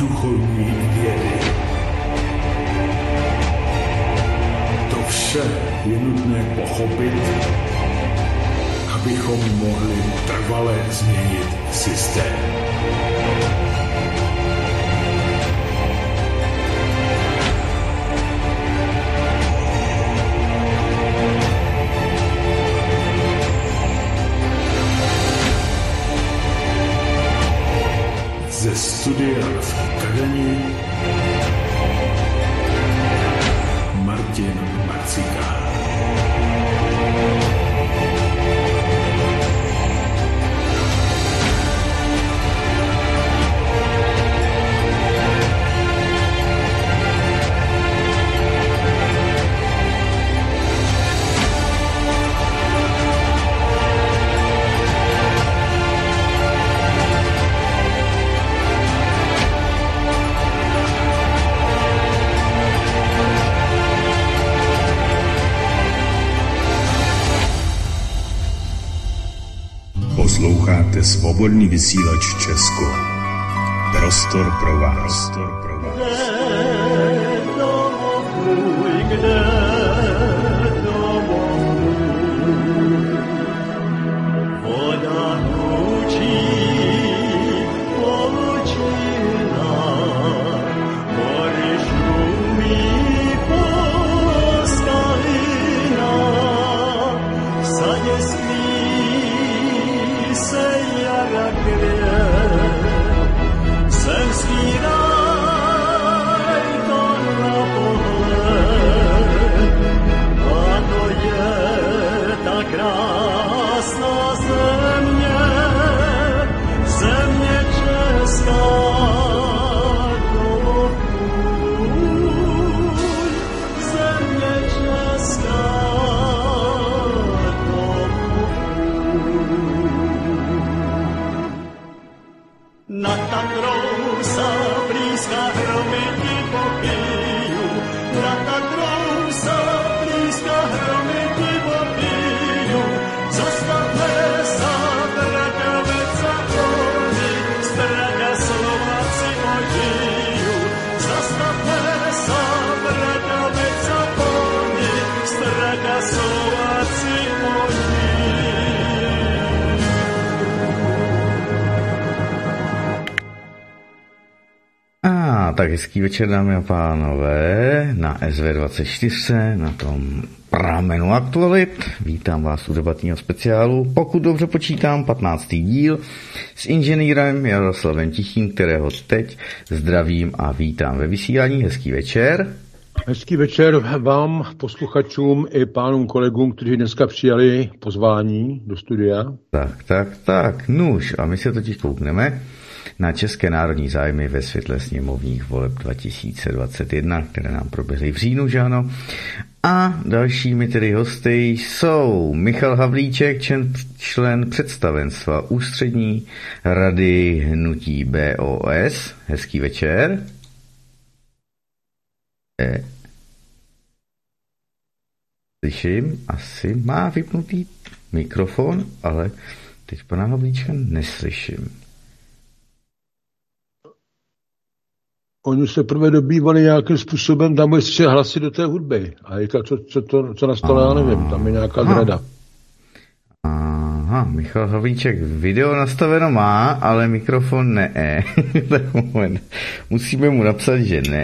duchovní vědy. To vše je nutné pochopit, abychom mohli trvale změnit systém. Svobodný vysílač Česko. Prostor pro vás. Prostor pro vás. Tak hezký večer, dámy a pánové, na SV24, na tom pramenu aktualit. Vítám vás u debatního speciálu. Pokud dobře počítám, 15. díl s inženýrem Jaroslavem Tichým, kterého teď zdravím a vítám ve vysílání. Hezký večer. Hezký večer vám, posluchačům i pánům kolegům, kteří dneska přijali pozvání do studia. Tak, tak, tak, nuž, a my se totiž koukneme na české národní zájmy ve světle sněmovních voleb 2021, které nám proběhly v říjnu, že ano. A dalšími tedy hosty jsou Michal Havlíček, člen, člen představenstva Ústřední rady hnutí BOS. Hezký večer. E. Slyším, asi má vypnutý mikrofon, ale teď pana Havlíčka neslyším. Oni se prvé dobývali nějakým způsobem, tam ještě hlasy do té hudby. A co, co, to, co nastalo, já nevím, tam je nějaká zrada. Aha, Michal Havlíček video nastaveno má, ale mikrofon ne. Tak moment. Musíme mu napsat, že ne.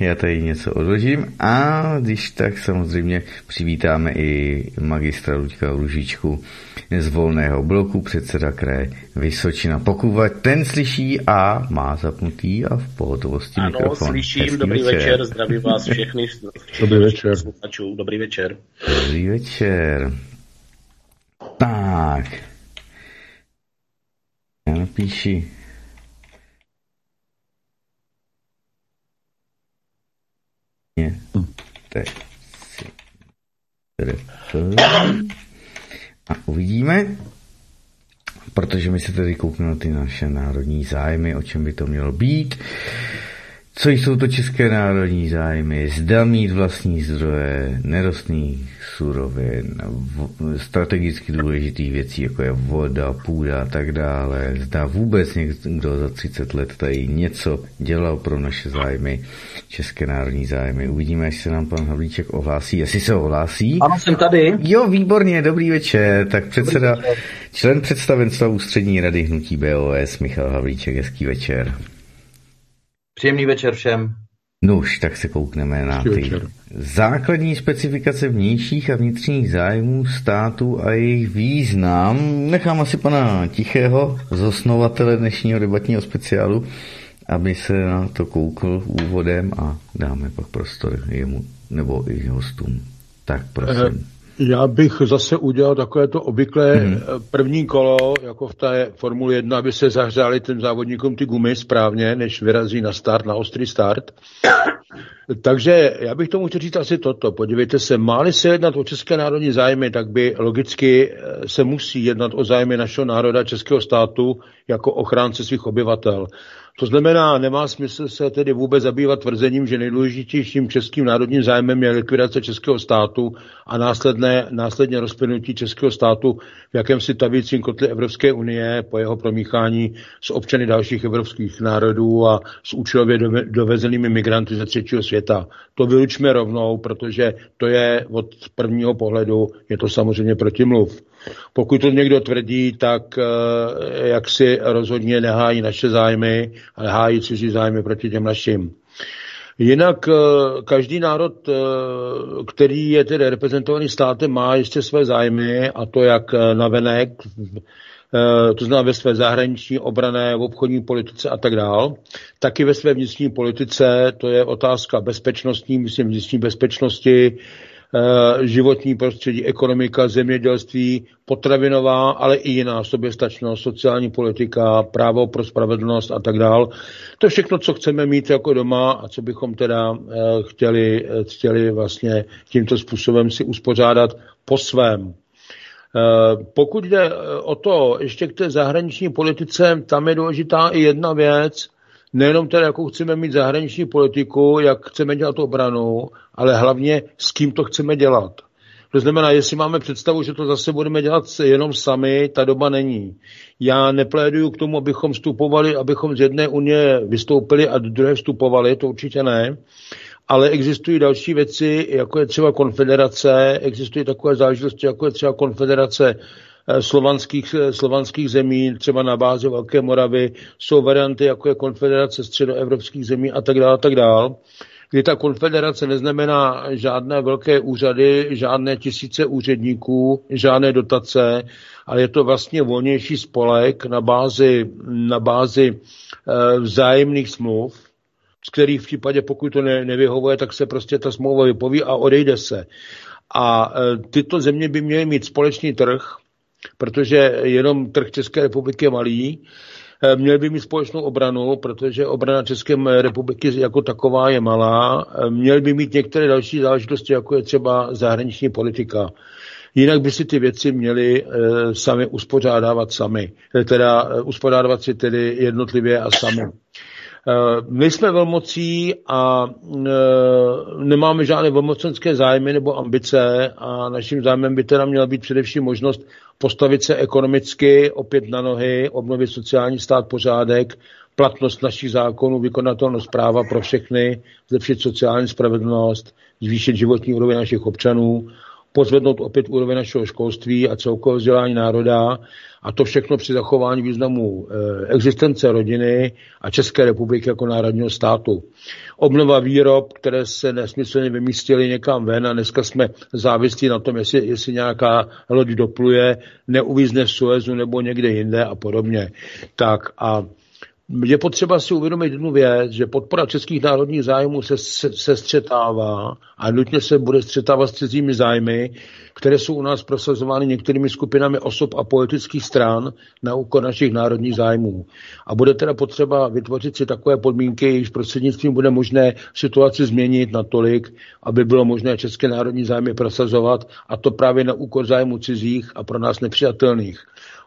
Já tady něco odložím a když tak samozřejmě přivítáme i magistra Luďka Ružičku z volného bloku, předseda kraje Vysočina. Pokud ten slyší a má zapnutý a v pohotovosti Ano, mikrofon. slyším, Hezký dobrý večer, zdravím vás všechny, Dobrý večer. dobrý večer. Dobrý večer. Tak. Já napíši. A uvidíme, protože my se tady koukneme na ty naše národní zájmy, o čem by to mělo být. Co jsou to české národní zájmy, zda mít vlastní zdroje, nerostných surovin, strategicky důležitých věcí, jako je voda, půda a tak dále. Zda vůbec někdo za 30 let tady něco dělal pro naše zájmy, české národní zájmy. Uvidíme, až se nám pan Havlíček ohlásí. Jestli se ohlásí. Ano, jsem tady. Jo, výborně, dobrý večer. Tak předseda, člen představenstva Ústřední rady Hnutí BOS, Michal Havlíček, hezký večer. Příjemný večer všem. Nuž, tak se koukneme na ty základní specifikace vnějších a vnitřních zájmů státu a jejich význam. Nechám asi pana Tichého, zosnovatele dnešního debatního speciálu, aby se na to koukl úvodem a dáme pak prostor jemu nebo i hostům. Tak prosím. Já bych zase udělal takové to obvyklé hmm. první kolo, jako v té Formule 1, aby se zahřáli těm závodníkům ty gumy správně, než vyrazí na start, na ostrý start. Takže já bych tomu chtěl říct asi toto. Podívejte se, máli se jednat o české národní zájmy, tak by logicky eh, se musí jednat o zájmy našeho národa, českého státu, jako ochránce svých obyvatel. To znamená, nemá smysl se tedy vůbec zabývat tvrzením, že nejdůležitějším českým národním zájmem je likvidace českého státu a následné, následně rozplynutí českého státu v jakémsi tavícím kotli Evropské unie po jeho promíchání s občany dalších evropských národů a s účelově dovezenými migranty ze třetího světa. To vylučme rovnou, protože to je od prvního pohledu, je to samozřejmě protimluv. Pokud to někdo tvrdí, tak eh, jak si rozhodně nehájí naše zájmy, ale hájí cizí zájmy proti těm našim. Jinak eh, každý národ, eh, který je tedy reprezentovaný státem, má ještě své zájmy, a to jak navenek, to znamená ve své zahraniční, obrané, v obchodní politice a tak dál, taky ve své vnitřní politice, to je otázka bezpečnostní, myslím vnitřní bezpečnosti, životní prostředí, ekonomika, zemědělství, potravinová, ale i jiná soběstačnost, sociální politika, právo pro spravedlnost a tak dál. To je všechno, co chceme mít jako doma a co bychom teda eh, chtěli, eh, chtěli vlastně tímto způsobem si uspořádat po svém. Pokud jde o to, ještě k té zahraniční politice, tam je důležitá i jedna věc, nejenom teda, jakou chceme mít zahraniční politiku, jak chceme dělat obranu, ale hlavně s kým to chceme dělat. To znamená, jestli máme představu, že to zase budeme dělat jenom sami, ta doba není. Já nepléduju k tomu, abychom vstupovali, abychom z jedné unie vystoupili a do druhé vstupovali, to určitě ne. Ale existují další věci, jako je třeba konfederace, existují takové záležitosti, jako je třeba konfederace slovanských, eh, slovanských zemí, třeba na bázi Velké Moravy, jsou varianty, jako je konfederace středoevropských zemí a tak dále, tak dále kdy ta konfederace neznamená žádné velké úřady, žádné tisíce úředníků, žádné dotace, ale je to vlastně volnější spolek na bázi, na bázi e, vzájemných smluv, z kterých v případě, pokud to ne, nevyhovuje, tak se prostě ta smlouva vypoví a odejde se. A tyto země by měly mít společný trh, protože jenom trh České republiky je malý. Eh, měl by mít společnou obranu, protože obrana České republiky jako taková je malá. Eh, měl by mít některé další záležitosti, jako je třeba zahraniční politika. Jinak by si ty věci měli e, sami uspořádávat sami, teda e, uspořádávat si tedy jednotlivě a sami. Eh, my jsme velmocí a eh, nemáme žádné velmocenské zájmy nebo ambice a naším zájmem by teda měla být především možnost postavit se ekonomicky opět na nohy, obnovit sociální stát, pořádek, platnost našich zákonů, vykonatelnost práva pro všechny, zlepšit sociální spravedlnost, zvýšit životní úroveň našich občanů, pozvednout opět úroveň našeho školství a celkového vzdělání národa a to všechno při zachování významu eh, existence rodiny a České republiky jako národního státu. Obnova výrob, které se nesmyslně vymístily někam ven a dneska jsme závislí na tom, jestli, jestli nějaká loď dopluje, neuvízne v Suezu nebo někde jinde a podobně. Tak a je potřeba si uvědomit jednu věc, že podpora českých národních zájmů se, se, se střetává a nutně se bude střetávat s cizími zájmy, které jsou u nás prosazovány některými skupinami osob a politických stran na úkor našich národních zájmů. A bude teda potřeba vytvořit si takové podmínky, jejichž prostřednictvím bude možné situaci změnit natolik, aby bylo možné české národní zájmy prosazovat, a to právě na úkor zájmu cizích a pro nás nepřijatelných.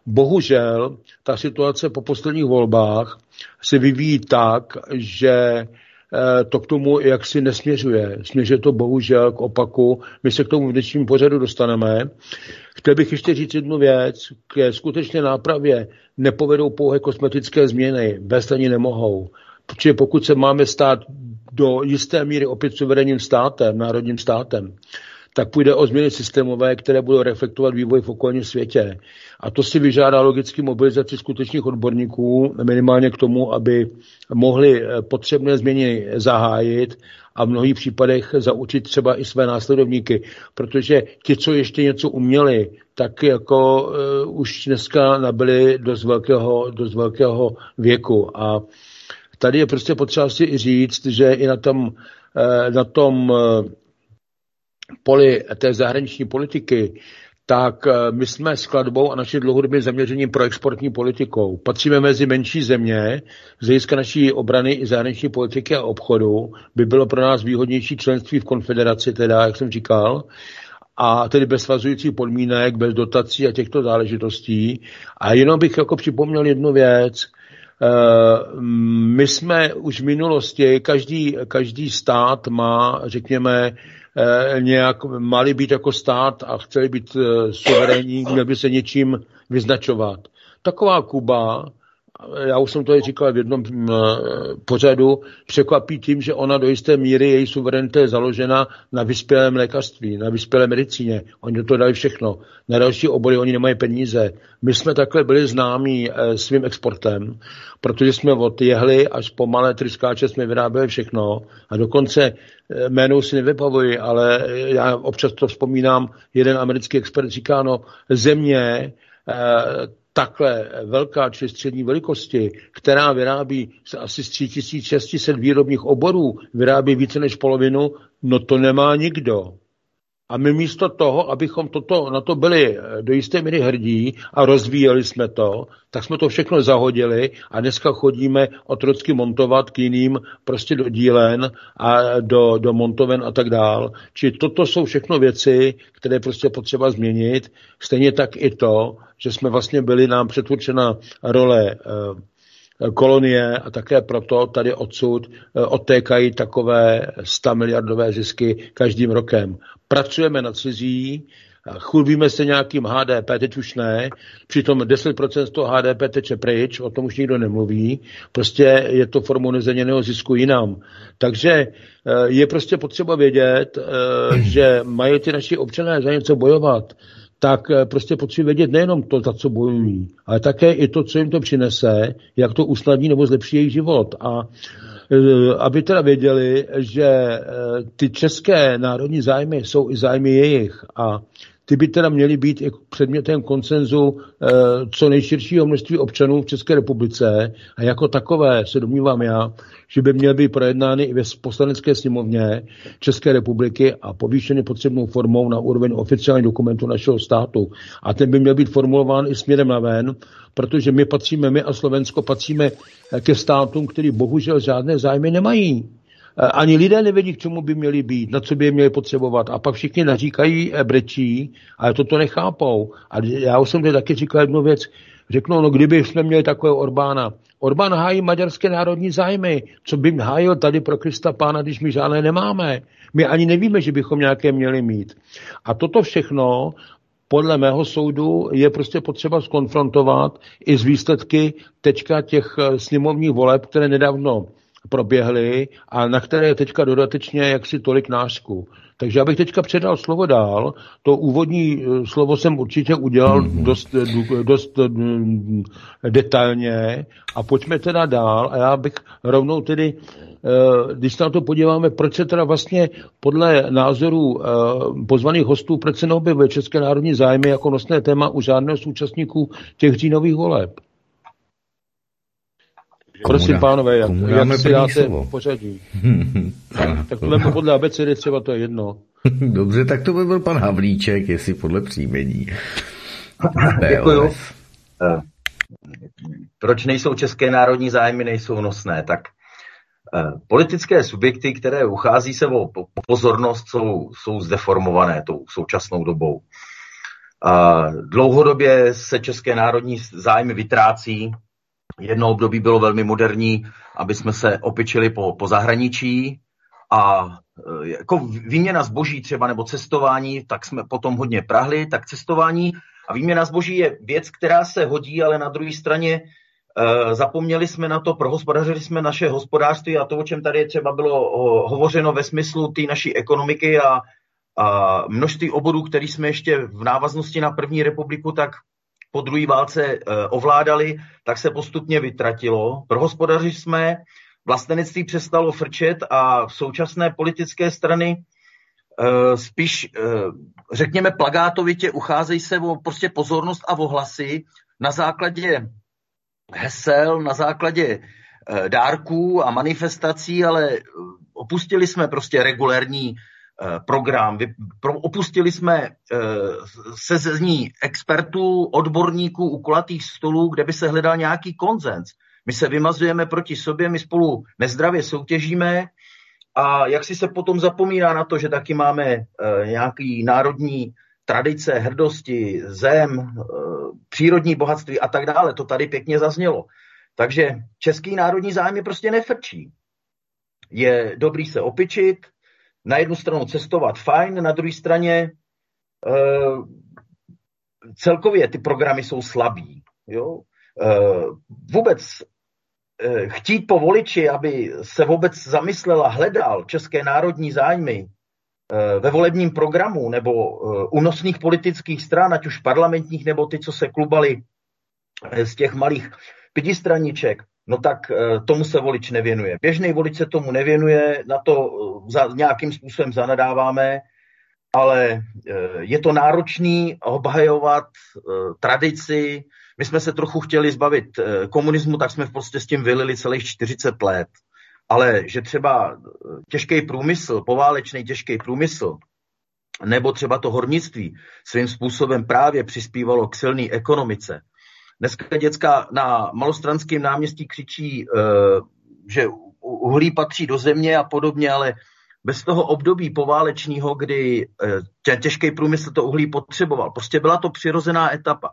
Bohužel ta situace po posledních volbách se vyvíjí tak, že to k tomu jak si nesměřuje. Směřuje to bohužel k opaku. My se k tomu v dnešním pořadu dostaneme. Chtěl bych ještě říct jednu věc. K skutečně nápravě nepovedou pouhé kosmetické změny. Bez ani nemohou. Protože pokud se máme stát do jisté míry opět suverénním státem, národním státem, tak půjde o změny systémové, které budou reflektovat vývoj v okolním světě. A to si vyžádá logicky mobilizaci skutečných odborníků, minimálně k tomu, aby mohli eh, potřebné změny zahájit a v mnohých případech zaučit třeba i své následovníky, protože ti, co ještě něco uměli, tak jako uh, už dneska nabili dost velkého, dost velkého věku. A tady je prostě potřeba si i říct, že i na tom, uh, na tom uh, poli té zahraniční politiky, tak eh, my jsme skladbou a naši dlouhodobým zaměřením pro exportní politikou. Patříme mezi menší země, z hlediska naší obrany i zahraniční politiky a obchodu by bylo pro nás výhodnější členství v konfederaci, teda, jak jsem říkal, a tedy bez svazujících podmínek, bez dotací a těchto záležitostí. A jenom bych jako připomněl jednu věc, eh, my jsme už v minulosti, každý, každý stát má, řekněme, nějak mali být jako stát a chtěli být eh, suverénní, měli by se něčím vyznačovat. Taková Kuba, já už jsem to říkal v jednom eh, pořadu, překvapí tím, že ona do jisté míry, její suverenita je založena na vyspělém lékařství, na vyspělé medicíně. Oni do toho dali všechno. Na další obory oni nemají peníze. My jsme takhle byli známí svým exportem, protože jsme od jehly až po malé tryskáče jsme vyráběli všechno a dokonce jménou si nevybavuji, ale já občas to vzpomínám, jeden americký expert říká, no země eh, takhle velká či střední velikosti, která vyrábí asi z 3600 výrobních oborů, vyrábí více než polovinu, no to nemá nikdo. A my místo toho, abychom toto, na to byli eh, do jisté míry hrdí a rozvíjeli jsme to, tak jsme to všechno zahodili a dneska chodíme otrocky montovat k jiným prostě do dílen a do, do montoven a tak dál. Či toto jsou všechno věci, které prostě potřeba změnit. Stejně tak i to, že jsme vlastně byli nám přetvořena role eh, kolonie a také proto tady odsud eh, odtékají takové 100 miliardové zisky každým rokem. Pracujeme na cizí, chlubíme se nějakým HDP, teď už ne, přitom 10% z toho HDP teče pryč, o tom už nikdo nemluví, prostě je to formou nezeněného zisku jinam. Takže eh, je prostě potřeba vědět, eh, že mají ty naši občané za něco bojovat, tak eh, prostě potřebují vědět nejenom to, za co bojují, ale také i to, co jim to přinese, jak to usnadní nebo zlepší jejich život. A Eh, aby teda věděli, že eh, ty české národní zájmy jsou i zájmy jejich a ty by teda měly být i předmětem koncenzu eh, co nejširšího množství občanů v České republice a jako takové se domnívám já, že by měly být projednány i ve poslanecké sněmovně České republiky a povýšeny potřebnou formou na úroveň oficiálních dokumentů našeho státu. A ten by měl být formulován i směrem na ven, protože my patříme, my a Slovensko patříme ke státům, který bohužel žádné zájmy nemají. Eh, ani lidé nevědí, k čemu by měli být, na co by je měli potřebovat. A pak všichni naříkají, eh, brečí, ale toto nechápou. A já už jsem tady taky říkal jednu věc. Řeknou, no kdyby jsme měli takového Orbána. Orbán hájí maďarské národní zájmy. Co by hájil tady pro Krista pána, když my žádné nemáme? My ani nevíme, že bychom nějaké měli mít. A toto všechno podle mého soudu je prostě potřeba skonfrontovat i z výsledky teďka těch eh, sněmovních voleb, které nedávno proběhly a na které je teďka dodatečně jaksi tolik nářku. Takže abych teďka předal slovo dál, to úvodní eh, slovo jsem určitě udělal mm-hmm. dost, eh, dost mm, detailně a pojďme teda dál a já bych rovnou tedy, eh, když se na to podíváme, proč se teda vlastně podle názoru pozvaných hostů, proč se neobjevuje České národní zájmy jako nosné téma u žádného z účastníků těch říjnových voleb. Prosím, pánové, jak, jak si dáte slovo? pořadí? tak to by podle abecedy třeba to je jedno. Dobře, tak to by byl pan Havlíček, jestli podle příjmení. Děkuju. Eh, proč nejsou české národní zájmy, nejsou nosné? Tak eh, politické subjekty, které uchází se o pozornost, jsou, jsou zdeformované tou současnou dobou. Dlouhodobě se české národní zájmy vytrácí Jedno období bylo velmi moderní, aby jsme se opičili po, po zahraničí a e, jako výměna zboží třeba nebo cestování, tak jsme potom hodně prahli, tak cestování a výměna zboží je věc, která se hodí, ale na druhé straně e, zapomněli jsme na to, prohospodařili jsme naše hospodářství a to, o čem tady třeba bylo hovořeno ve smyslu té naší ekonomiky a, a množství oborů, který jsme ještě v návaznosti na první republiku, tak po druhé válce e, ovládali, tak se postupně vytratilo. Prohospodařili jsme, vlastenectví přestalo frčet a v současné politické strany uh, spíš, uh, řekněme, plagátovitě ucházejí se o prostě pozornost a o hlasy na základě hesel, na základě dárků a manifestací, ale opustili jsme prostě regulérní program. Opustili jsme sezení expertů, odborníků u kulatých stolů, kde by se hledal nějaký konzens. My se vymazujeme proti sobě, my spolu nezdravě soutěžíme a jak si se potom zapomíná na to, že taky máme e, nějaký národní tradice, hrdosti, zem, přírodní bohatství a tak dále. To tady pěkně zaznělo. Takže český národní zájem prostě nefrčí. Je dobrý se opičit, na jednu stranu cestovat fajn, na druhé straně e, celkově ty programy jsou slabý. Jo? E, vůbec Eh, chtít po voliči, aby se vůbec zamyslel a hledal české národní zájmy eh, ve volebním programu nebo unosných eh, politických stran, ať už parlamentních nebo ty, co se klubali z těch malých pidistraniček, no tak tomu se volič nevěnuje. Běžný volič se tomu nevěnuje, na to za, nějakým způsobem zanadáváme, ale je to náročný obhajovat tradici, my jsme se trochu chtěli zbavit eh, komunismu, tak jsme prostě s tím vylili celých 40 let. Ale že třeba eh, těžký průmysl, poválečný těžký průmysl, nebo třeba to hornictví svým způsobem právě přispívalo k silné ekonomice. Dneska děcka na malostranském náměstí křičí, eh, že uhlí patří do země a podobně, ale bez toho období poválečního, kdy těžký průmysl to uhlí potřeboval. Prostě byla to přirozená etapa.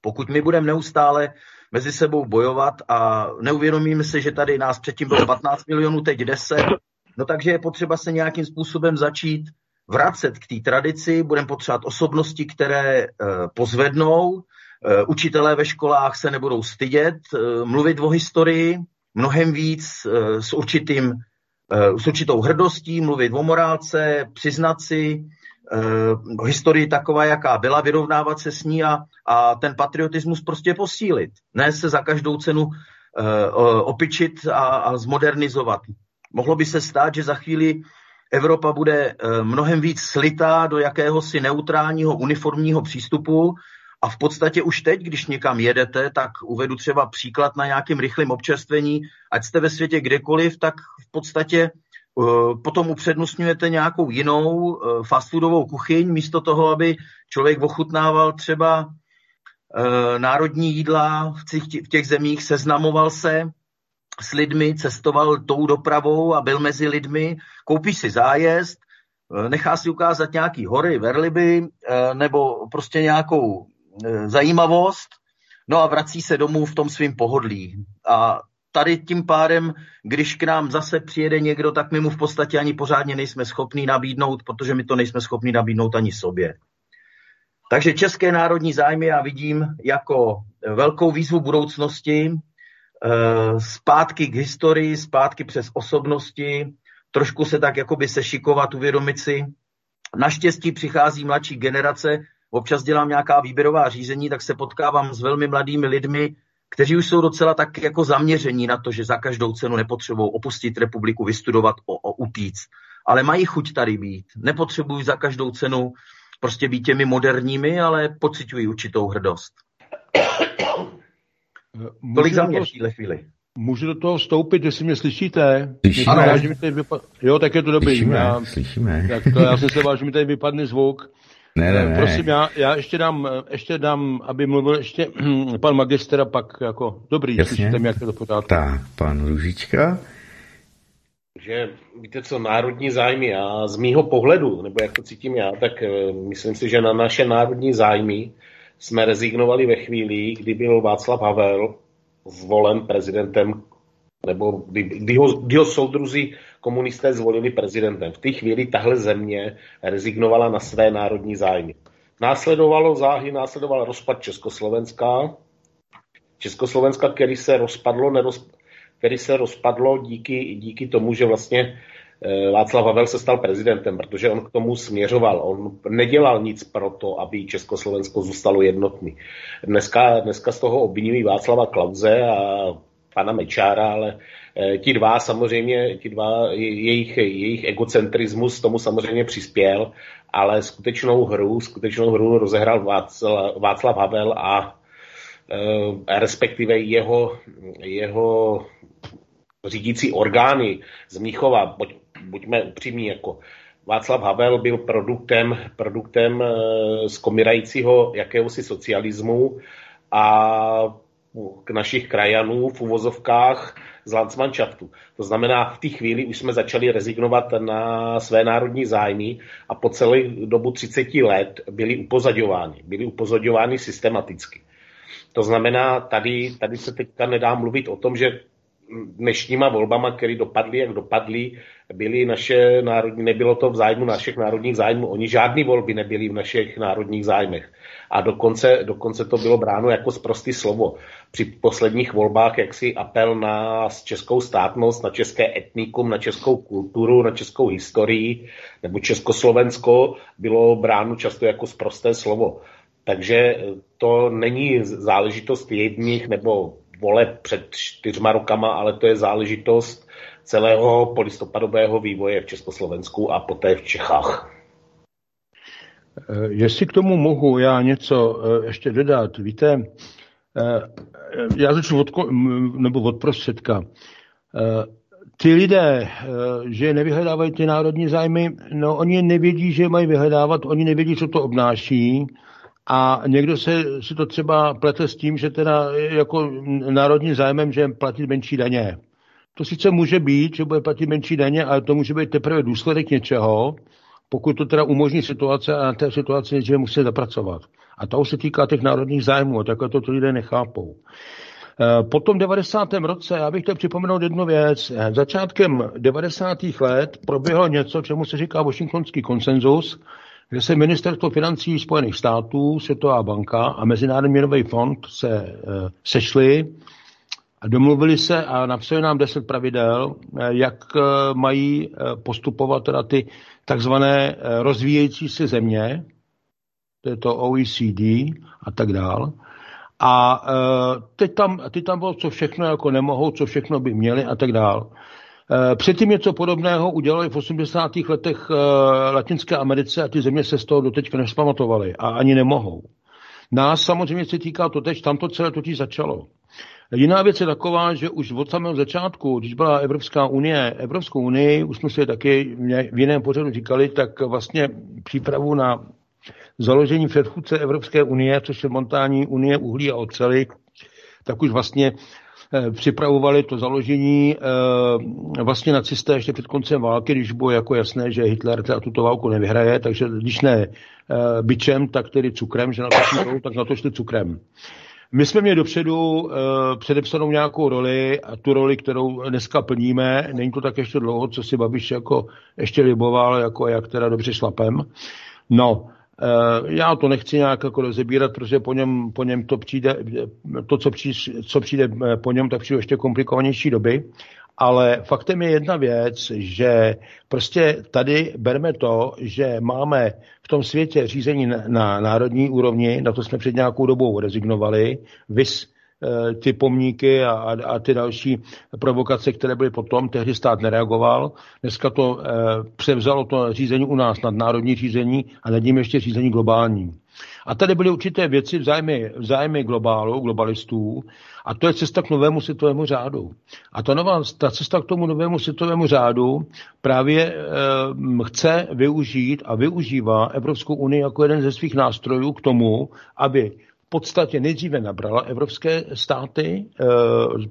Pokud my budeme neustále mezi sebou bojovat a neuvědomíme se, že tady nás předtím bylo 15 milionů, teď 10, no takže je potřeba se nějakým způsobem začít vracet k té tradici, budeme potřebovat osobnosti, které uh, pozvednou, učitelé ve školách se nebudou stydět, uh, mluvit o historii, mnohem víc s, určitým, s určitou hrdostí, mluvit o morálce, přiznat si, uh, historii taková, jaká byla, vyrovnávat se s ní a, a ten patriotismus prostě posílit. Ne se za každou cenu opičit a, a zmodernizovat. Mohlo by se stát, že za chvíli Evropa bude mnohem víc slitá do jakéhosi neutrálního uniformního přístupu a v podstatě už teď, když někam jedete, tak uvedu třeba příklad na nějakým rychlém občerstvení, ať jste ve světě kdekoliv, tak v podstatě Eh, potom upřednostňujete nějakou jinou eh, fast foodovou kuchyň, místo toho, aby člověk ochutnával třeba eh, národní jídla v těch zemích, seznamoval se s lidmi, cestoval tou dopravou a byl mezi lidmi, koupí si zájezd, nechá si ukázat nějaký hory, verliby nebo prostě nějakou zajímavost, no a vrací se domů v tom svým pohodlí. A tady tím pádem, když k nám zase přijede někdo, tak my mu v podstatě ani pořádně nejsme schopní nabídnout, protože my to nejsme schopni nabídnout ani sobě. Takže české národní zájmy já vidím jako velkou výzvu budoucnosti, eh, zpátky k historii, zpátky přes osobnosti, trošku se tak jakoby sešikovat, uvědomit si. Naštěstí přichází mladší generace, občas dělám nějaká výběrová řízení, tak se potkávám s velmi mladými lidmi, kteří už jsou docela tak jako zaměření na to, že za každou cenu nepotřebují opustit republiku, vystudovat, o, o utíct. Ale mají chuť tady být. Nepotřebují za každou cenu prostě být těmi moderními, ale pocitují určitou hrdost. Můžu Tolik za mě v téhle chvíli. Můžu do toho vstoupit, jestli mě slyšíte? Slyšíme. vypa- jo, tak je to dobrý. Slyšíme, já, slyšíme. Tak to, já jsem se vážím, mi tady vypadne zvuk. Ne, ne, ne. Prosím, já, já ještě dám, ještě dám, aby mluvil ještě pan magister a pak jako dobrý, Jasně. slyšíte mi, jak je to pořádku. Tak, pan Ružička. Že víte co, národní zájmy, já z mýho pohledu, nebo jak to cítím já, tak uh, myslím si, že na naše národní zájmy jsme rezignovali ve chvíli, kdy byl Václav Havel zvolen prezidentem, nebo kdy, kdy, ho, kdy ho soudruzi komunisté zvolili prezidentem. V té chvíli tahle země rezignovala na své národní zájmy. Následovalo záhy, následoval rozpad Československa, Československa, který se rozpadlo, neroz, který se rozpadlo díky, díky tomu, že vlastně eh, Václav Havel se stal prezidentem, protože on k tomu směřoval. On nedělal nic pro to, aby Československo zůstalo jednotný. Dneska, dneska z toho obvinují Václava Klauze a pana Mečára, ale ti dva samozřejmě, ti dva, jejich, jejich egocentrismus tomu samozřejmě přispěl, ale skutečnou hru, skutečnou hru rozehrál Václav, Václav Havel a Eh, respektive jeho, jeho řídící orgány z Mnichova, buď, buďme upřímní, jako Václav Havel byl produktem, produktem eh, zkomírajícího jakéhosi socialismu a k našich krajanů v uvozovkách z Landsmannschaftu. To znamená, v té chvíli už jsme začali rezignovat na své národní zájmy a po celou dobu 30 let byli upozaďováni. Byli upozaďováni systematicky. To znamená, tady, tady se teďka nedá mluvit o tom, že dnešníma volbama, které dopadly, jak dopadly, byly naše národní, nebylo to v zájmu našich národních zájmů. Oni žádné volby nebyly v našich národních zájmech. A dokonce, dokonce to bylo bráno jako zprostý slovo. Při posledních volbách jaksi apel na českou státnost, na české etnikum, na českou kulturu, na českou historii nebo Československo bylo bráno často jako zprosté slovo. Takže to není záležitost jedních nebo vole před čtyřma rokama, ale to je záležitost celého polistopadového vývoje v Československu a poté v Čechách. Eh, jestli k tomu mohu já něco eh, ještě dodat, víte, eh, já začnu od, nebo od prostředka. Ty lidé, že nevyhledávají ty národní zájmy, no oni nevědí, že mají vyhledávat, oni nevědí, co to obnáší, a někdo se si to třeba plete s tím, že teda jako národní zájmem, že platit menší daně. To sice může být, že bude platit menší daně, ale to může být teprve důsledek něčeho, pokud to teda umožní situace a na té situaci že musí zapracovat. A to se týká těch národních zájmů, takhle to ty lidé nechápou. E, po tom 90. roce, já bych chtěl připomenout jednu věc. Začátkem 90. let proběhlo něco, čemu se říká Washingtonský konsenzus, kde se ministerstvo financí Spojených států, Světová banka a Mezinárodní měnový fond se e, sešli a domluvili se a napsali nám deset pravidel, e, jak e, mají postupovat teda ty takzvané rozvíjející se země, to je to OECD a tak dál. A teď, tam, teď tam bylo, co všechno jako nemohou, co všechno by měli a tak dál. Eh, předtím něco podobného udělali v 80. letech eh, Latinské Americe a ty země se z toho doteď nespamatovaly a ani nemohou. Nás samozřejmě se týká to teď, tam to celé totiž začalo. Jiná věc je taková, že už od samého začátku, když byla Evropská unie, Evropskou unii, už jsme si taky v jiném pořadu říkali, tak vlastně přípravu na založení předchůdce Evropské unie, což je montání unie uhlí a oceli, tak už vlastně připravovali to založení eh, vlastně nacisté ještě před koncem války, když bylo jako jasné, že Hitler tuto válku nevyhraje, takže když ne eh, byčem, tak tedy cukrem, že na to šli, tak na to šli cukrem. My jsme měli dopředu uh, předepsanou nějakou roli a tu roli, kterou dneska plníme, není to tak ještě dlouho, co si Babiš jako ještě liboval, jako jak teda dobře šlapem. No, Eh, já to nechci nějak jako rozebírat, protože po něm, po něm to přijde, to, co přijde, co přijde eh, po něm, tak přijde ještě komplikovanější doby. Ale faktem je jedna věc, že prostě tady bereme to, že máme v tom světě řízení na, na národní úrovni, na to jsme před nějakou dobou rezignovali, vys Eh, ty pomníky a, a, ty další provokace, které byly potom. Tehdy stát nereagoval. Dneska to e, převzalo to řízení u nás nad národní řízení a nad ním ještě řízení globální. A tady byly určité věci v zájmy, v zájmy globálu, globalistů, a to je cesta k novému světovému řádu. A ta, nová, ta cesta k tomu novému světovému řádu právě e, chce využít a využívá Evropskou unii jako jeden ze svých nástrojů k tomu, aby podstatě nejdříve nabrala evropské státy eh,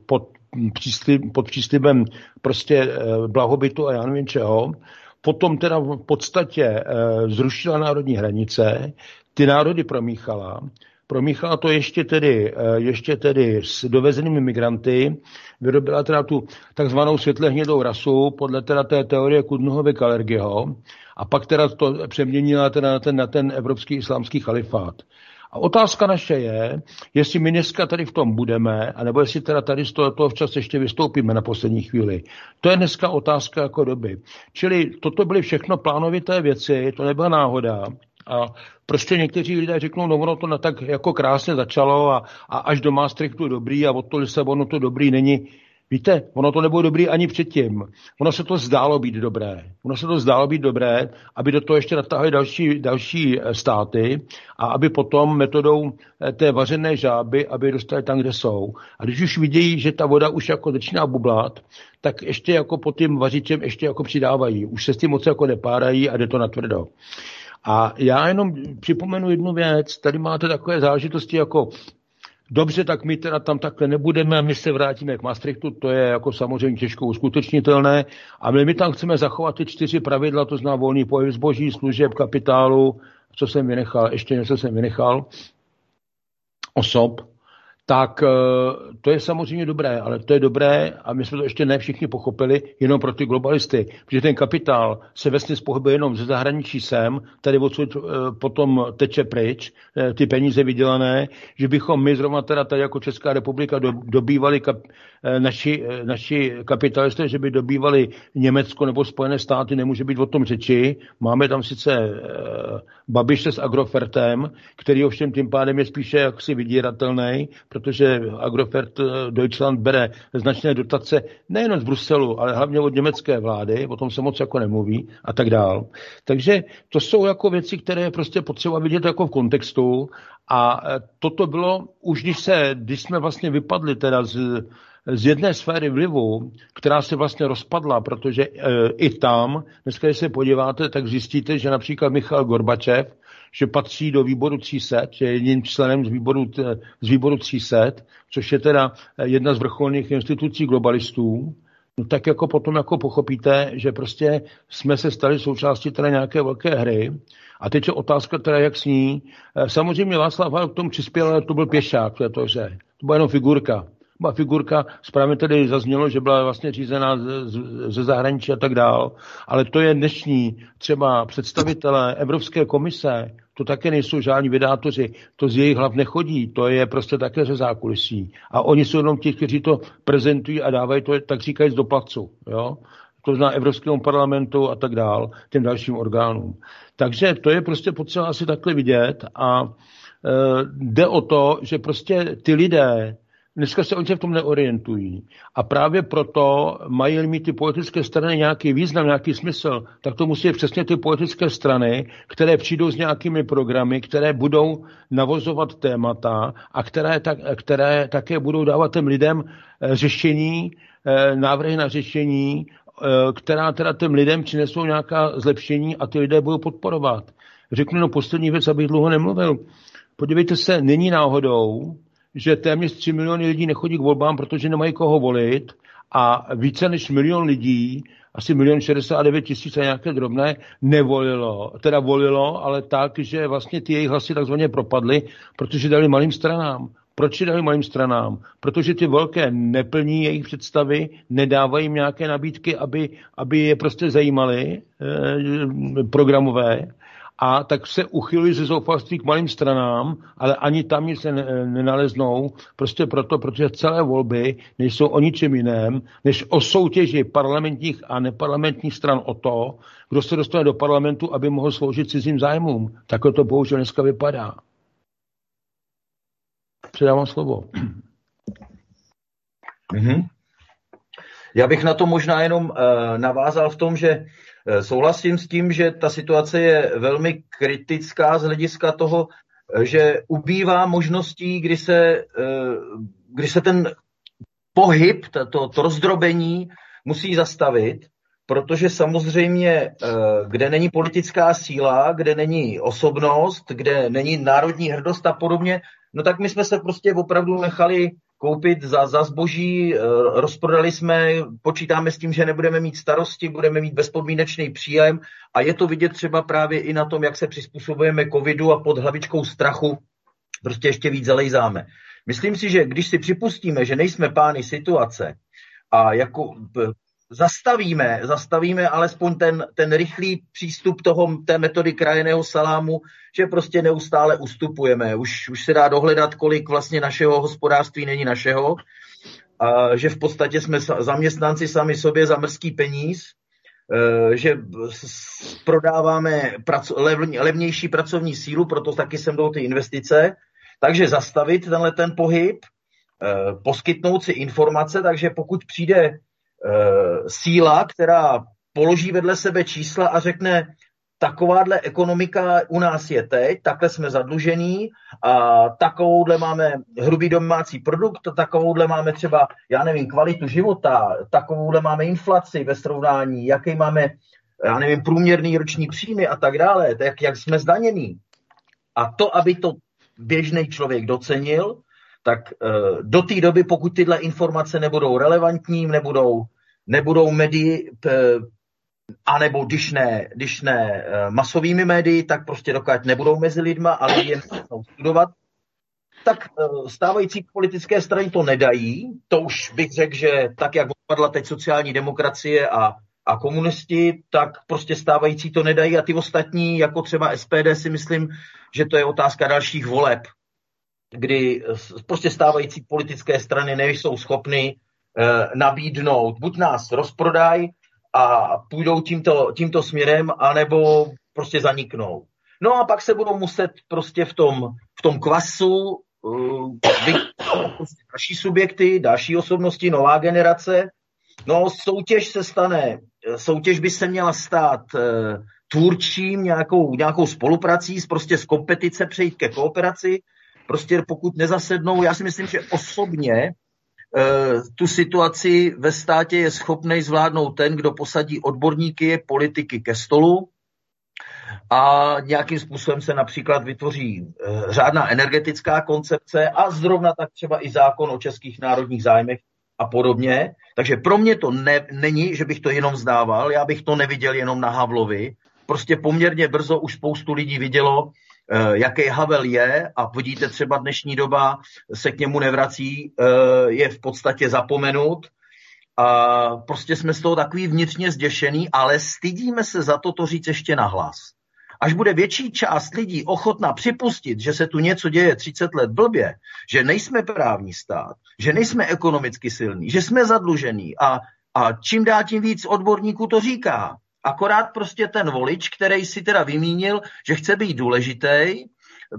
pod, příslib, pod příslibem prostě eh, blahobytu a já nevím čeho, potom teda v podstatě eh, zrušila národní hranice, ty národy promíchala, promíchala to ještě tedy, ještě tedy s dovezenými migranty, vyrobila teda tu takzvanou světle hnědou rasu podle teda té teorie Kudnuhovy Kalergiho a pak teda to přeměnila teda na ten, na ten evropský islámský chalifát. A otázka naše je, jestli my dneska tady v tom budeme, anebo jestli teda tady z toho, toho včas ještě vystoupíme na poslední chvíli. To je dneska otázka jako doby. Čili toto byly všechno plánovité věci, to nebyla náhoda. A prostě někteří lidé řeknou, no ono to na tak jako krásně začalo a, a až do Maastrichtu dobrý a od to Lisabonu to dobrý není. Víte, ono to nebylo dobrý ani předtím. Ono se to zdálo být dobré. Ono se to zdálo být dobré, aby do toho ještě natáhli další, další eh, státy a aby potom metodou eh, té vařené žáby, aby je dostali tam, kde jsou. A když už vidějí, že ta voda už jako začíná bublat, tak ještě jako pod tím vařičem ještě jako přidávají. Už se s tím moc jako nepárají a jde to na tvrdo. A já jenom připomenu jednu věc. Tady máte takové záležitosti jako Dobře, tak my teda tam takhle nebudeme a my se vrátíme k Maastrichtu, to je jako samozřejmě těžko uskutečnitelné, a my, my tam chceme zachovat ty čtyři pravidla, to znamená volný pohyb zboží, služeb, kapitálu, co jsem vynechal, ještě něco jsem vynechal, osob, tak eh, to je samozřejmě dobré, ale to je dobré a my jsme to ještě ne všichni pochopili, jenom pro ty globalisty, protože ten kapitál se vesně pohybuje jenom ze zahraničí sem, tady odsud eh, potom teče pryč, eh, ty peníze vydělané, že bychom my zrovna teda tady jako Česká republika dobývali kap, naši, naši kapitalisté, že by dobývali Německo nebo Spojené státy, nemůže být o tom řeči. Máme tam sice Babiše s Agrofertem, který ovšem tím pádem je spíše jaksi vydíratelný, protože Agrofert eh, Deutschland bere značné dotace nejen z Bruselu, ale hlavně od německé vlády, o tom se moc jako nemluví a tak dál. Takže to jsou jako věci, které je prostě potřeba vidět jako v kontextu a eh, toto bylo, už když, se, když jsme vlastně vypadli teda z, z jedné sféry vlivu, která se vlastně rozpadla, protože e, i tam, dneska když se podíváte, tak zjistíte, že například Michal Gorbačev že patří do výboru 300, že je jedním členem z výboru, z výboru 300, což je teda jedna z vrcholných institucí globalistů, no tak jako potom jako pochopíte, že prostě jsme se stali součástí teda nějaké velké hry. A teď je otázka teda, jak s ní. Samozřejmě Václav Havel k tomu přispěl, ale to byl pěšák, to je to, že to byla jenom figurka byla figurka, správně tedy zaznělo, že byla vlastně řízená ze zahraničí a tak dál, ale to je dnešní třeba představitelé Evropské komise, to také nejsou žádní vydátoři, to z jejich hlav nechodí, to je prostě také ze zákulisí. A oni jsou jenom ti, kteří to prezentují a dávají to, tak říkají, do placu. Jo? To zná Evropskému parlamentu a tak dál, těm dalším orgánům. Takže to je prostě potřeba asi takhle vidět a e, jde o to, že prostě ty lidé, Dneska se oni v tom neorientují. A právě proto mají mít ty politické strany nějaký význam, nějaký smysl, tak to musí přesně ty politické strany, které přijdou s nějakými programy, které budou navozovat témata a které, tak, které také budou dávat těm lidem eh, řešení, eh, návrhy na řešení, eh, která teda těm lidem přinesou nějaká zlepšení a ty lidé budou podporovat. Řeknu no poslední věc, abych dlouho nemluvil. Podívejte se, není náhodou, že téměř 3 miliony lidí nechodí k volbám, protože nemají koho volit a více než milion lidí, asi milion 69 tisíc a nějaké drobné, nevolilo. Teda volilo, ale tak, že vlastně ty jejich hlasy takzvaně propadly, protože dali malým stranám. Proč dali malým stranám? Protože ty velké neplní jejich představy, nedávají jim nějaké nabídky, aby, aby je prostě zajímaly eh, programové a tak se uchylují ze zoufalství k malým stranám, ale ani tam nic se nenaleznou, prostě proto, protože celé volby nejsou o ničem jiném, než o soutěži parlamentních a neparlamentních stran o to, kdo se dostane do parlamentu, aby mohl sloužit cizím zájmům. Takhle to bohužel dneska vypadá. Předávám slovo. Mm-hmm. Já bych na to možná jenom uh, navázal v tom, že souhlasím s tím, že ta situace je velmi kritická z hlediska toho, eh, že ubývá možností, kdy se, eh, kdy se ten pohyb, to, to rozdrobení musí zastavit, protože samozřejmě, kde není politická síla, kde není osobnost, kde není národní hrdost a podobně, no tak my jsme se prostě opravdu nechali koupit za, za zboží, eh, rozprodali jsme, počítáme s tím, že nebudeme mít starosti, budeme mít bezpodmínečný příjem a je to vidět třeba právě i na tom, jak se přizpůsobujeme covidu a pod hlavičkou strachu prostě ještě víc zalejzáme. Myslím si, že když si připustíme, že nejsme pány situace a jako zastavíme, zastavíme alespoň ten, ten rychlý přístup toho, té metody krajeného salámu, že prostě neustále ustupujeme. Už, už se dá dohledat, kolik vlastně našeho hospodářství není našeho, a že v podstatě jsme zaměstnanci sami sobě za mrzký peníz, e, že prodáváme levnější pracovní sílu, proto taky sem jdou ty investice, takže zastavit tenhle ten pohyb, e, poskytnout si informace, takže pokud přijde síla, která položí vedle sebe čísla a řekne, takováhle ekonomika u nás je teď, takhle jsme zadlužení a takovouhle máme hrubý domácí produkt, takovouhle máme třeba, já nevím, kvalitu života, takovouhle máme inflaci ve srovnání, jaký máme, já nevím, průměrný roční příjmy a tak dále, jak, jak jsme zdanění. A to, aby to běžný člověk docenil, tak eh, do té doby, pokud tyhle informace nebudou relevantní, nebudou, nebudou médii, anebo když ne, když ne eh, masovými médii, tak prostě dokud nebudou mezi lidma a lidi je studovat, tak eh, stávající politické strany to nedají. To už bych řekl, že tak, jak odpadla teď sociální demokracie a, a komunisti, tak prostě stávající to nedají a ty ostatní, jako třeba SPD, si myslím, že to je otázka dalších voleb kdy prostě stávající politické strany nejsou schopny eh, nabídnout, buď nás rozprodají a půjdou tímto, tímto směrem, anebo prostě zaniknou. No a pak se budou muset prostě v tom, v tom kvasu uh, prostě další subjekty, další osobnosti, nová generace. No soutěž se stane, soutěž by se měla stát uh, tvůrčím, nějakou, nějakou spoluprací, prostě z kompetice přejít ke kooperaci, prostě pokud nezasednou, já si myslím, že osobně e, tu situaci ve státě je schopný zvládnout ten, kdo posadí odborníky, politiky ke stolu a nějakým způsobem se například vytvoří e, řádná energetická koncepce a zrovna tak třeba i zákon o českých národních zájmech a podobně. Takže pro mě to ne, není, že bych to jenom zdával, já bych to neviděl jenom na Havlovi. Prostě poměrně brzo už spoustu lidí vidělo, Eh, jaký Havel je a vidíte třeba dnešní doba se k němu nevrací, eh, je v podstatě zapomenut a prostě jsme z toho takový vnitřně zděšený, ale stydíme se za to to říct ještě nahlas. Až bude větší část lidí ochotná připustit, že se tu něco děje 30 let blbě, že nejsme právní stát, že nejsme ekonomicky silní, že jsme zadlužení a, a čím dál tím víc odborníků to říká, Akorát prostě ten volič, který si teda vymínil, že chce být důležitý,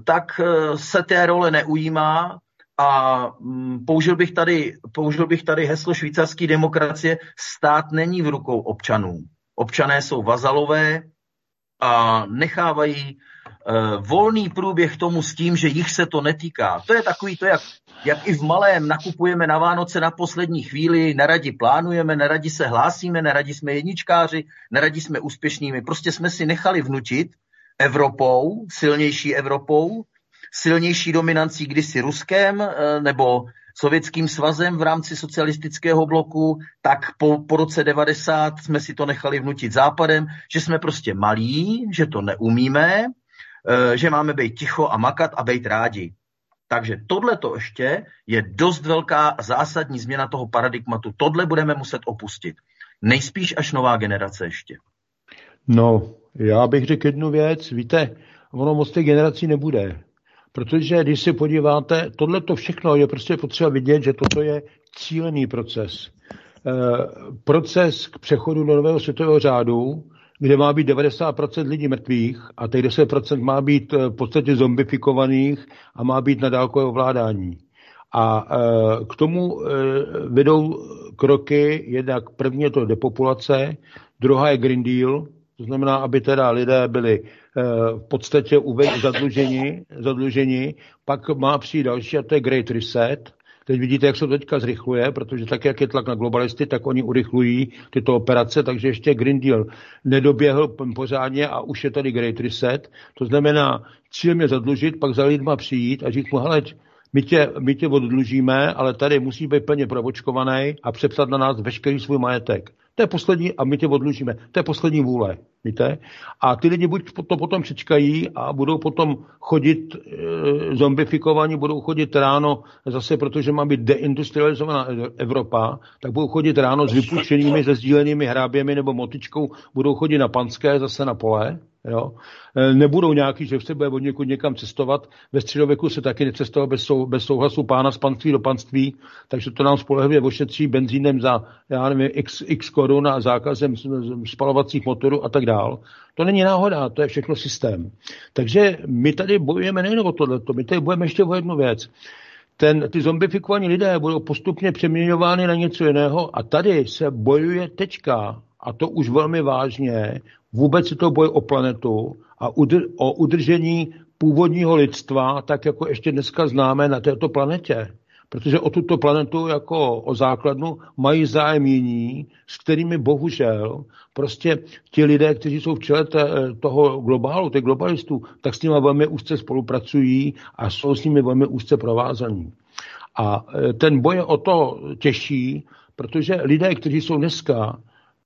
tak eh, se té role neujímá a mm, použil bych tady, použil bych tady heslo švýcarské demokracie, stát není v rukou občanů. Občané jsou vazalové a nechávají volný průběh tomu s tím, že jich se to netýká. To je takový to, jak jak i v malém nakupujeme na Vánoce na poslední chvíli, neradi plánujeme, neradi se hlásíme, neradi jsme jedničkáři, neradi jsme úspěšnými. Prostě jsme si nechali vnutit Evropou, silnější Evropou, silnější dominancí kdysi Ruskem eh, nebo Sovětským svazem v rámci socialistického bloku, tak po, po roce 90 jsme si to nechali vnutit západem, že jsme prostě malí, že to neumíme, eh, že máme být ticho a makat a být rádi. Takže tohle to ještě je dost velká zásadní změna toho paradigmatu. Tohle budeme muset opustit. Nejspíš až nová generace ještě. No, já bych řekl jednu věc. Víte, ono moc těch generací nebude. Protože když se podíváte, tohle to všechno je prostě potřeba vidět, že toto je cílený proces. E, proces k přechodu do nového světového řádu, kde má být 90% lidí mrtvých a těch 10% má být eh, v podstatě zombifikovaných a má být na dálkové ovládání. A eh, k tomu eh, vedou kroky, jednak první je to depopulace, druhá je Green Deal, to znamená, aby teda lidé byli v podstatě zadluženi, zadluženi, pak má přijít další a to je Great Reset, Teď vidíte, jak se to teďka zrychluje, protože tak, jak je tlak na globalisty, tak oni urychlují tyto operace, takže ještě Green Deal nedoběhl pořádně a už je tady Great Reset. To znamená, cílem je zadlužit, pak za lidma přijít a říct mu, hele, my tě, my tě oddlužíme, ale tady musí být plně provočkovaný a přepsat na nás veškerý svůj majetek. To je poslední, a my tě odlužíme. To je poslední vůle, víte? A ty lidi buď to potom přečkají a budou potom chodit e, zombifikovaní, budou chodit ráno zase, protože má být deindustrializovaná Evropa, tak budou chodit ráno s vypuštěnými, se sdílenými hráběmi nebo motičkou, budou chodit na Panské, zase na pole, Jo? E, nebudou nějaký, že se bude od někud někam cestovat. Ve středověku se taky necestoval bez, sou, bez souhlasu pána z panství do panství, takže to nám spolehlivě ošetří benzínem za, já nevím, x, x korun a zákazem spalovacích motorů a tak dál. To není náhoda, to je všechno systém. Takže my tady bojujeme nejen o tohleto, my tady bojujeme ještě o jednu věc. Ten, ty zombifikovaní lidé budou postupně přeměňovány na něco jiného a tady se bojuje tečka a to už velmi vážně Vůbec je to boj o planetu a udr- o udržení původního lidstva, tak jako ještě dneska známe na této planetě. Protože o tuto planetu jako o základnu mají zájem jiní, s kterými bohužel prostě ti lidé, kteří jsou v čele toho globálu, těch globalistů, tak s nimi velmi úzce spolupracují a jsou s nimi velmi úzce provázaní. A e, ten boj je o to těžší, protože lidé, kteří jsou dneska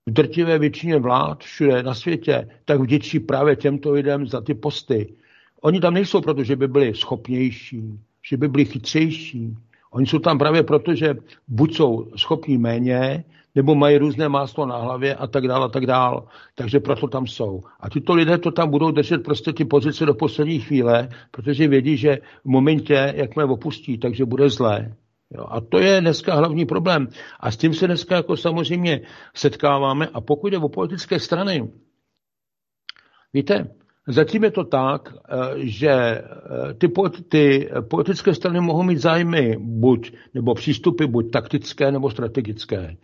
v drtivé většině vlád všude na světě, tak vděčí právě těmto lidem za ty posty. Oni tam nejsou proto, že by byli schopnější, že by byli chytřejší. Oni jsou tam právě proto, že buď jsou schopní méně, nebo mají různé máslo na hlavě a tak dále a tak dále. Takže proto tam jsou. A tyto lidé to tam budou držet prostě ty pozice do poslední chvíle, protože vědí, že v momentě, jak mě opustí, takže bude zlé. Jo, a to je dneska hlavní problém. A s tím se dneska jako samozřejmě setkáváme. A pokud je o politické strany, víte, zatím je to tak, eh, že eh, ty, ty politické strany mohou mít zájmy buď, nebo přístupy buď taktické, nebo strategické.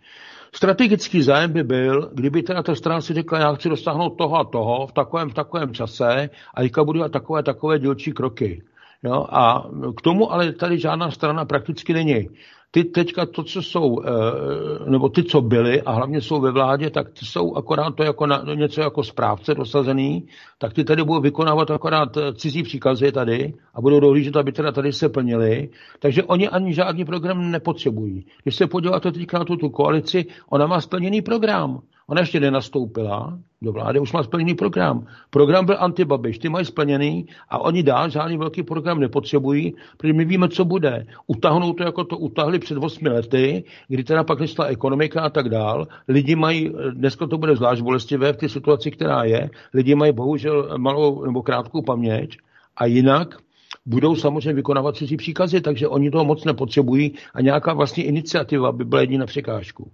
Strategický zájem by byl, kdyby teda ta strana si řekla, já chci dosáhnout toho a toho v takovém, v takovém čase a teďka budu dělat takové, takové dílčí kroky. Jo? A k tomu ale tady žádná strana prakticky není. Ty teďka to, co jsou, eh, nebo ty, co byly a hlavně jsou ve vládě, tak ty jsou akorát to jako na, něco jako správce dosazený, tak ty tady budou vykonávat akorát eh, cizí příkazy tady a budou dohlížet, aby teda tady se plnili. Takže oni ani žádný program nepotřebují. Když se podíváte teďka na tu, tu koalici, ona má splněný program. Ona ještě nenastoupila do vlády, už má splněný program. Program byl antibabiš, ty mají splněný a oni dál žádný velký program nepotřebují, protože my víme, co bude. Utahnou to, jako to utahli před 8 lety, kdy teda pak nešla ekonomika a tak dál. Lidi mají, dneska to bude zvlášť bolestivé v té situaci, která je, lidi mají bohužel malou nebo krátkou paměť a jinak budou samozřejmě vykonávat cizí příkazy, takže oni toho moc nepotřebují a nějaká vlastní iniciativa by byla jediná překážku.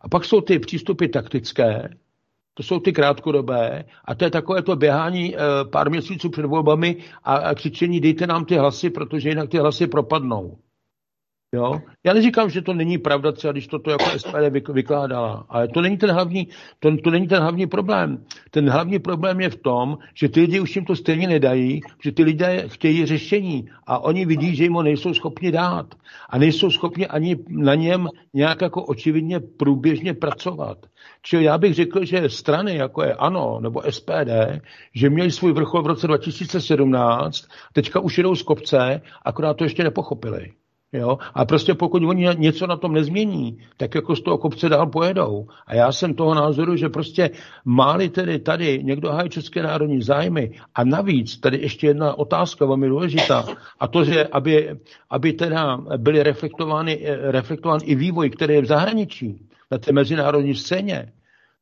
A pak jsou ty přístupy taktické, to jsou ty krátkodobé a to je takové to běhání e, pár měsíců před volbami a křičení dejte nám ty hlasy, protože jinak ty hlasy propadnou. Jo? Já neříkám, že to není pravda, třeba když toto jako SPD vykládala, ale to není ten hlavní, to, to není ten hlavní problém. Ten hlavní problém je v tom, že ty lidi už jim to stejně nedají, že ty lidé chtějí řešení a oni vidí, že jim ho nejsou schopni dát a nejsou schopni ani na něm nějak jako očividně průběžně pracovat. Čili já bych řekl, že strany, jako je ANO nebo SPD, že měli svůj vrchol v roce 2017, teďka už jedou z kopce, akorát to ještě nepochopili. Jo? A prostě pokud oni něco na tom nezmění, tak jako z toho kopce dál pojedou. A já jsem toho názoru, že prostě máli tedy tady někdo hájí české národní zájmy a navíc tady ještě jedna otázka velmi důležitá a to, že aby, aby teda byly reflektovány, reflektován i vývoj, který je v zahraničí, na té mezinárodní scéně,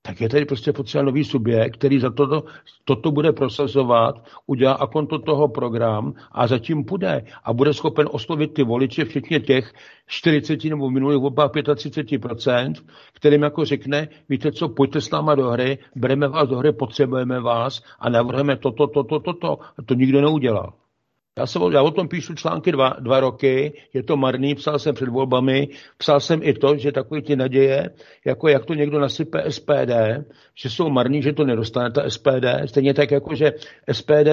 tak je tady prostě potřeba nový subjekt, který za toto, toto bude prosazovat, udělá a konto toho program a zatím půjde a bude schopen oslovit ty voliče, včetně těch 40 nebo minulých volbách 35%, kterým jako řekne, víte co, pojďte s náma do hry, bereme vás do hry, potřebujeme vás a navrhujeme toto, toto, toto. A to nikdo neudělal. Já, jsem, já o tom píšu články dva, dva roky, je to marný, psal jsem před volbami, psal jsem i to, že takové ty naděje, jako jak to někdo nasype SPD, že jsou marný, že to nedostane ta SPD, stejně tak jako, že SPD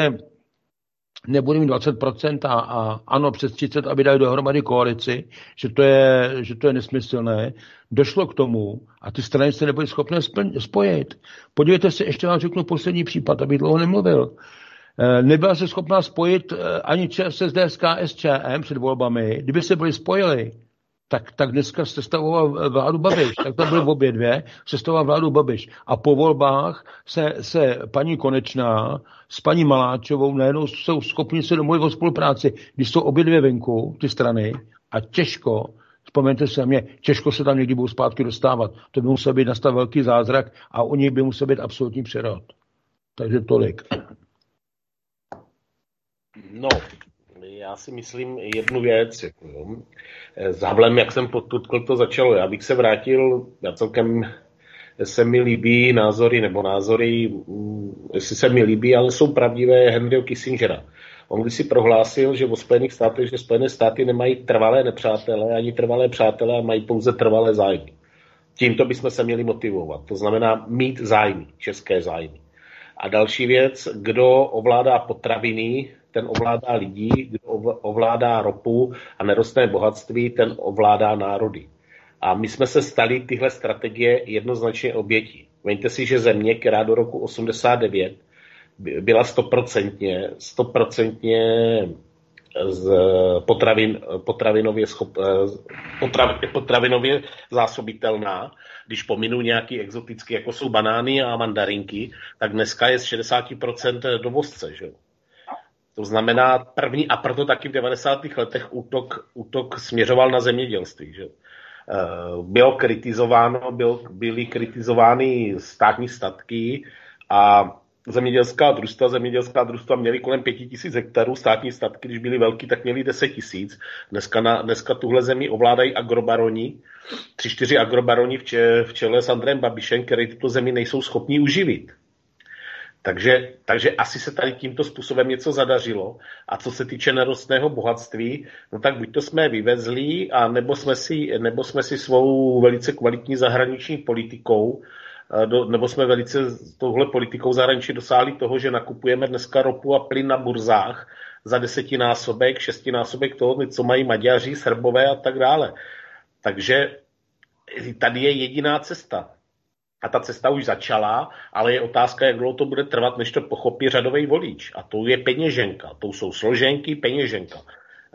nebude mít 20% a, a ano přes 30, aby dali dohromady koalici, že to, je, že to je nesmyslné. Došlo k tomu a ty strany se nebyly schopné spojit. Podívejte se, ještě vám řeknu poslední případ, aby dlouho nemluvil. Eh, nebyla se schopná spojit eh, ani ČSSD s KSČM před volbami. Kdyby se byli spojili, tak, tak dneska sestavoval vládu Babiš. Tak to byly obě dvě, sestavoval vládu Babiš. A po volbách se, se paní Konečná s paní Maláčovou najednou jsou schopni se domluvit o spolupráci, když jsou obě dvě venku, ty strany, a těžko, vzpomeňte se mě, těžko se tam někdy budou zpátky dostávat. To by musel být nastat velký zázrak a u nich by musel být absolutní přerod. Takže tolik. No, já si myslím jednu věc. Jako, jo. S Havlem, jak jsem potutkl, to začalo. Já bych se vrátil, já celkem se mi líbí názory, nebo názory, mm, jestli se mi líbí, ale jsou pravdivé Henryho Kissingera. On když si prohlásil, že o Spojených státech, že Spojené státy nemají trvalé nepřátelé, ani trvalé přátelé, a mají pouze trvalé zájmy. Tímto bychom se měli motivovat. To znamená mít zájmy, české zájmy. A další věc, kdo ovládá potraviny, ten ovládá lidi, kdo ovládá ropu a nerostné bohatství, ten ovládá národy. A my jsme se stali tyhle strategie jednoznačně obětí. Vemte si, že země, která do roku 89 byla stoprocentně, stoprocentně z potravin, potravinově, schop, potrav, potravinově zásobitelná, když pominu nějaký exotický, jako jsou banány a mandarinky, tak dneska je z 60% dovozce. Že? To znamená první, a proto taky v 90. letech útok, útok směřoval na zemědělství. Že? Eh, bylo kritizováno, byl, byly kritizovány státní statky a zemědělská družstva. Zemědělská družstva měly kolem 5000 hektarů, státní statky, když byly velký, tak měli 10 tisíc. Dneska, na, dneska tuhle zemi ovládají agrobaroni, tři, čtyři agrobaroni v, če, v čele s Andrem Babišem, který tyto zemi nejsou schopni uživit. Takže, takže asi se tady tímto způsobem něco zadařilo. A co se týče nerostného bohatství, no tak buď to jsme vyvezli, a nebo jsme si, nebo jsme si svou velice kvalitní zahraniční politikou do, nebo jsme velice touhle politikou zahraničí dosáhli toho, že nakupujeme dneska ropu a plyn na burzách za desetinásobek, šestinásobek toho, co mají Maďaři, Srbové a tak dále. Takže tady je jediná cesta. A ta cesta už začala, ale je otázka, jak dlouho to bude trvat, než to pochopí řadový volič. A to je peněženka. To jsou složenky, peněženka.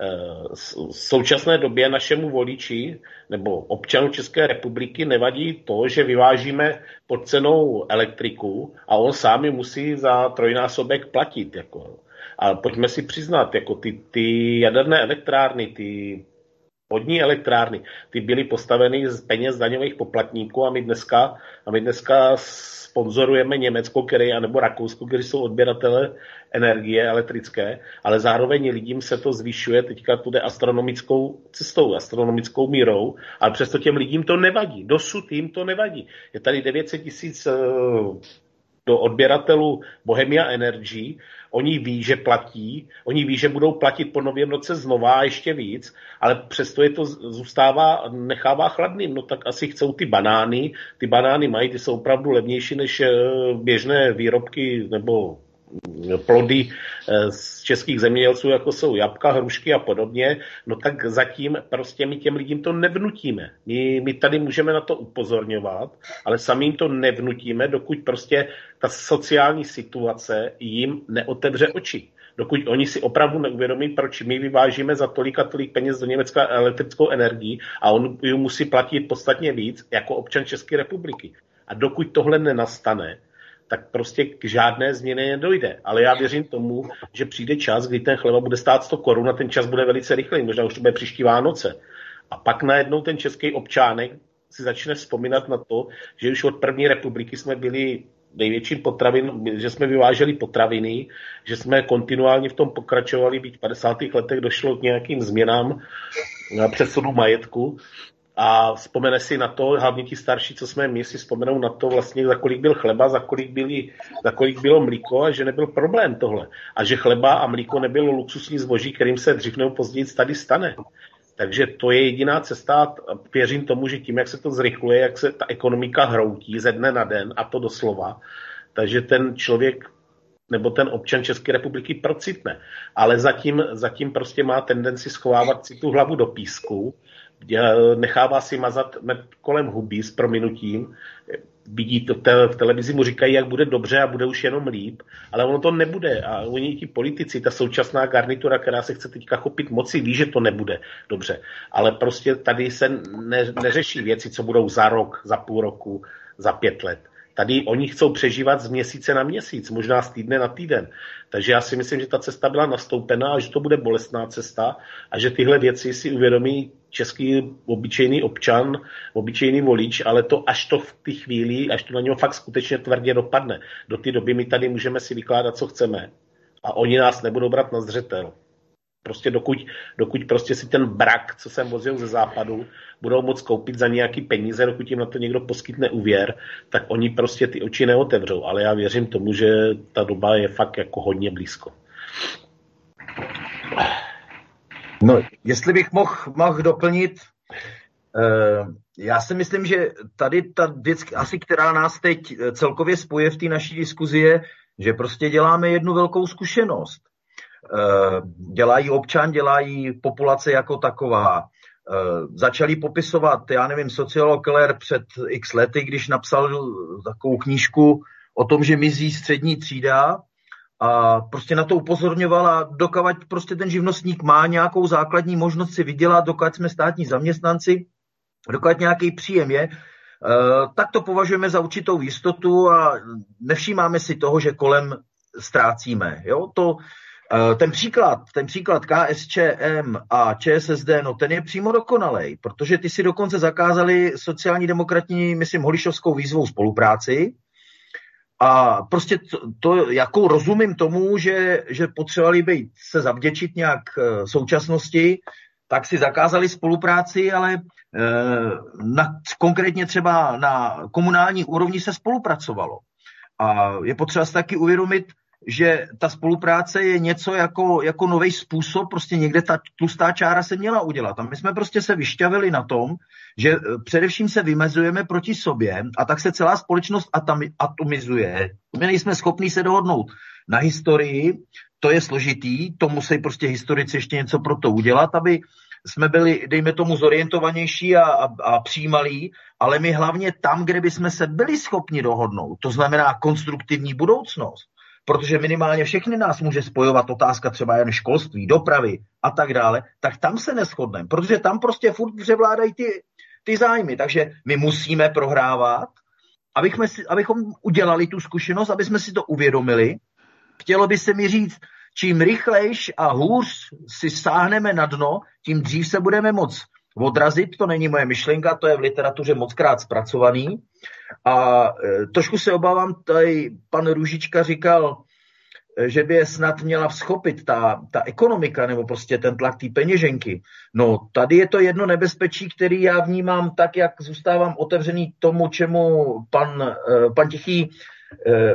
Eh, v současné době našemu voliči nebo občanu České republiky nevadí to, že vyvážíme pod cenou elektriku a on sám ji musí za trojnásobek platit. Jako. A pojďme si přiznat, jako ty, ty jaderné elektrárny, ty vodní elektrárny, ty byly postaveny z peněz daňových poplatníků a my dneska, a my dneska sponzorujeme Německo, který, anebo Rakousko, který jsou odběratele energie elektrické, ale zároveň lidím se to zvyšuje, teďka tu jde astronomickou cestou, astronomickou mírou, ale přesto těm lidím to nevadí. Dosud jim to nevadí. Je tady 900 tisíc eh, do odběratelů Bohemia Energy, oni ví, že platí, oni ví, že budou platit po novém roce znova a ještě víc, ale přesto je to zůstává, nechává chladným, no tak asi chcou ty banány, ty banány mají, ty jsou opravdu levnější než eh, běžné výrobky nebo plody eh, z českých zemědělců, jako jsou jabka, hrušky a podobně, no tak zatím prostě my těm lidem to nevnutíme. My, my tady můžeme na to upozorňovat, ale sami jim to nevnutíme, dokud prostě ta sociální situace jim neotevře oči. Dokud oni si opravdu neuvědomí, proč my vyvážíme za tolik a tolik peněz do Německa elektrickou energii a on ji musí platit podstatně víc jako občan České republiky. A dokud tohle nenastane, tak prostě k žádné změně nedojde. Ale já věřím tomu, že přijde čas, kdy ten chleba bude stát 100 korun a ten čas bude velice rychlý, možná už to bude příští Vánoce. A pak najednou ten český občánek si začne vzpomínat na to, že už od první republiky jsme byli největším potravin, že jsme vyváželi potraviny, že jsme kontinuálně v tom pokračovali, byť v 50. letech došlo k nějakým změnám na přesunu majetku, a vzpomene si na to, hlavně ti starší, co jsme my, si vzpomenou na to vlastně, za kolik byl chleba, za kolik, byli, za kolik bylo mlíko a že nebyl problém tohle. A že chleba a mlíko nebylo luxusní zboží, kterým se dřív nebo později tady stane. Takže to je jediná cesta. Věřím tomu, že tím, jak se to zrychluje, jak se ta ekonomika hroutí ze dne na den, a to doslova, takže ten člověk nebo ten občan České republiky procitne. Ale zatím, zatím prostě má tendenci schovávat si tu hlavu do písku nechává si mazat kolem huby s prominutím, vidí to v televizi, mu říkají, jak bude dobře a bude už jenom líp, ale ono to nebude. A oni ti politici, ta současná garnitura, která se chce teďka chopit moci, ví, že to nebude dobře. Ale prostě tady se ne, neřeší věci, co budou za rok, za půl roku, za pět let. Tady oni chcou přežívat z měsíce na měsíc, možná z týdne na týden. Takže já si myslím, že ta cesta byla nastoupená a že to bude bolestná cesta a že tyhle věci si uvědomí český obyčejný občan, obyčejný volič, ale to až to v té chvíli, až to na něho fakt skutečně tvrdě dopadne. Do té doby my tady můžeme si vykládat, co chceme a oni nás nebudou brát na zřetel. Prostě dokud, dokud prostě si ten brak, co jsem vozil ze západu, budou moc koupit za nějaký peníze, dokud jim na to někdo poskytne úvěr, tak oni prostě ty oči neotevřou. Ale já věřím tomu, že ta doba je fakt jako hodně blízko. No, jestli bych mohl, mohl doplnit, eh, já si myslím, že tady ta věc, asi která nás teď celkově spoje v té naší diskuzi, je, že prostě děláme jednu velkou zkušenost. Eh, dělají občan, dělají populace jako taková. Eh, začali popisovat, já nevím, sociolog Keller před x lety, když napsal takovou knížku o tom, že mizí střední třída a prostě na to upozorňoval a dokavať prostě ten živnostník má nějakou základní možnost si vydělat, dokud jsme státní zaměstnanci, dokud nějaký příjem je, eh, tak to považujeme za určitou jistotu a nevšímáme si toho, že kolem ztrácíme. Jo? To, Eh, ten příklad, ten příklad KSČM a ČSSD, no ten je přímo dokonalej, protože ty si dokonce zakázali sociální demokratní, myslím, holišovskou výzvou spolupráci, a prostě to, to jako rozumím tomu, že, že potřebovali být se zavděčit nějak eh, současnosti, tak si zakázali spolupráci, ale e, na, konkrétně třeba na komunální úrovni se spolupracovalo. A je potřeba si taky uvědomit, že ta spolupráce je něco jako, jako nový způsob, prostě někde ta tlustá čára se měla udělat. A my jsme prostě se vyšťavili na tom, že eh, především se vymezujeme proti sobě a tak se celá společnost atomizuje. My nejsme schopni se dohodnout na historii, to je složitý, to musí prostě historici ještě něco pro to udělat, aby jsme byli, dejme tomu, zorientovanější a, a, a přijímalí, ale my hlavně tam, kde bychom se byli schopni dohodnout, to znamená konstruktivní budoucnost, protože minimálně všechny nás může spojovat otázka třeba jen školství, dopravy a tak dále, tak tam se neschodneme, protože tam prostě furt převládají ty, ty zájmy. Takže my musíme prohrávat, abychom, si, abychom udělali tu zkušenost, aby jsme si to uvědomili. Chtělo by se mi říct, čím rychlejš a hůř si sáhneme na dno, tím dřív se budeme moc odrazit, to není moje myšlenka, to je v literatuře mockrát zpracovaný. A e, trošku se obávám, tady pan Růžička říkal, e, že by je snad měla vzchopit ta, ta ekonomika nebo prostě ten tlak té peněženky. No tady je to jedno nebezpečí, který já vnímám tak, jak zůstávám otevřený tomu, čemu pan, e, pan Tichý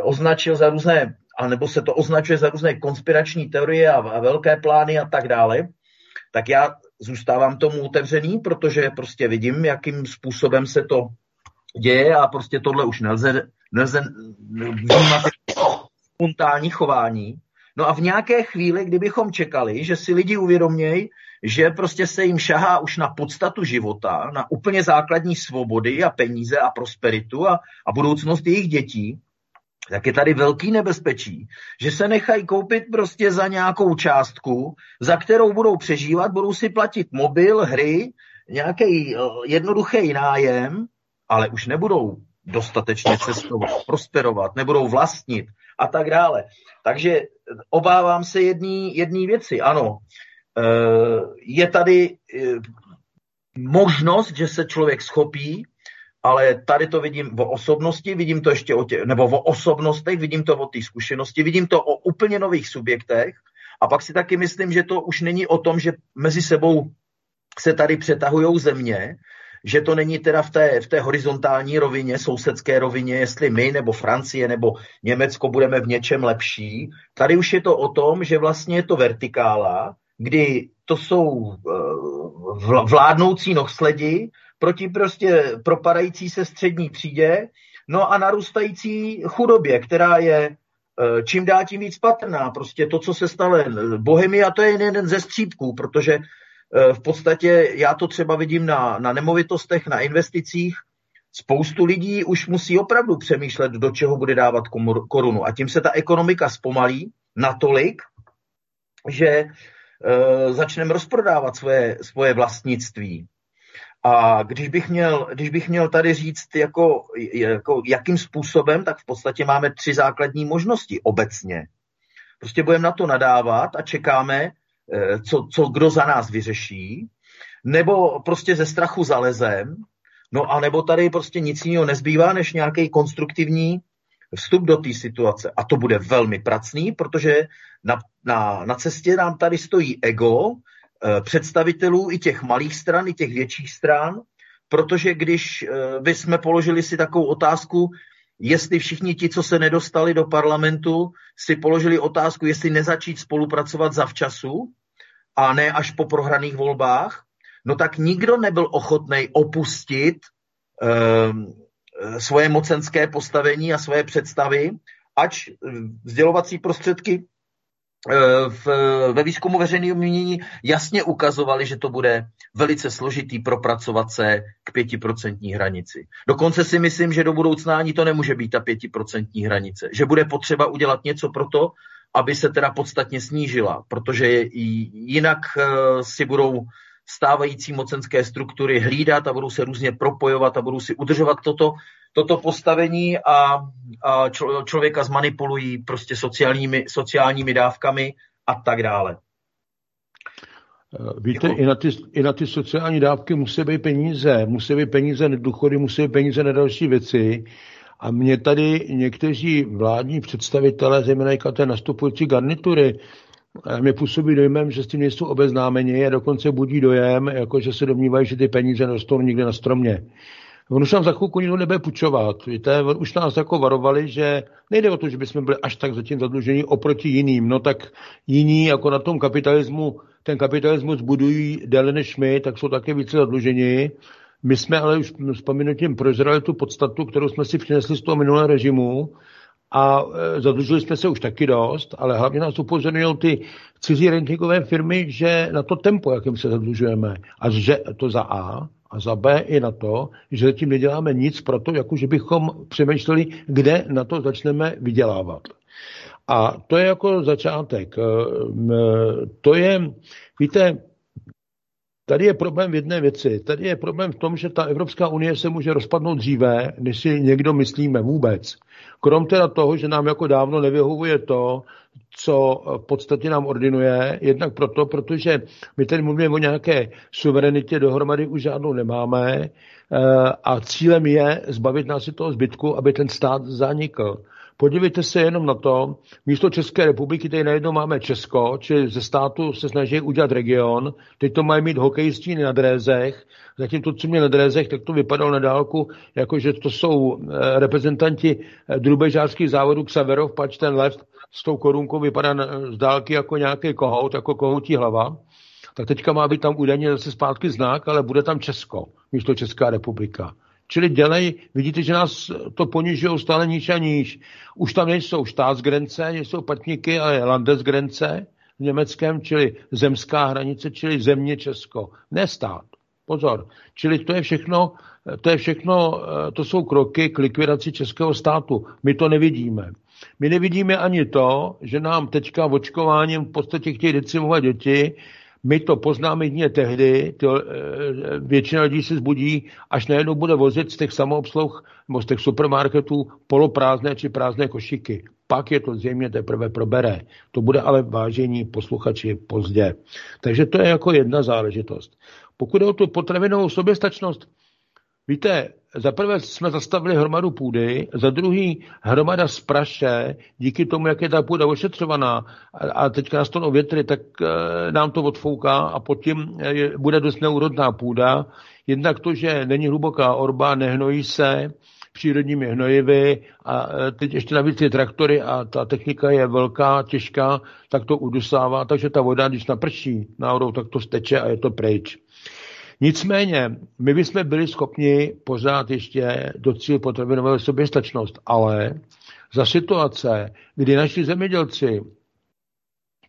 označil za různé, anebo se to označuje za různé konspirační teorie a, a velké plány a tak dále, tak já zůstávám tomu otevřený, protože prostě vidím, jakým způsobem se to děje a prostě tohle už nelze, nelze vnímat spontánní chování. No a v nějaké chvíli, kdybychom čekali, že si lidi uvědomějí, že prostě se jim šahá už na podstatu života, na úplně základní svobody a peníze a prosperitu a, a budoucnost jejich dětí, tak je tady velký nebezpečí, že se nechají koupit prostě za nějakou částku, za kterou budou přežívat, budou si platit mobil, hry, nějaký eh, jednoduchý nájem, ale už nebudou dostatečně cestovat, prosperovat, nebudou vlastnit a tak dále. Takže obávám se jedné jedný věci. Ano, eh, je tady eh, možnost, že se člověk schopí ale tady to vidím o osobnosti, vidím to ještě o tě, nebo o osobnostech, vidím to o té zkušenosti, vidím to o úplně nových subjektech a pak si taky myslím, že to už není o tom, že mezi sebou se tady přetahují země, že to není teda v té, v té horizontální rovině, sousedské rovině, jestli my nebo Francie nebo Německo budeme v něčem lepší. Tady už je to o tom, že vlastně je to vertikála, kdy to jsou eh, vládnoucí nohsledi, proti prostě propadající se střední třídě, no a narůstající chudobě, která je e, čím dál tím víc patrná. Prostě to, co se stalo Bohemia, to je jeden ze střípků, protože v podstatě já to třeba vidím na, na nemovitostech, na investicích, spoustu lidí už musí opravdu přemýšlet, do čeho bude dávat korunu. A tím se ta ekonomika zpomalí natolik, že e, začneme rozprodávat svoje, svoje vlastnictví. A když bych měl, když bych měl tady říct, jako, jako, jakým způsobem, tak v podstatě máme tři základní možnosti obecně. Prostě budeme na to nadávat a čekáme, co, co kdo za nás vyřeší, nebo prostě ze strachu zalezem No a nebo tady prostě nic jiného nezbývá, než nějaký konstruktivní vstup do té situace. A to bude velmi pracný, protože na, na, na cestě nám tady stojí ego eh, představitelů i těch malých stran, i těch větších stran, protože když eh, by jsme položili si takovou otázku, jestli všichni ti, co se nedostali do parlamentu, si položili otázku, jestli nezačít spolupracovat zavčasu a ne až po prohraných volbách, no tak nikdo nebyl ochotný opustit uh, svoje mocenské postavení a svoje představy, ač vzdělovací prostředky v, ve výzkumu veřejného mínění jasně ukazovali, že to bude velice složitý propracovat se k pětiprocentní hranici. Dokonce si myslím, že do budoucna ani to nemůže být ta pětiprocentní hranice. Že bude potřeba udělat něco pro to, aby se teda podstatně snížila, protože jinak eh, si budou stávající mocenské struktury hlídat a budou se různě propojovat a budou si udržovat toto, toto postavení a, a člověka zmanipulují prostě sociálními, sociálními dávkami a tak dále. Víte, i na, ty, i na ty sociální dávky musí být peníze. Musí být peníze na důchody, musí být peníze na další věci. A mě tady někteří vládní představitelé, zejména té nastupující garnitury, mě působí dojmem, že s tím nejsou obeznámeni a dokonce budí dojem, jako že se domnívají, že ty peníze nerostou nikde na stromě. On už nám za chvilku nikdo nebude půjčovat. Víte, už nás jako varovali, že nejde o to, že bychom byli až tak zatím zadlužení oproti jiným. No tak jiní jako na tom kapitalismu, ten kapitalismus budují déle než my, tak jsou také více zadlužení. My jsme ale už s pominutím prozrali tu podstatu, kterou jsme si přinesli z toho minulého režimu, a e, zadlužili jsme se už taky dost, ale hlavně nás upozorňují ty cizí ratingové firmy, že na to tempo, jakým se zadlužujeme, a že to za A, a za B i na to, že zatím neděláme nic pro to, jako že bychom přemýšleli, kde na to začneme vydělávat. A to je jako začátek. E, to je, víte, Tady je problém v jedné věci. Tady je problém v tom, že ta Evropská unie se může rozpadnout dříve, než si někdo myslíme vůbec. Krom teda toho, že nám jako dávno nevyhovuje to, co v podstatě nám ordinuje, jednak proto, protože my tady mluvíme o nějaké suverenitě, dohromady už žádnou nemáme eh, a cílem je zbavit nás si toho zbytku, aby ten stát zanikl. Podívejte se jenom na to, místo České republiky tady najednou máme Česko, či ze státu se snaží udělat region, teď to mají mít hokejistí na drézech, zatím to, co mě na drézech, tak to vypadalo na dálku, jako že to jsou eh, reprezentanti eh, drubežářských závodů Xaverov, pač ten lev s tou korunkou vypadá z dálky jako nějaký kohout, jako kohoutí hlava. Tak teďka má být tam údajně zase zpátky znak, ale bude tam Česko, místo Česká republika. Čili dělej, vidíte, že nás to ponižují stále níž a níž. Už tam nejsou štátsgrence, nejsou patníky, ale landesgrence v německém, čili zemská hranice, čili země Česko. Ne stát. Pozor. Čili to je všechno, to je všechno, to jsou kroky k likvidaci českého státu. My to nevidíme. My nevidíme ani to, že nám teďka očkováním v podstatě chtějí decimovat děti, my to poznáme jedině tehdy, to, e, většina lidí se zbudí, až najednou bude vozit z těch samoobsluh nebo z těch supermarketů poloprázdné či prázdné košiky. Pak je to zřejmě teprve probere. To bude ale vážení posluchači pozdě. Takže to je jako jedna záležitost. Pokud je o tu potravinovou soběstačnost, víte, za prvé jsme zastavili hromadu půdy, za druhý hromada z praše, díky tomu, jak je ta půda ošetřovaná a teďka nastanou větry, tak e, nám to odfouká a pod tím je, bude dost neúrodná půda. Jednak to, že není hluboká orba, nehnojí se, přírodními hnojivy a e, teď ještě navíc ty traktory a ta technika je velká, těžká, tak to udusává, takže ta voda, když naprší náhodou, tak to steče a je to pryč. Nicméně, my bychom byli schopni pořád ještě docílit potravinové soběstačnost, ale za situace, kdy naši zemědělci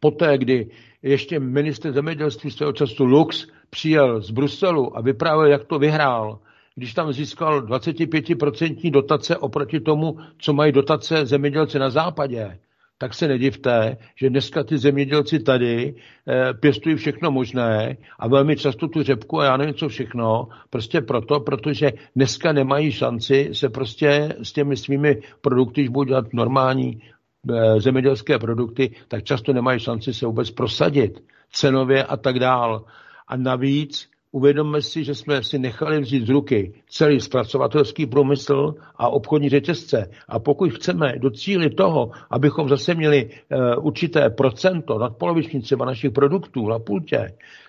poté, kdy ještě minister zemědělství svého času Lux přijel z Bruselu a vyprávěl, jak to vyhrál, když tam získal 25% dotace oproti tomu, co mají dotace zemědělci na západě, tak se nedivte, že dneska ty zemědělci tady e, pěstují všechno možné a velmi často tu řepku a já nevím co všechno, prostě proto, protože dneska nemají šanci se prostě s těmi svými produkty, když budou dělat normální e, zemědělské produkty, tak často nemají šanci se vůbec prosadit cenově a tak dál. A navíc uvědomme si, že jsme si nechali vzít z ruky celý zpracovatelský průmysl a obchodní řetězce. A pokud chceme docílit toho, abychom zase měli uh, určité procento, nadpoloviční třeba našich produktů na pultě,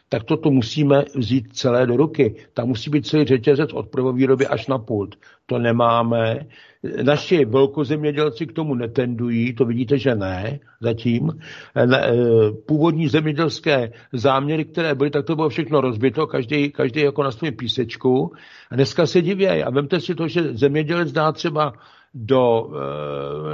tak toto musíme vzít celé do ruky. Tam musí být celý řetězec od prvovýroby až na pult. To nemáme. Naši velkozemědělci k tomu netendují, to vidíte, že ne zatím. E, původní zemědělské záměry, které byly, tak to bylo všechno rozbito, každý, každý jako na svém písečku. A dneska se divějí. A vemte si to, že zemědělec dá třeba do,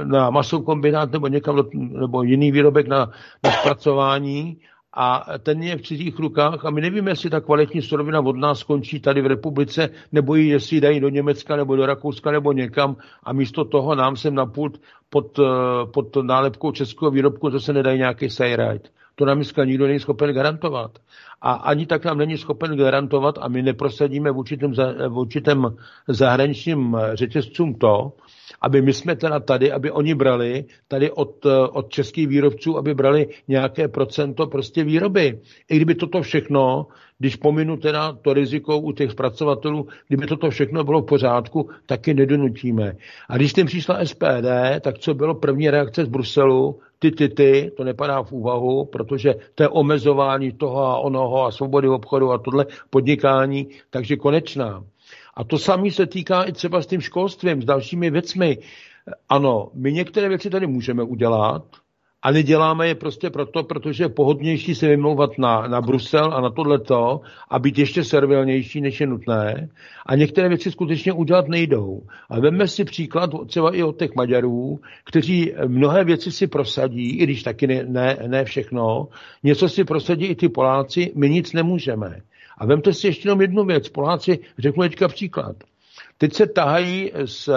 e, na masový kombinát nebo někam nebo jiný výrobek na, na zpracování a ten je v cizích rukách a my nevíme, jestli ta kvalitní surovina od nás skončí tady v republice, nebo ji jestli dají do Německa nebo do Rakouska nebo někam a místo toho nám sem na pod, eh, pod nálepkou českého výrobku zase nedají nějaký sajrajt. To nám dneska nikdo není schopen garantovat. A ani tak nám není schopen garantovat a my neprosadíme v určitém, v určitém zahraničním řetězcům to, aby my jsme teda tady, aby oni brali tady od, od českých výrobců, aby brali nějaké procento prostě výroby. I kdyby toto všechno, když pominu teda to riziko u těch zpracovatelů, kdyby toto všechno bylo v pořádku, taky nedonutíme. A když tím přišla SPD, tak co bylo první reakce z Bruselu? Ty, ty, ty, to nepadá v úvahu, protože to je omezování toho a onoho a svobody obchodu a tohle podnikání, takže konečná. A to samé se týká i třeba s tím školstvím, s dalšími věcmi. Ano, my některé věci tady můžeme udělat, a neděláme je prostě proto, protože je pohodnější se vymlouvat na, na Brusel a na tohleto a být ještě servilnější, než je nutné. A některé věci skutečně udělat nejdou. A veme si příklad třeba i od těch Maďarů, kteří mnohé věci si prosadí, i když taky ne, ne, ne všechno. Něco si prosadí i ty Poláci, my nic nemůžeme. A vemte si ještě jenom jednu věc. Poláci, řeknu teďka příklad. Teď se tahají s eh,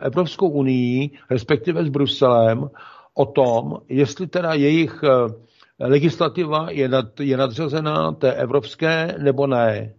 Evropskou unii, respektive s Bruselem, o tom, jestli teda jejich eh, legislativa je, nad, je nadřazená té evropské nebo ne.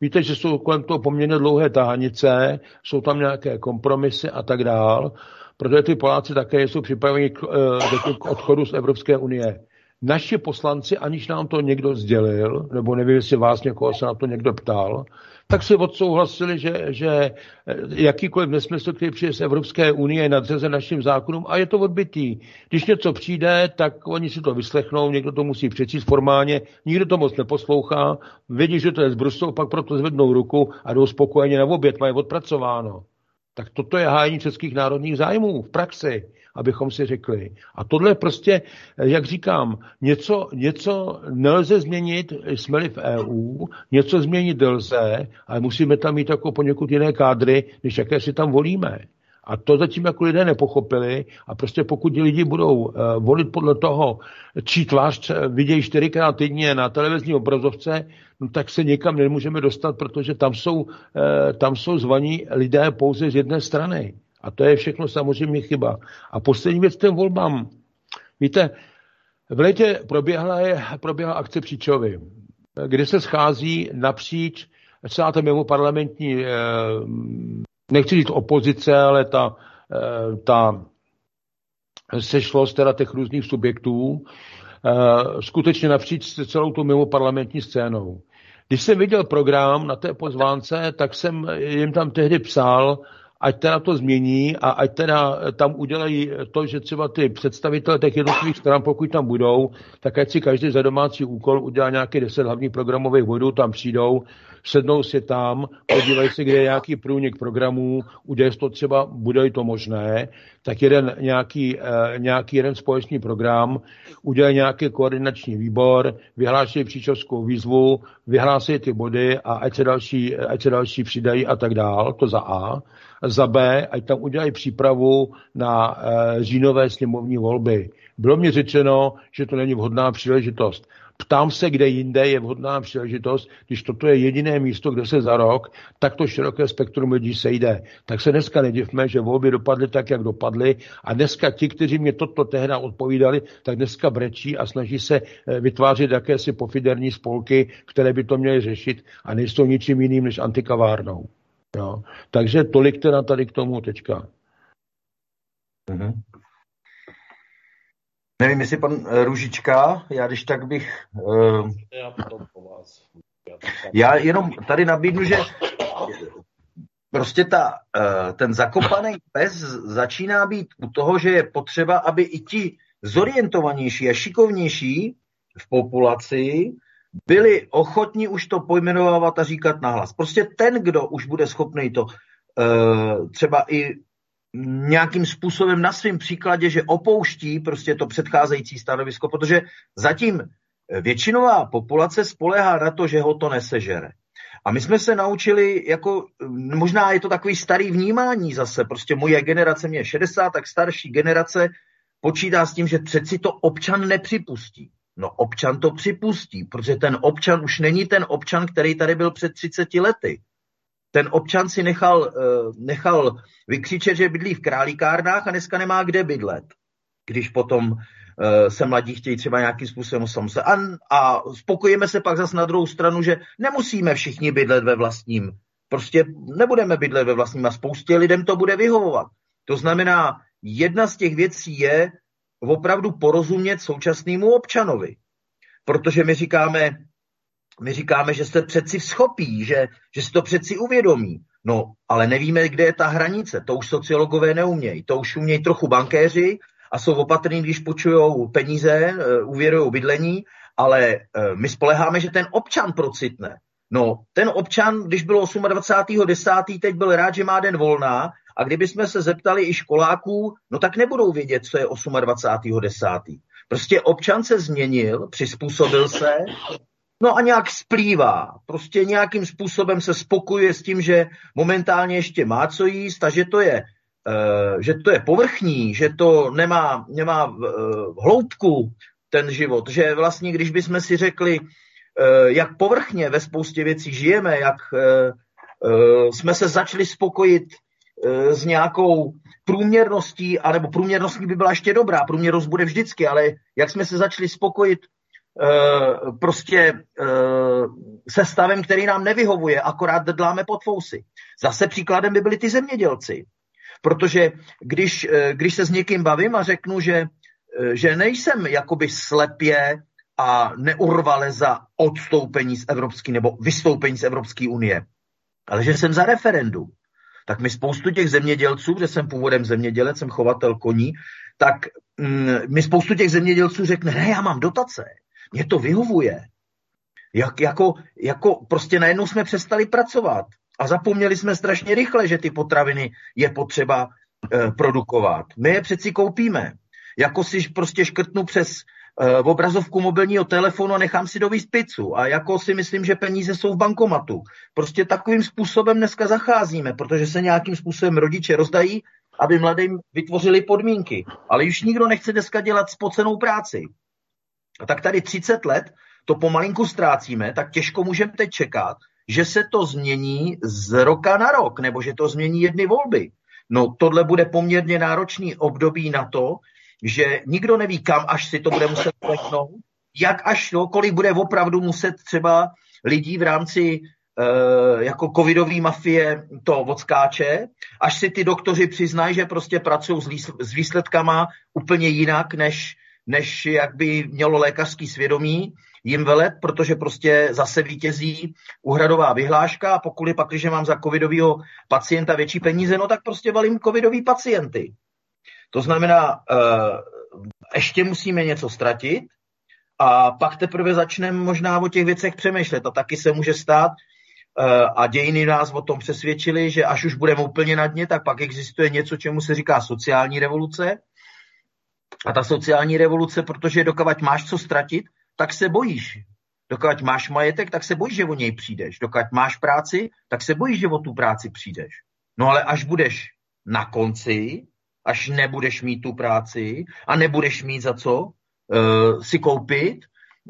Víte, že jsou kolem toho poměrně dlouhé tahanice, jsou tam nějaké kompromisy a tak dál, protože ty Poláci také jsou připraveni k, eh, k odchodu z Evropské unie naši poslanci, aniž nám to někdo sdělil, nebo nevím, jestli vás někoho se na to někdo ptal, tak si odsouhlasili, že, že eh, jakýkoliv nesmysl, který přijde z Evropské unie, je nadřezen našim zákonům a je to odbytý. Když něco přijde, tak oni si to vyslechnou, někdo to musí přečíst formálně, nikdo to moc neposlouchá, vědí, že to je z Bruselu, pak proto zvednou ruku a jdou spokojeně na oběd, mají odpracováno. Tak toto je hájení českých národních zájmů v praxi abychom si řekli. A tohle prostě, jak říkám, něco, něco nelze změnit, jsme-li v EU, něco změnit lze, ale musíme tam mít jako poněkud jiné kádry, než jaké si tam volíme. A to zatím jako lidé nepochopili a prostě pokud lidi budou uh, volit podle toho, čí tvář vidějí čtyřikrát týdně na televizní obrazovce, no tak se nikam nemůžeme dostat, protože tam jsou, uh, tam jsou zvaní lidé pouze z jedné strany. A to je všechno samozřejmě chyba. A poslední věc těm volbám. Víte, v létě proběhla, je, proběhla akce Příčovy, kde se schází napříč ta mimo parlamentní, eh, nechci říct opozice, ale ta, eh, ta sešlost teda těch různých subjektů, eh, skutečně napříč celou tu mimo parlamentní scénou. Když jsem viděl program na té pozvánce, tak jsem jim tam tehdy psal, ať teda to změní a ať teda tam udělají to, že třeba ty představitelé těch jednotlivých stran, pokud tam budou, tak ať si každý za domácí úkol udělá nějaké deset hlavních programových bodů, tam přijdou, sednou si tam, podívají se, kde je nějaký průnik programů, udělají to třeba, bude to možné, tak jeden nějaký, eh, nějaký jeden společný program, udělají nějaký koordinační výbor, vyhlásí příčovskou výzvu, vyhlásí ty body a ať se další, ať se další přidají a tak dál, to za A za B, ať tam udělají přípravu na e, říjnové sněmovní volby. Bylo mi řečeno, že to není vhodná příležitost. Ptám se, kde jinde je vhodná příležitost, když toto je jediné místo, kde se za rok takto široké spektrum lidí sejde. Tak se dneska nedivme, že volby dopadly tak, jak dopadly a dneska ti, kteří mě toto tehda odpovídali, tak dneska brečí a snaží se eh, vytvářet jakési pofiderní spolky, které by to měly řešit a nejsou ničím jiným než antikavárnou. Jo. Takže tolik teda tady k tomu teďka. Mm-hmm. Nevím, jestli pan uh, Ružička, já když tak bych... Uh, já po vás. Já jenom tady nabídnu, že prostě ta, uh, ten zakopaný pes začíná být u toho, že je potřeba, aby i ti zorientovanější a šikovnější v populaci byli ochotní už to pojmenovávat a říkat nahlas. Prostě ten, kdo už bude schopný to uh, třeba i nějakým způsobem na svém příkladě, že opouští prostě to předcházející stanovisko, protože zatím většinová populace spolehá na to, že ho to nesežere. A my jsme se naučili, jako možná je to takový starý vnímání zase, prostě moje generace, mě je 60, tak starší generace počítá s tím, že přeci to občan nepřipustí. No občan to připustí, protože ten občan už není ten občan, který tady byl před 30 lety ten občan si nechal, eh, nechal vykřičet, že bydlí v králíkárnách a dneska nemá kde bydlet. Když potom eh, se mladí chtějí třeba nějakým způsobem samostatně. A, a spokojíme se pak zase na druhou stranu, že nemusíme všichni bydlet ve vlastním. Prostě nebudeme bydlet ve vlastním a spoustě lidem to bude vyhovovat. To znamená, jedna z těch věcí je opravdu porozumět současnému občanovi. Protože my říkáme, my říkáme, že se přeci schopí, že, že si to přeci uvědomí. No, ale nevíme, kde je ta hranice. To už sociologové neumějí. To už umějí trochu bankéři a jsou opatrní, když počují peníze, eh, uvěrují bydlení, ale eh, my spoleháme, že ten občan procitne. No, ten občan, když bylo 28.10., teď byl rád, že má den volná a kdyby jsme se zeptali i školáků, no tak nebudou vědět, co je 28.10. Prostě občan se změnil, přizpůsobil se No a nějak splývá. Prostě nějakým způsobem se spokuje s tím, že momentálně ještě má co jíst a že to je, uh, že to je povrchní, že to nemá, nemá uh, hloubku ten život. Že vlastně, když bychom si řekli, uh, jak povrchně ve spoustě věcí žijeme, jak jsme se začali spokojit s nějakou průměrností, anebo průměrností by byla ještě dobrá, průměrnost bude vždycky, ale jak jsme se začali spokojit Eh, prostě eh, se stavem, který nám nevyhovuje, akorát dláme pod fousy. Zase příkladem by byli ty zemědělci. Protože když, eh, když se s někým bavím a řeknu, že, že nejsem jakoby slepě a neurvale za odstoupení z Evropské nebo vystoupení z Evropské unie, ale že jsem za referendum, tak mi spoustu těch zemědělců, že jsem původem zemědělec, jsem chovatel koní, tak mm, mi spoustu těch zemědělců řekne, ne, já mám dotace, mě to vyhovuje. Jak, jako, jako prostě najednou jsme přestali pracovat a zapomněli jsme strašně rychle, že ty potraviny je potřeba e, produkovat. My je přeci koupíme. Jako si prostě škrtnu přes e, obrazovku mobilního telefonu a nechám si dovíst pizzu. A jako si myslím, že peníze jsou v bankomatu. Prostě takovým způsobem dneska zacházíme, protože se nějakým způsobem rodiče rozdají, aby mladým vytvořili podmínky. Ale už nikdo nechce dneska dělat spocenou práci. A tak tady 30 let to pomalinku ztrácíme, tak těžko můžeme teď čekat, že se to změní z roka na rok, nebo že to změní jedny volby. No tohle bude poměrně náročný období na to, že nikdo neví, kam až si to bude muset plechnout, jak až to, kolik bude opravdu muset třeba lidí v rámci e, jako covidové mafie to odskáče, až si ty doktoři přiznají, že prostě pracují s výsledkama úplně jinak, než než jak by mělo lékařský svědomí jim velet, protože prostě zase vítězí úhradová vyhláška a pokud je pak, když mám za covidového pacienta větší peníze, no tak prostě valím covidový pacienty. To znamená, uh, ještě musíme něco ztratit a pak teprve začneme možná o těch věcech přemýšlet. A taky se může stát, uh, a dějiny nás o tom přesvědčili, že až už budeme úplně na dně, tak pak existuje něco, čemu se říká sociální revoluce, a ta sociální revoluce, protože dokavať máš co ztratit, tak se bojíš. Dokud máš majetek, tak se bojíš, že o něj přijdeš. Dokud máš práci, tak se bojíš, že o tu práci přijdeš. No ale až budeš na konci, až nebudeš mít tu práci a nebudeš mít za co uh, si koupit,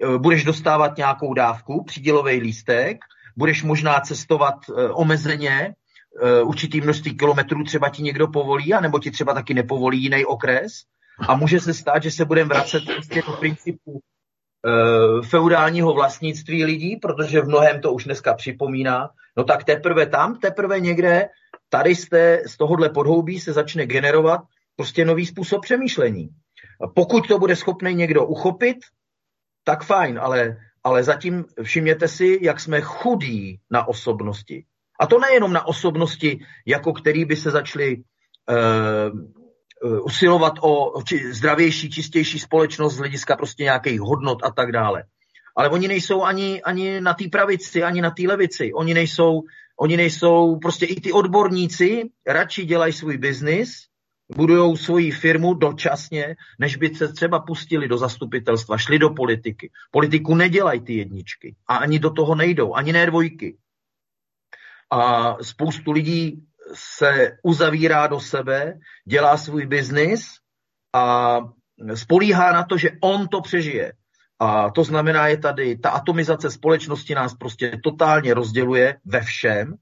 uh, budeš dostávat nějakou dávku, přídělový lístek, budeš možná cestovat uh, omezeně, určitý množství kilometrů třeba ti někdo povolí, anebo ti třeba taky nepovolí jiný okres. A může se stát, že se budeme vracet prostě do principu e, feudálního vlastnictví lidí, protože v mnohem to už dneska připomíná, no tak teprve tam, teprve někde, tady jste, z tohohle podhoubí se začne generovat prostě nový způsob přemýšlení. Pokud to bude schopný někdo uchopit, tak fajn, ale, ale zatím všimněte si, jak jsme chudí na osobnosti. A to nejenom na osobnosti, jako který by se začali uh, usilovat o či, zdravější, čistější společnost z hlediska prostě nějakých hodnot a tak dále. Ale oni nejsou ani, ani na té pravici, ani na té levici. Oni nejsou, oni nejsou, prostě i ty odborníci radši dělají svůj biznis, budují svoji firmu dočasně, než by se třeba pustili do zastupitelstva, šli do politiky. Politiku nedělají ty jedničky a ani do toho nejdou, ani ne dvojky. A spoustu lidí se uzavírá do sebe, dělá svůj biznis a spolíhá na to, že on to přežije. A to znamená, je tady, ta atomizace společnosti nás prostě totálně rozděluje ve všem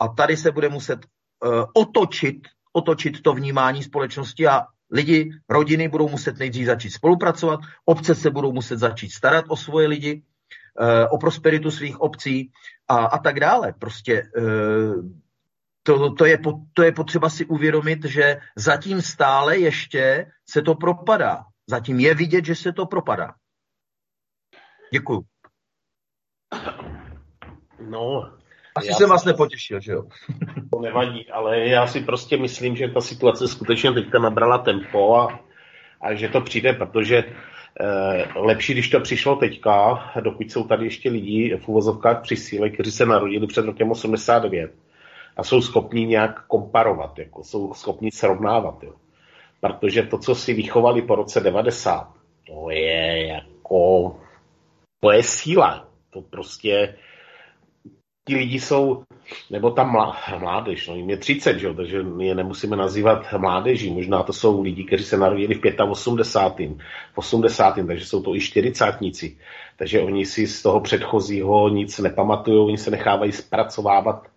a tady se bude muset uh, otočit, otočit to vnímání společnosti a lidi, rodiny budou muset nejdřív začít spolupracovat, obce se budou muset začít starat o svoje lidi, uh, o prosperitu svých obcí a, a tak dále. Prostě uh, to, to, je, to je potřeba si uvědomit, že zatím stále ještě se to propadá. Zatím je vidět, že se to propadá. Děkuju. No, asi jsem vás nepotěšil, že jo? To nevadí, ale já si prostě myslím, že ta situace skutečně teďka nabrala tempo a, a že to přijde, protože eh, lepší, když to přišlo teďka, dokud jsou tady ještě lidi v uvozovkách při síle, kteří se narodili před rokem 89 a jsou schopní nějak komparovat, jako jsou schopní srovnávat. Jo. Protože to, co si vychovali po roce 90, to je jako, to je síla. To prostě, ti lidi jsou, nebo ta mládež, no jim je 30, že? takže je nemusíme nazývat mládeží. Možná to jsou lidi, kteří se narodili v 85. v 80. takže jsou to i čtyřicátníci. Takže oni si z toho předchozího nic nepamatují, oni se nechávají zpracovávat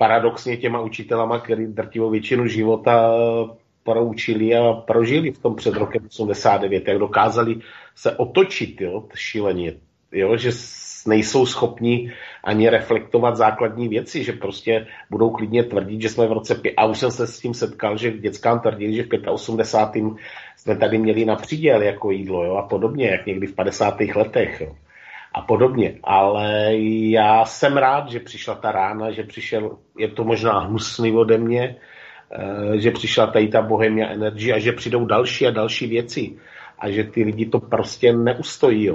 paradoxně těma učitelama, který drtivou většinu života proučili a prožili v tom před rokem 89, jak dokázali se otočit, jo, šíleně, jo, že nejsou schopni ani reflektovat základní věci, že prostě budou klidně tvrdit, že jsme v roce, a už jsem se s tím setkal, že dětskám tvrdili, že v 85. jsme tady měli na příděl jako jídlo jo, a podobně, jak někdy v 50. letech. Jo a podobně. Ale já jsem rád, že přišla ta rána, že přišel, je to možná hnusný ode mě, eh, že přišla tady ta Bohemia Energy a že přijdou další a další věci a že ty lidi to prostě neustojí.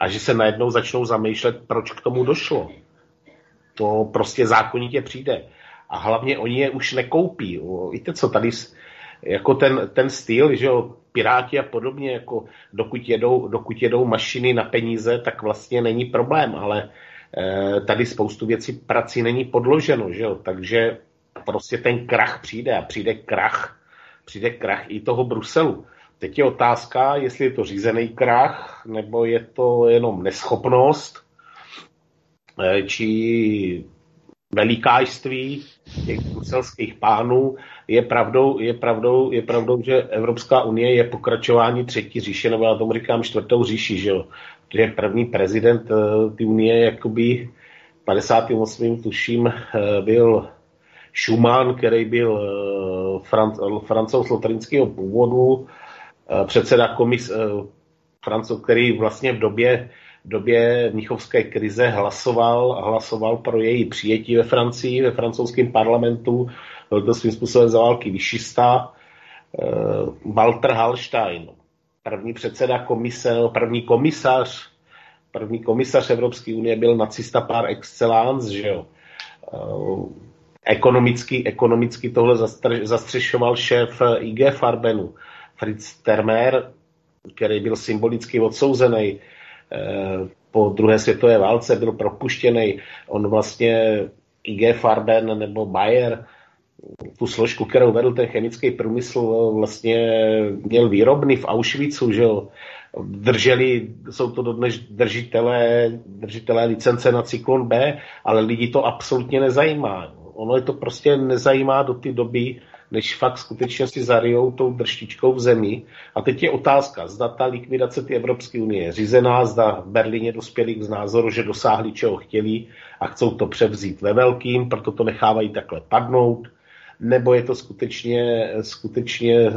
A že se najednou začnou zamýšlet, proč k tomu došlo. To prostě zákonitě přijde. A hlavně oni je už nekoupí. Víte co, tady jako ten, ten styl, že jo, Piráti a podobně, jako dokud jedou, dokud jedou mašiny na peníze, tak vlastně není problém, ale e, tady spoustu věcí prací není podloženo, že jo, takže prostě ten krach přijde a přijde krach, přijde krach i toho Bruselu. Teď je otázka, jestli je to řízený krach, nebo je to jenom neschopnost, e, či velikářství těch bruselských pánů je pravdou, je, pravdou, je pravdou, že Evropská unie je pokračování třetí říše, nebo já tomu říkám čtvrtou říši, že jo. Protože první prezident uh, ty unie jakoby 58. tuším uh, byl Schumann, který byl uh, franc, francouz lotrinského původu, předseda komis, francouz, který vlastně v době době Mnichovské krize hlasoval, hlasoval pro její přijetí ve Francii, ve francouzském parlamentu. Byl to svým způsobem za války vyšista. Uh, Walter Hallstein, první předseda komise, první komisař, první komisař Evropské unie byl nacista par excellence, že jo. Uh, ekonomicky, ekonomicky tohle zastřešoval šéf IG Farbenu, Fritz Termer, který byl symbolicky odsouzený po druhé světové válce byl propuštěný. On vlastně IG Farben nebo Bayer tu složku, kterou vedl ten chemický průmysl, vlastně měl výrobny v Auschwitzu, že jo, drželi, jsou to dodnes držitelé, držitelé licence na cyklon B, ale lidi to absolutně nezajímá. Ono je to prostě nezajímá do té doby, než fakt skutečně si zarijou tou drštičkou v zemi. A teď je otázka, zda ta likvidace té Evropské unie je řízená, zda v Berlíně dospěli k názoru, že dosáhli, čeho chtěli a chcou to převzít ve velkým, proto to nechávají takhle padnout, nebo je to skutečně, skutečně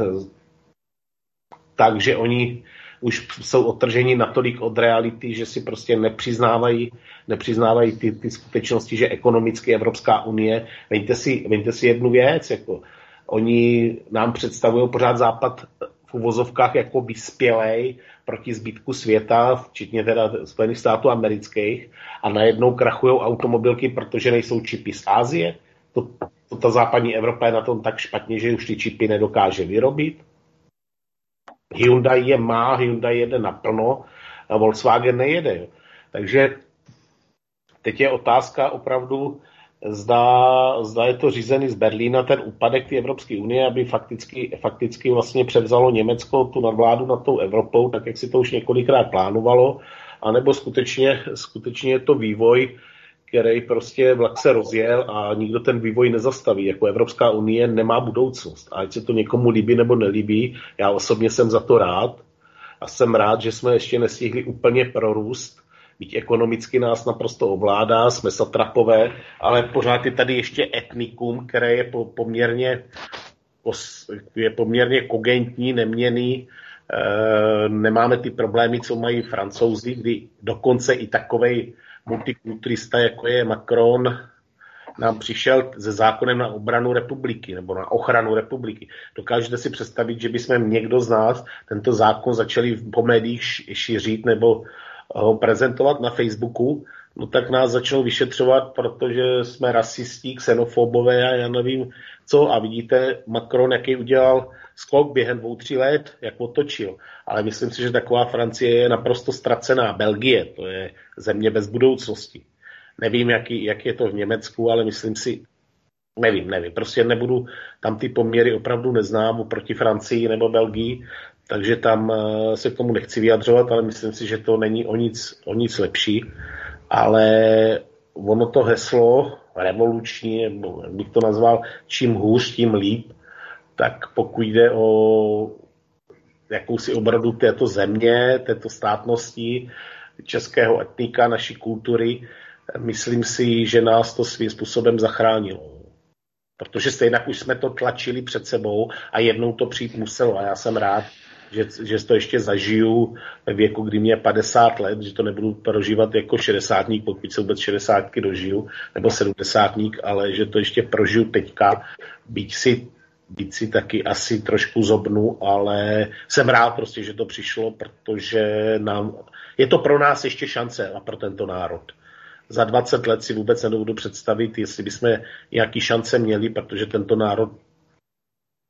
tak, že oni už jsou otrženi natolik od reality, že si prostě nepřiznávají, nepřiznávají ty, ty skutečnosti, že ekonomicky Evropská unie, veňte si, si jednu věc, jako oni nám představují pořád západ v uvozovkách jako vyspělej proti zbytku světa, včetně teda Spojených států amerických, a najednou krachují automobilky, protože nejsou čipy z Ázie. To, to ta západní Evropa je na tom tak špatně, že už ty čipy nedokáže vyrobit. Hyundai je má, Hyundai jede naplno, a Volkswagen nejede. Takže teď je otázka opravdu, zda, zda je to řízený z Berlína, ten úpadek té Evropské unie, aby fakticky, fakticky vlastně převzalo Německo tu nadvládu nad tou Evropou, tak jak si to už několikrát plánovalo, anebo skutečně, skutečně je to vývoj, který prostě vlak se rozjel a nikdo ten vývoj nezastaví. Jako Evropská unie nemá budoucnost. Ať se to někomu líbí nebo nelíbí, já osobně jsem za to rád. A jsem rád, že jsme ještě nestihli úplně prorůst, byť ekonomicky nás naprosto ovládá, jsme satrapové, ale pořád je tady ještě etnikum, které je po, poměrně, je poměrně kogentní, neměný, e, nemáme ty problémy, co mají francouzi, kdy dokonce i takovej multikulturista, jako je Macron, nám přišel se zákonem na obranu republiky nebo na ochranu republiky. Dokážete si představit, že bychom někdo z nás tento zákon začali po médiích šířit nebo ho prezentovat na Facebooku, no tak nás začnou vyšetřovat, protože jsme rasistí, xenofobové a já nevím co. A vidíte, Macron, jaký udělal skok během dvou, tří let, jak otočil. Ale myslím si, že taková Francie je naprosto ztracená. Belgie, to je země bez budoucnosti. Nevím, jaký, jak je to v Německu, ale myslím si, nevím, nevím. Prostě nebudu, tam ty poměry opravdu neznám oproti Francii nebo Belgii, takže tam eh, se k tomu nechci vyjadřovat, ale myslím si, že to není o nic, o nic lepší. Ale ono to heslo revoluční, nebo jak bych to nazval, čím hůř, tím líp, tak pokud jde o jakousi obradu této země, této státnosti, českého etnika, naší kultury, myslím si, že nás to svým způsobem zachránilo. Protože stejně už jsme to tlačili před sebou a jednou to přijít muselo. A já jsem rád, že, že to ještě zažiju ve věku, kdy mě je 50 let, že to nebudu prožívat jako 60 pokud se vůbec 60 dožiju, nebo 70 ale že to ještě prožiju teďka, byť si být si taky asi trošku zobnu, ale jsem rád prostě, že to přišlo, protože nám, je to pro nás ještě šance a pro tento národ. Za 20 let si vůbec nedovedu představit, jestli bychom nějaký šance měli, protože tento národ,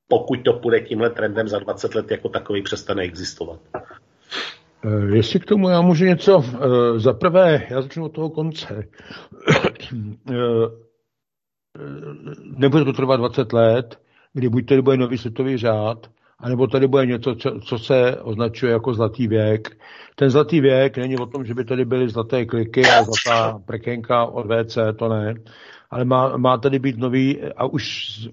pokud to půjde tímhle trendem, za 20 let jako takový přestane existovat. Eh, jestli k tomu já můžu něco, eh, za prvé, já začnu od toho konce. Eh, nebude to trvat 20 let, kdy buď tady bude nový světový řád, anebo tady bude něco, co se označuje jako zlatý věk. Ten zlatý věk není o tom, že by tady byly zlaté kliky a zlatá prekenka od WC, to ne. Ale má, má tady být nový, a už,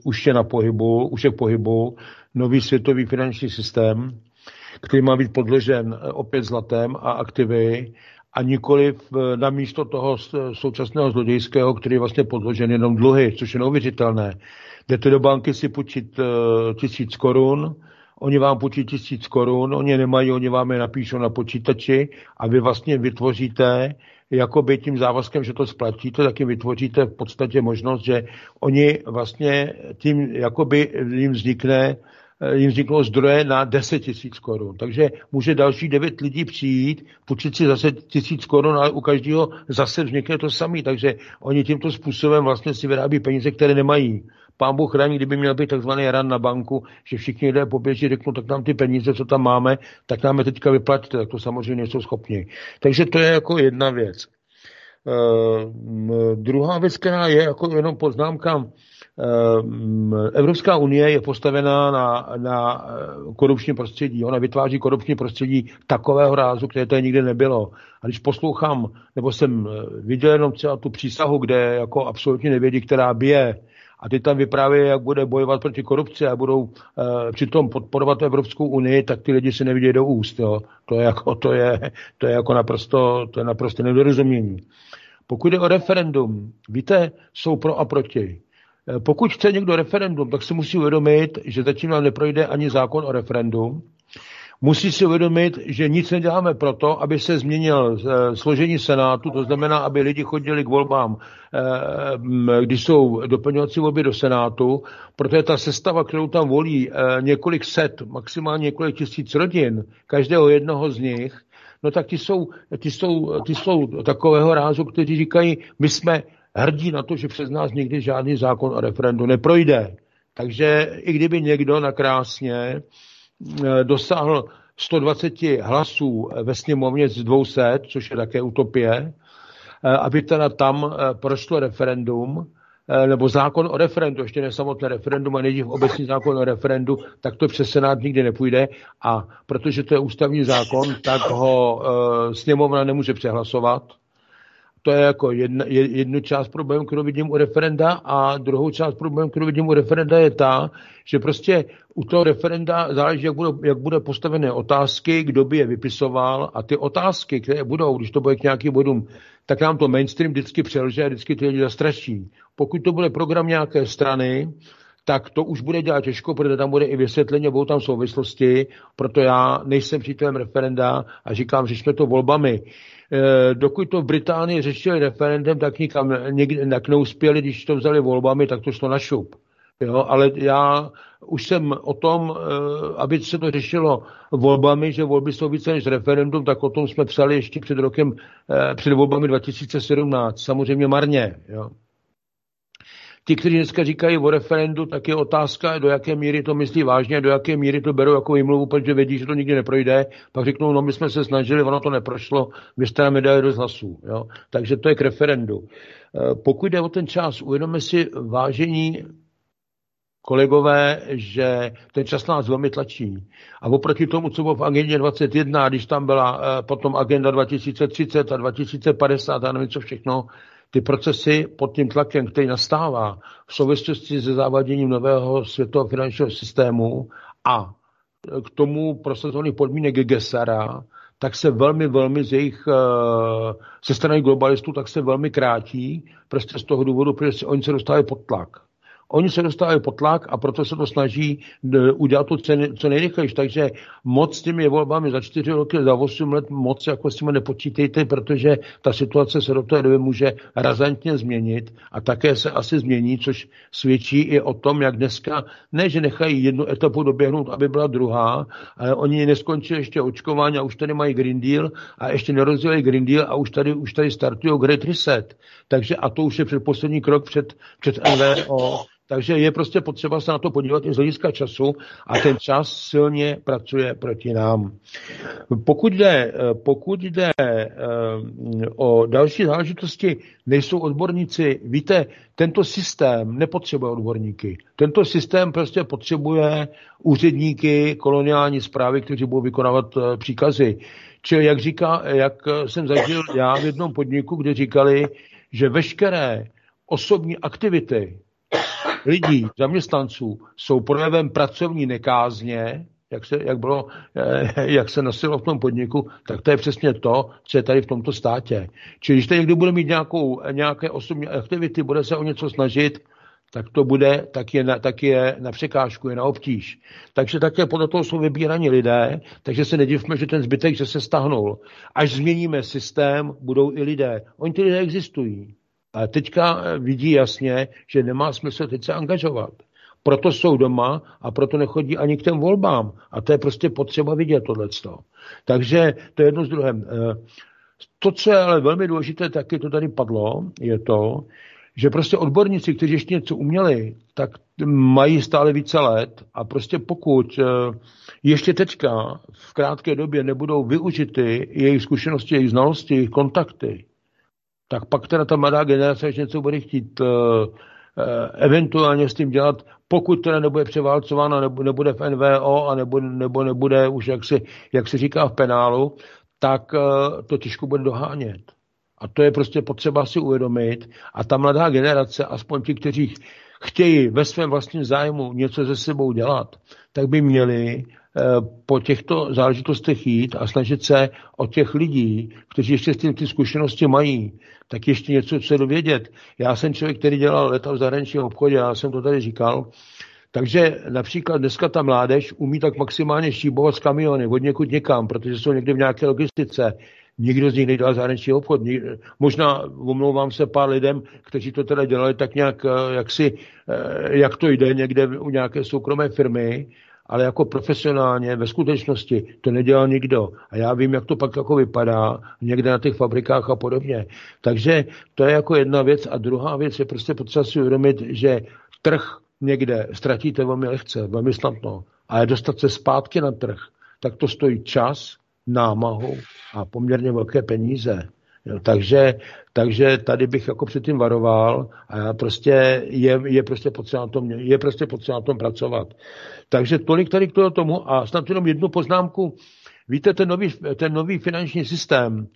už je na pohybu, už je v pohybu, nový světový finanční systém, který má být podložen opět zlatem a aktivy a nikoli na místo toho současného zlodějského, který je vlastně podložen jenom dluhy, což je neuvěřitelné. Jdete do banky si půjčit tisíc korun, oni vám půjčí tisíc korun, oni nemají, oni vám je napíšou na počítači a vy vlastně vytvoříte jakoby tím závazkem, že to splatíte, taky vytvoříte v podstatě možnost, že oni vlastně tím jakoby jim vznikne jim vzniklo zdroje na 10 tisíc korun. Takže může další 9 lidí přijít, počít si zase tisíc korun, ale u každého zase vznikne to samý. Takže oni tímto způsobem vlastně si vyrábí peníze, které nemají. Pán Bůh chrání, kdyby měl být takzvaný ran na banku, že všichni lidé poběží, řeknou, tak nám ty peníze, co tam máme, tak nám je teďka vyplatíte, tak to samozřejmě nejsou schopni. Takže to je jako jedna věc. Uh, druhá věc, která je jako jenom poznámka, Evropská unie je postavená na, na korupční prostředí. Ona vytváří korupční prostředí takového rázu, které to nikdy nebylo. A když poslouchám, nebo jsem viděl jenom třeba tu přísahu, kde jako absolutně nevědí, která bije, a ty tam vyprávějí, jak bude bojovat proti korupci a budou uh, přitom podporovat Evropskou unii, tak ty lidi se nevidějí do úst. Jo. To, je jako, to, je, to je jako naprosto, to je naprosto nedorozumění. Pokud je o referendum, víte, jsou pro a proti. Eh, pokud chce někdo referendum, tak si musí uvědomit, že zatím nám neprojde ani zákon o referendum, musí si uvědomit, že nic neděláme proto, aby se změnil eh, složení Senátu, to znamená, aby lidi chodili k volbám, eh, když jsou doplňovací volby do Senátu, protože ta sestava, kterou tam volí eh, několik set, maximálně několik tisíc rodin, každého jednoho z nich, no tak ti jsou, ti jsou, ti jsou takového rázu, kteří říkají, my jsme hrdí na to, že přes nás nikdy žádný zákon o referendu neprojde. Takže i kdyby někdo nakrásně dosáhl 120 hlasů ve sněmovně z 200, což je také utopie, eh, aby teda tam eh, prošlo referendum, nebo zákon o referendu, ještě ne samotné referendum a nejdřív obecný zákon o referendu, tak to přes Senát nikdy nepůjde. A protože to je ústavní zákon, tak ho sněmovna nemůže přehlasovat to je jako jedna, jednu část problému, kterou vidím u referenda a druhou část problému, kterou vidím u referenda je ta, že prostě u toho referenda záleží, jak, bude, jak bude postavené otázky, kdo by je vypisoval a ty otázky, které budou, když to bude k nějakým bodům, tak nám to mainstream vždycky přelže a vždycky ty lidi zastraší. Pokud to bude program nějaké strany, tak to už bude dělat těžko, protože tam bude i vysvětlení, budou tam souvislosti, proto já nejsem přítelem referenda a říkám, že jsme to volbami. Eh, dokud to v Británii řešili referendem, tak nikam někde, tak neuspěli, když to vzali volbami, tak to šlo na šup. Jo, ale já už jsem o tom, eh, aby se to řešilo volbami, že volby jsou více než referendum, tak o tom jsme psali ještě před rokem, eh, před volbami 2017. Samozřejmě marně. Jo. Ti, kteří dneska říkají o referendu, tak je otázka, do jaké míry to myslí vážně, do jaké míry to berou jako výmluvu, protože vědí, že to nikdy neprojde. Pak řeknou, no my jsme se snažili, ono to neprošlo, vy jste nám dali dost hlasů. Jo? Takže to je k referendu. Eh, pokud jde o ten čas, uvědomme si vážení kolegové, že ten čas nás velmi tlačí. A oproti tomu, co bylo v agendě 21, když tam byla eh, potom agenda 2030 a 2050 a nevím co všechno, ty procesy pod tím tlakem, který nastává v souvislosti se závaděním nového světového finančního systému a k tomu prosazovaných podmínek GESARA, tak se velmi, velmi z jejich, se strany globalistů, tak se velmi krátí, prostě z toho důvodu, protože oni se dostávají pod tlak. Oni se dostávají pod tlak a proto se to snaží e, udělat to co nejrychlejší. Takže moc s těmi volbami za čtyři roky, za osm let moc jako s tím nepočítejte, protože ta situace se do té doby může razantně změnit a také se asi změní, což svědčí i o tom, jak dneska, ne, že nechají jednu etapu doběhnout, aby byla druhá, ale oni neskončili ještě očkování a už tady mají Green Deal a ještě nerozdělili Green Deal a už tady, už tady startují Great Reset. Takže a to už je předposlední krok před, před NVO, takže je prostě potřeba se na to podívat i z hlediska času a ten čas silně pracuje proti nám. Pokud jde, pokud jde eh, o další záležitosti, nejsou odborníci. Víte, tento systém nepotřebuje odborníky. Tento systém prostě potřebuje úředníky koloniální zprávy, kteří budou vykonávat eh, příkazy. Čili jak, říká, jak jsem zažil já v jednom podniku, kde říkali, že veškeré osobní aktivity lidí, zaměstnanců, jsou projevem pracovní nekázně, jak se, jak, bylo, eh, jak se nosilo v tom podniku, tak to je přesně to, co je tady v tomto státě. Čili když tady někdo bude mít nějakou, nějaké osobní aktivity, bude se o něco snažit, tak to bude, tak je, na, tak je na překážku, je na obtíž. Takže také podle toho jsou vybíraní lidé, takže se nedivme, že ten zbytek, že se stahnul. Až změníme systém, budou i lidé. Oni ty lidé existují. A teďka vidí jasně, že nemá smysl teď se angažovat. Proto jsou doma a proto nechodí ani k těm volbám. A to je prostě potřeba vidět tohleto. Takže to je jedno z druhém. Eh, to, co je ale velmi důležité, taky to tady padlo, je to, že prostě odborníci, kteří ještě něco uměli, tak mají stále více let a prostě pokud eh, ještě teďka v krátké době nebudou využity jejich zkušenosti, jejich znalosti, jejich kontakty, tak pak teda ta mladá generace, až něco bude chtít uh, eventuálně s tím dělat, pokud teda nebude převálcována, nebude v NVO a nebo, nebo nebude už, jak se, jak říká v penálu, tak to těžko bude dohánět. A to je prostě potřeba si uvědomit. A ta mladá generace, aspoň ti, kteří chtějí ve svém vlastním zájmu něco se sebou dělat, tak by měli eh, po těchto záležitostech jít a snažit se o těch lidí, kteří ještě s tím ty zkušenosti mají, tak ještě něco se dovědět. Já jsem člověk, který dělal leta v zahraničním obchodě, já jsem to tady říkal, takže například dneska ta mládež umí tak maximálně šíbovat z kamiony od někud někam, protože jsou někde v nějaké logistice. Nikdo z nich nedělal zahraniční obchod. Možná omlouvám se pár lidem, kteří to teda dělali tak nějak, eh, jak si, eh, jak to jde někde u nějaké soukromé firmy, ale jako profesionálně ve skutečnosti to nedělal nikdo. A já vím, jak to pak jako vypadá někde na těch fabrikách a podobně. Takže to je jako jedna věc. A druhá věc je prostě potřeba si uvědomit, že trh někde ztratíte velmi lehce, velmi snadno. A dostat se zpátky na trh, tak to stojí čas, námahu a poměrně velké peníze. Jo, takže, takže tady bych jako předtím varoval a prostě je, je, prostě potřeba na tom, je prostě potřeba na tom pracovat. Takže tolik tady k tomu a snad jenom jednu poznámku. Víte, ten nový, ten nový finanční systém,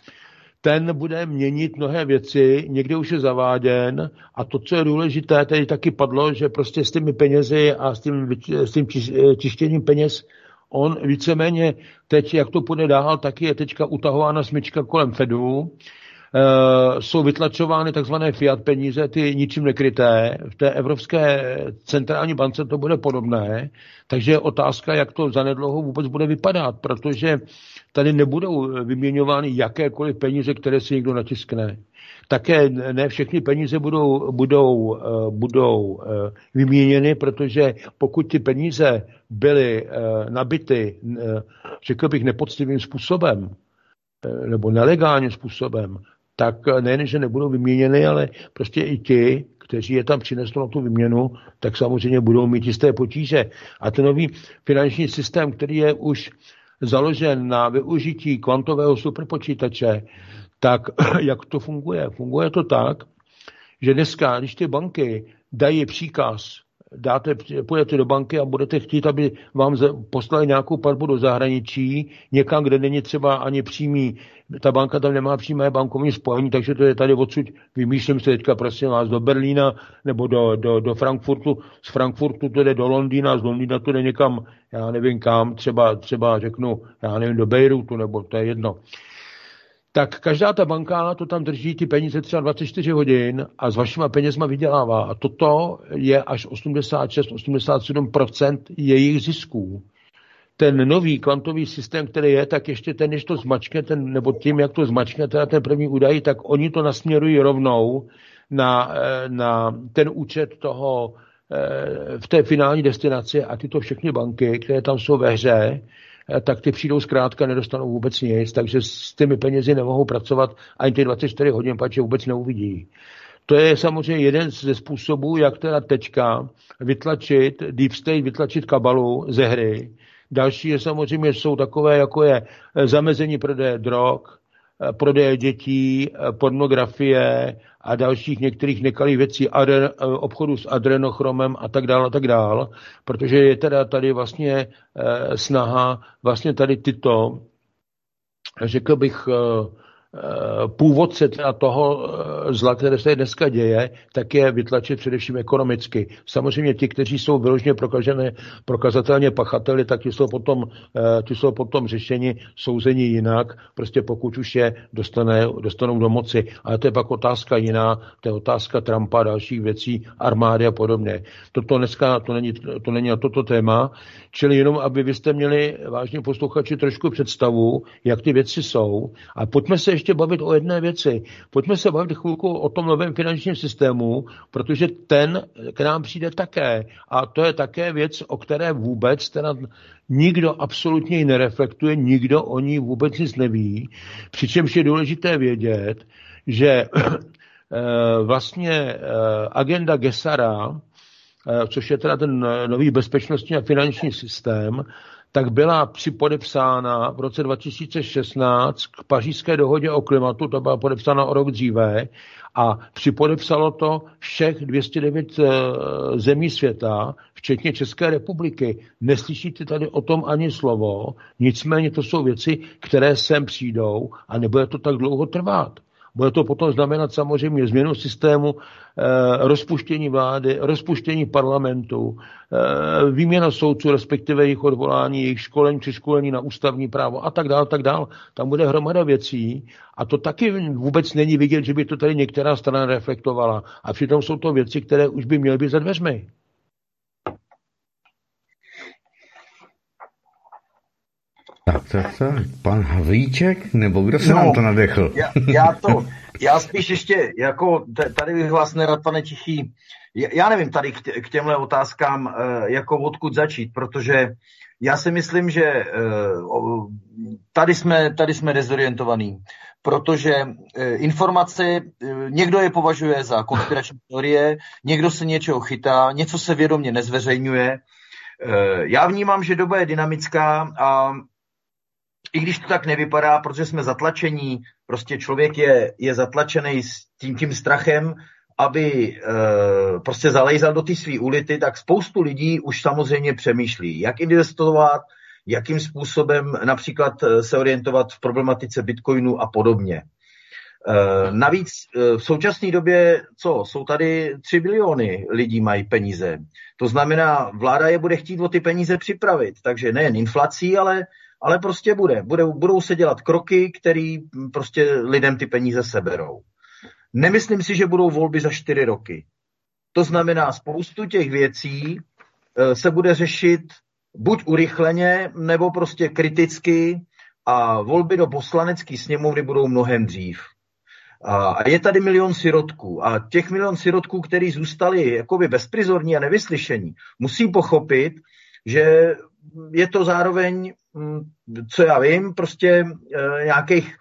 ten bude měnit mnohé věci, někde už je zaváděn a to, co je důležité, tady taky padlo, že prostě s těmi penězi a s tím, s tím čištěním peněz on víceméně teď, jak to půjde dál, taky je teďka utahována smyčka kolem Fedu, jsou vytlačovány takzvané fiat peníze, ty ničím nekryté. V té Evropské centrální bance to bude podobné, takže je otázka, jak to zanedlouho vůbec bude vypadat, protože tady nebudou vyměňovány jakékoliv peníze, které si někdo natiskne. Také ne všechny peníze budou, budou, eh, budou eh, vyměněny, protože pokud ty peníze byly eh, nabity, řekl bych, nepoctivým způsobem, nebo nelegálním způsobem, tak nejen, že nebudou vyměněny, ale prostě i ti, kteří je tam přinesou na tu vyměnu, tak samozřejmě budou mít jisté potíže. A ten nový finanční systém, který je už založen na využití kvantového superpočítače, tak jak to funguje? Funguje to tak, že dneska, když ty banky dají příkaz, dáte, půjdete do banky a budete chtít, aby vám poslali nějakou platbu do zahraničí, někam, kde není třeba ani přímý, ta banka tam nemá přímé bankovní spojení, takže to je tady odsud, vymýšlím se teďka, prosím vás, do Berlína nebo do, do, do Frankfurtu, z Frankfurtu to jde do Londýna, z Londýna to jde někam, já nevím kam, třeba, třeba řeknu, já nevím, do Bejrutu, nebo to je jedno tak každá ta banka to tam drží ty peníze třeba 24 hodin a s vašima penězma vydělává. A toto je až 86-87% jejich zisků. Ten nový kvantový systém, který je, tak ještě ten, než to zmačkne, ten, nebo tím, jak to zmačkne teda ten první údaj, tak oni to nasměrují rovnou na, eh, na ten účet toho eh, v té finální destinaci a tyto všechny banky, které tam jsou ve hře, Eh, tak ty přijdou zkrátka, nedostanou vůbec nic, takže s těmi penězi nemohou pracovat ani ty 24 hodin, pač vůbec neuvidí. To je samozřejmě jeden ze způsobů, jak teda tečka vytlačit, Deep State vytlačit kabalu ze hry. Další je samozřejmě, jsou takové, jako je eh, zamezení prodeje drog, eh, prodeje dětí, pornografie a dalších některých nekalých věcí, adren, obchodu s adrenochromem a tak dále a tak dále, protože je teda tady vlastně eh, snaha vlastně tady tyto, řekl bych, eh, Eh, původce teda toho eh, zla, které se dneska děje, tak je vytlačit především ekonomicky. Samozřejmě ti, kteří jsou vyloženě prokažené, prokazatelně pachateli, tak ti jsou potom, eh, ti jsou potom řešeni souzení jinak, prostě pokud už je dostane, dostanou do moci. Ale to je pak otázka jiná, to je otázka Trumpa dalších věcí, armády a podobně. Toto dneska, to není, to není na toto téma, čili jenom, aby vy jste měli vážně posluchači trošku představu, jak ty věci jsou. A pojďme se ještě ještě bavit o jedné věci. Pojďme se bavit chvilku o tom novém finančním systému, protože ten k nám přijde také. A to je také věc, o které vůbec teda nikdo absolutně nereflektuje, nikdo o ní vůbec nic neví. Přičemž je důležité vědět, že eh, vlastně eh, agenda Gesara, eh, což je teda ten nový bezpečnostní a finanční systém, tak byla připodepsána v roce 2016 k pařížské dohodě o klimatu, to byla podepsána o rok dříve, a připodepsalo to všech 209 eh, zemí světa, včetně České republiky. Neslyšíte tady o tom ani slovo, nicméně to jsou věci, které sem přijdou a nebude to tak dlouho trvat. Bude to potom znamenat samozřejmě změnu systému, eh, rozpuštění vlády, rozpuštění parlamentu, eh, výměna soudců, respektive jejich odvolání, jejich školení, přeškolení na ústavní právo a tak dále, tak dále. Tam bude hromada věcí a to taky vůbec není vidět, že by to tady některá strana reflektovala. A přitom jsou to věci, které už by měly být za dveřmi. Tak, tak, tak. Pan Havlíček? Nebo kdo se no, nám to nadechl? já, já to, já spíš ještě, jako tady bych vás nerad, pane Tichý, já nevím tady k, tě, k těmhle otázkám, eh, jako odkud začít, protože já si myslím, že eh, tady jsme, tady jsme dezorientovaní, protože eh, informace, někdo je považuje za konspirační teorie, někdo se něčeho chytá, něco se vědomě nezveřejňuje. Já vnímám, že doba je dynamická a i když to tak nevypadá, protože jsme zatlačení, prostě člověk je, je zatlačený s tím, tím strachem, aby e, prostě zalejzal do té své ulity, tak spoustu lidí už samozřejmě přemýšlí, jak investovat, jakým způsobem například eh, se orientovat v problematice bitcoinu a podobně. E, navíc e, v současné době, co, jsou tady 3 biliony lidí mají peníze. To znamená, vláda je bude chtít o ty peníze připravit, takže nejen inflací, ale ale prostě bude. bude budou se dělat kroky, které prostě lidem ty peníze seberou. Nemyslím si, že budou volby za čtyři roky. To znamená, spoustu těch věcí eh, se bude řešit buď urychleně, nebo prostě kriticky a volby do poslanecké sněmovny budou mnohem dřív. A je tady milion sirotků a těch milion sirotků, kteří zůstali jakoby bezprizorní a nevyslyšení, musí pochopit, že je to zároveň, mm, co já vím, prostě e, nějakých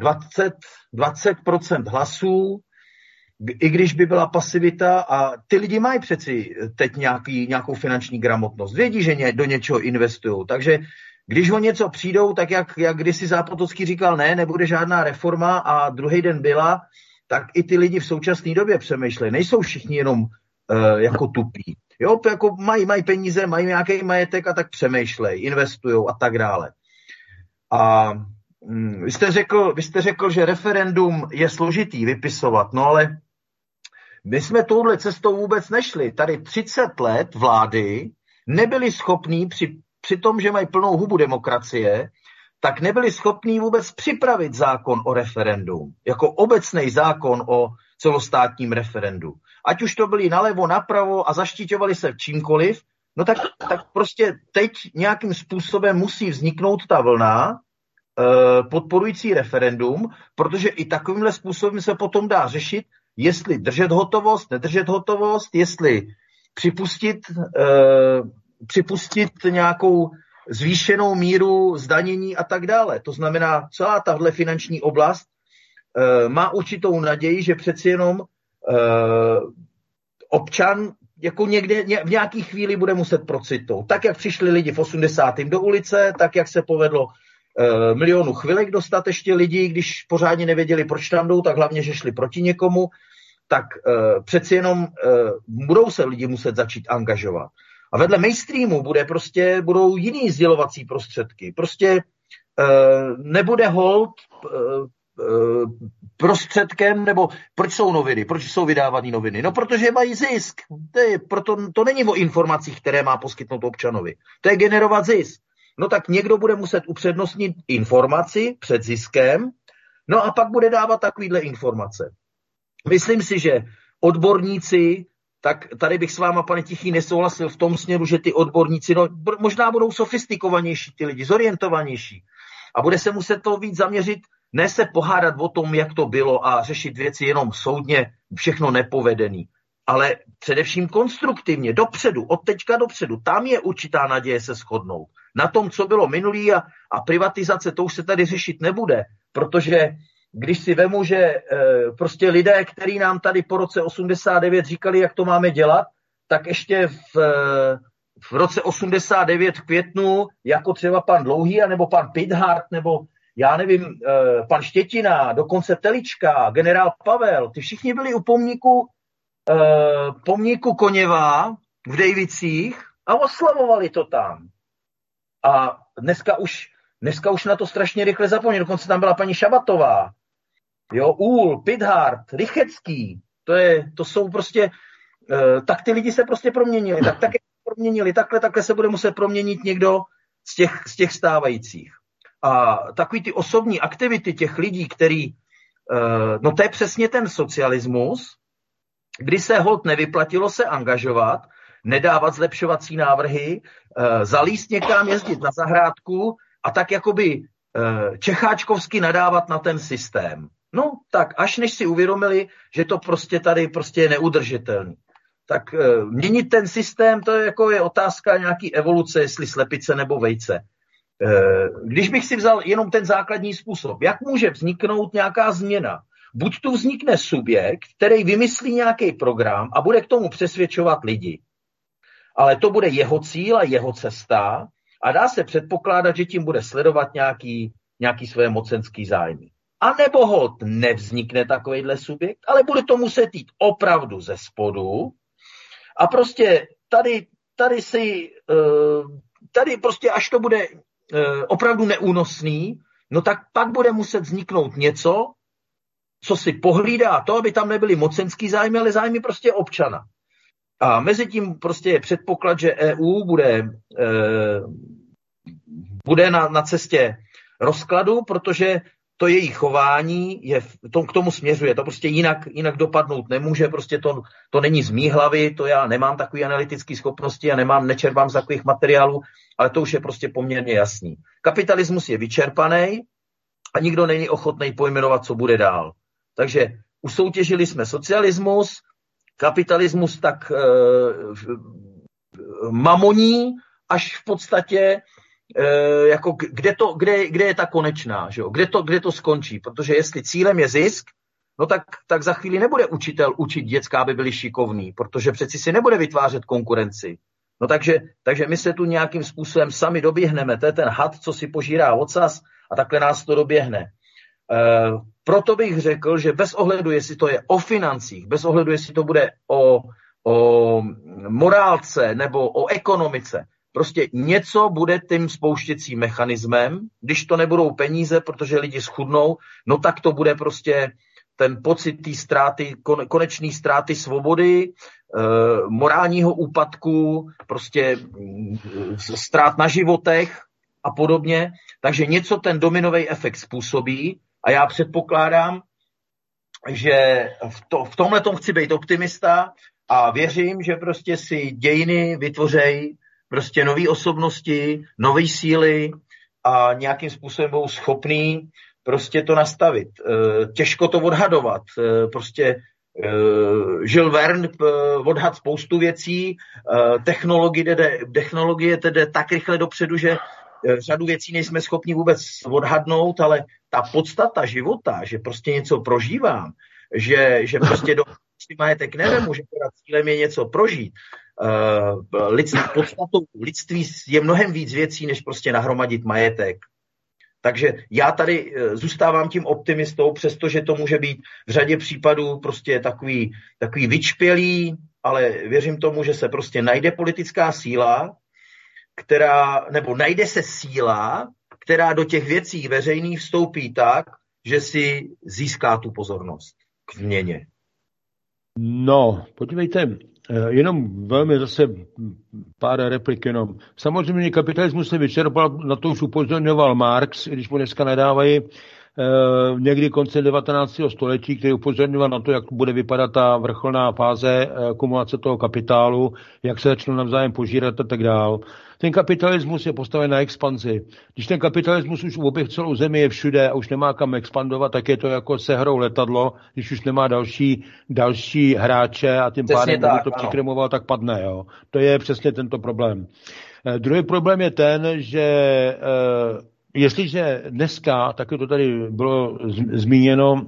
20, 20% hlasů, i když by byla pasivita a ty lidi mají přeci teď nějaký, nějakou finanční gramotnost. Vědí, že ně, do něčeho investují. Takže když o něco přijdou, tak jak, jak kdysi Zápotocký říkal, ne, nebude žádná reforma a druhý den byla, tak i ty lidi v současné době přemýšlejí. Nejsou všichni jenom uh, jako tupí. Jo, jako mají, mají peníze, mají nějaký majetek a tak přemýšlej, investují a tak dále. A hm, vy, jste řekl, vy jste řekl, že referendum je složitý vypisovat, no ale my jsme touhle cestou vůbec nešli. Tady 30 let vlády nebyli schopní při, při tom, že mají plnou hubu demokracie, tak nebyli schopní vůbec připravit zákon o referendum, jako obecný zákon o celostátním referendu. Ať už to byli nalevo, napravo a zaštiťovali se čímkoliv, no tak, tak prostě teď nějakým způsobem musí vzniknout ta vlna e, podporující referendum, protože i takovýmhle způsobem se potom dá řešit, jestli držet hotovost, nedržet hotovost, jestli připustit, e, připustit nějakou zvýšenou míru zdanění a tak dále. To znamená, celá tahle finanční oblast e, má určitou naději, že přeci jenom Eh, občan jako někde v nějaký chvíli bude muset procitnout. Tak, jak přišli lidi v 80. do ulice, tak, jak se povedlo uh, milionu chvilek dostat ještě lidí, když pořádně nevěděli, proč tam jdou, tak hlavně, že šli proti někomu, tak uh, přeci jenom uh, budou se lidi muset začít angažovat. A vedle mainstreamu bude prostě, budou jiný sdělovací prostředky. Prostě uh, nebude hold uh, Eh, prostředkem, nebo proč jsou noviny, proč jsou vydávané noviny? No, protože mají zisk. To, je, proto, to není o informacích, které má poskytnout občanovi. To je generovat zisk. No tak někdo bude muset upřednostnit informaci před ziskem, no a pak bude dávat takovýhle informace. Myslím si, že odborníci, tak tady bych s váma, pane Tichý, nesouhlasil v tom směru, že ty odborníci, no, možná budou sofistikovanější ty lidi, zorientovanější. A bude se muset to víc zaměřit ne se pohádat o tom, jak to bylo a řešit věci jenom soudně, všechno nepovedený, ale především konstruktivně, dopředu, od teďka dopředu. Tam je určitá naděje se shodnout. Na tom, co bylo minulý a, a privatizace, to už se tady řešit nebude, protože když si vemu, že e, prostě lidé, kteří nám tady po roce 89 říkali, jak to máme dělat, tak ještě v, e, v roce 89 v květnu, jako třeba pan Dlouhý, nebo pan Pithart, nebo já nevím, eh, pan Štětina, dokonce Telička, generál Pavel, ty všichni byli u pomníku, eh, pomníku Koněva v Dejvicích a oslavovali to tam. A dneska už, dneska už na to strašně rychle zapomněli. Dokonce tam byla paní Šabatová, jo, Úl, Pithart, Rychecký, to, je, to jsou prostě, uh, tak ty lidi se prostě proměnili, tak také proměnili, takhle, takhle se bude muset proměnit někdo z těch, z těch stávajících. A takový ty osobní aktivity těch lidí, který, uh, no to je přesně ten socialismus, kdy se hod nevyplatilo se angažovat, nedávat zlepšovací návrhy, uh, zalíst někam, jezdit na zahrádku a tak jakoby čecháčkovsky nadávat na ten systém. No tak až než si uvědomili, že to prostě tady prostě je neudržitelný. Tak e, měnit ten systém, to je jako je otázka nějaký evoluce, jestli slepice nebo vejce. E, když bych si vzal jenom ten základní způsob, jak může vzniknout nějaká změna? Buď tu vznikne subjekt, který vymyslí nějaký program a bude k tomu přesvědčovat lidi. Ale to bude jeho cíl a jeho cesta a dá se předpokládat, že tím bude sledovat nějaký, nějaký své mocenský zájmy. A nebo hod nevznikne takovýhle subjekt, ale bude to muset jít opravdu ze spodu. A prostě tady, tady si, eh, tady prostě až to bude eh, opravdu neúnosný, no tak pak bude muset vzniknout něco, co si pohlídá to, aby tam nebyly mocenský zájmy, ale zájmy prostě občana. A mezi tím prostě je předpoklad, že EU bude, eh, bude na, na cestě rozkladu, protože to její chování je, to, k tomu směřuje. To prostě jinak, jinak dopadnout nemůže, prostě to, to není z mý hlavy, to já nemám takové analytické schopnosti a nemám, nečerpám z takových materiálů, ale to už je prostě poměrně jasný. Kapitalismus je vyčerpaný a nikdo není ochotný pojmenovat, co bude dál. Takže usoutěžili jsme socialismus, kapitalismus tak e, mamoní, až v podstatě jako kde, to, kde, kde je ta konečná, že jo? Kde, to, kde to skončí, protože jestli cílem je zisk, no tak, tak za chvíli nebude učitel učit dětská, aby byli šikovní, protože přeci si nebude vytvářet konkurenci. No takže, takže my se tu nějakým způsobem sami doběhneme, to je ten had, co si požírá ocas a takhle nás to doběhne. E, proto bych řekl, že bez ohledu, jestli to je o financích, bez ohledu, jestli to bude o, o morálce nebo o ekonomice, Prostě něco bude tím spouštěcím mechanismem, když to nebudou peníze, protože lidi schudnou, no tak to bude prostě ten pocit té ztráty, konečné ztráty svobody, e, morálního úpadku, prostě ztrát mm, na životech a podobně. Takže něco ten dominový efekt způsobí a já předpokládám, že v, to, v tomhle tom chci být optimista a věřím, že prostě si dějiny vytvořejí prostě nové osobnosti, nové síly a nějakým způsobem budou schopný prostě to nastavit. E, těžko to odhadovat. E, prostě e, Žil Verne odhad spoustu věcí, technologie jde, technologie jde tak rychle dopředu, že řadu věcí nejsme schopni vůbec odhadnout, ale ta podstata života, že prostě něco prožívám, že, že prostě do majetek nevemu, že teda cílem je něco prožít, uh, lidství, podstatou lidství je mnohem víc věcí, než prostě nahromadit majetek. Takže já tady uh, zůstávám tím optimistou, přestože to může být v řadě případů prostě takový, takový vyčpělý, ale věřím tomu, že se prostě najde politická síla, která, nebo najde se síla, která do těch věcí veřejných vstoupí tak, že si získá tu pozornost k změně. No, podívejte, Eh, jenom velmi zase pár replik jenom. Samozřejmě kapitalismus se vyčerpal, na to už upozorňoval Marx, když mu dneska nadávají eh, někdy konce 19. století, který upozorňoval na to, jak bude vypadat ta vrcholná fáze eh, kumulace toho kapitálu, jak se začnou navzájem požírat a tak dál. Ten kapitalismus je postaven na expanzi. Když ten kapitalismus už oběh celou zemi je všude a už nemá kam expandovat, tak je to jako sehrou letadlo, když už nemá další, další hráče a tím pádem, kdyby to přikremoval, tak padne. Jo. To je přesně tento problém. Eh, druhý problém je ten, že eh, jestliže dneska, tak to tady bylo zmíněno,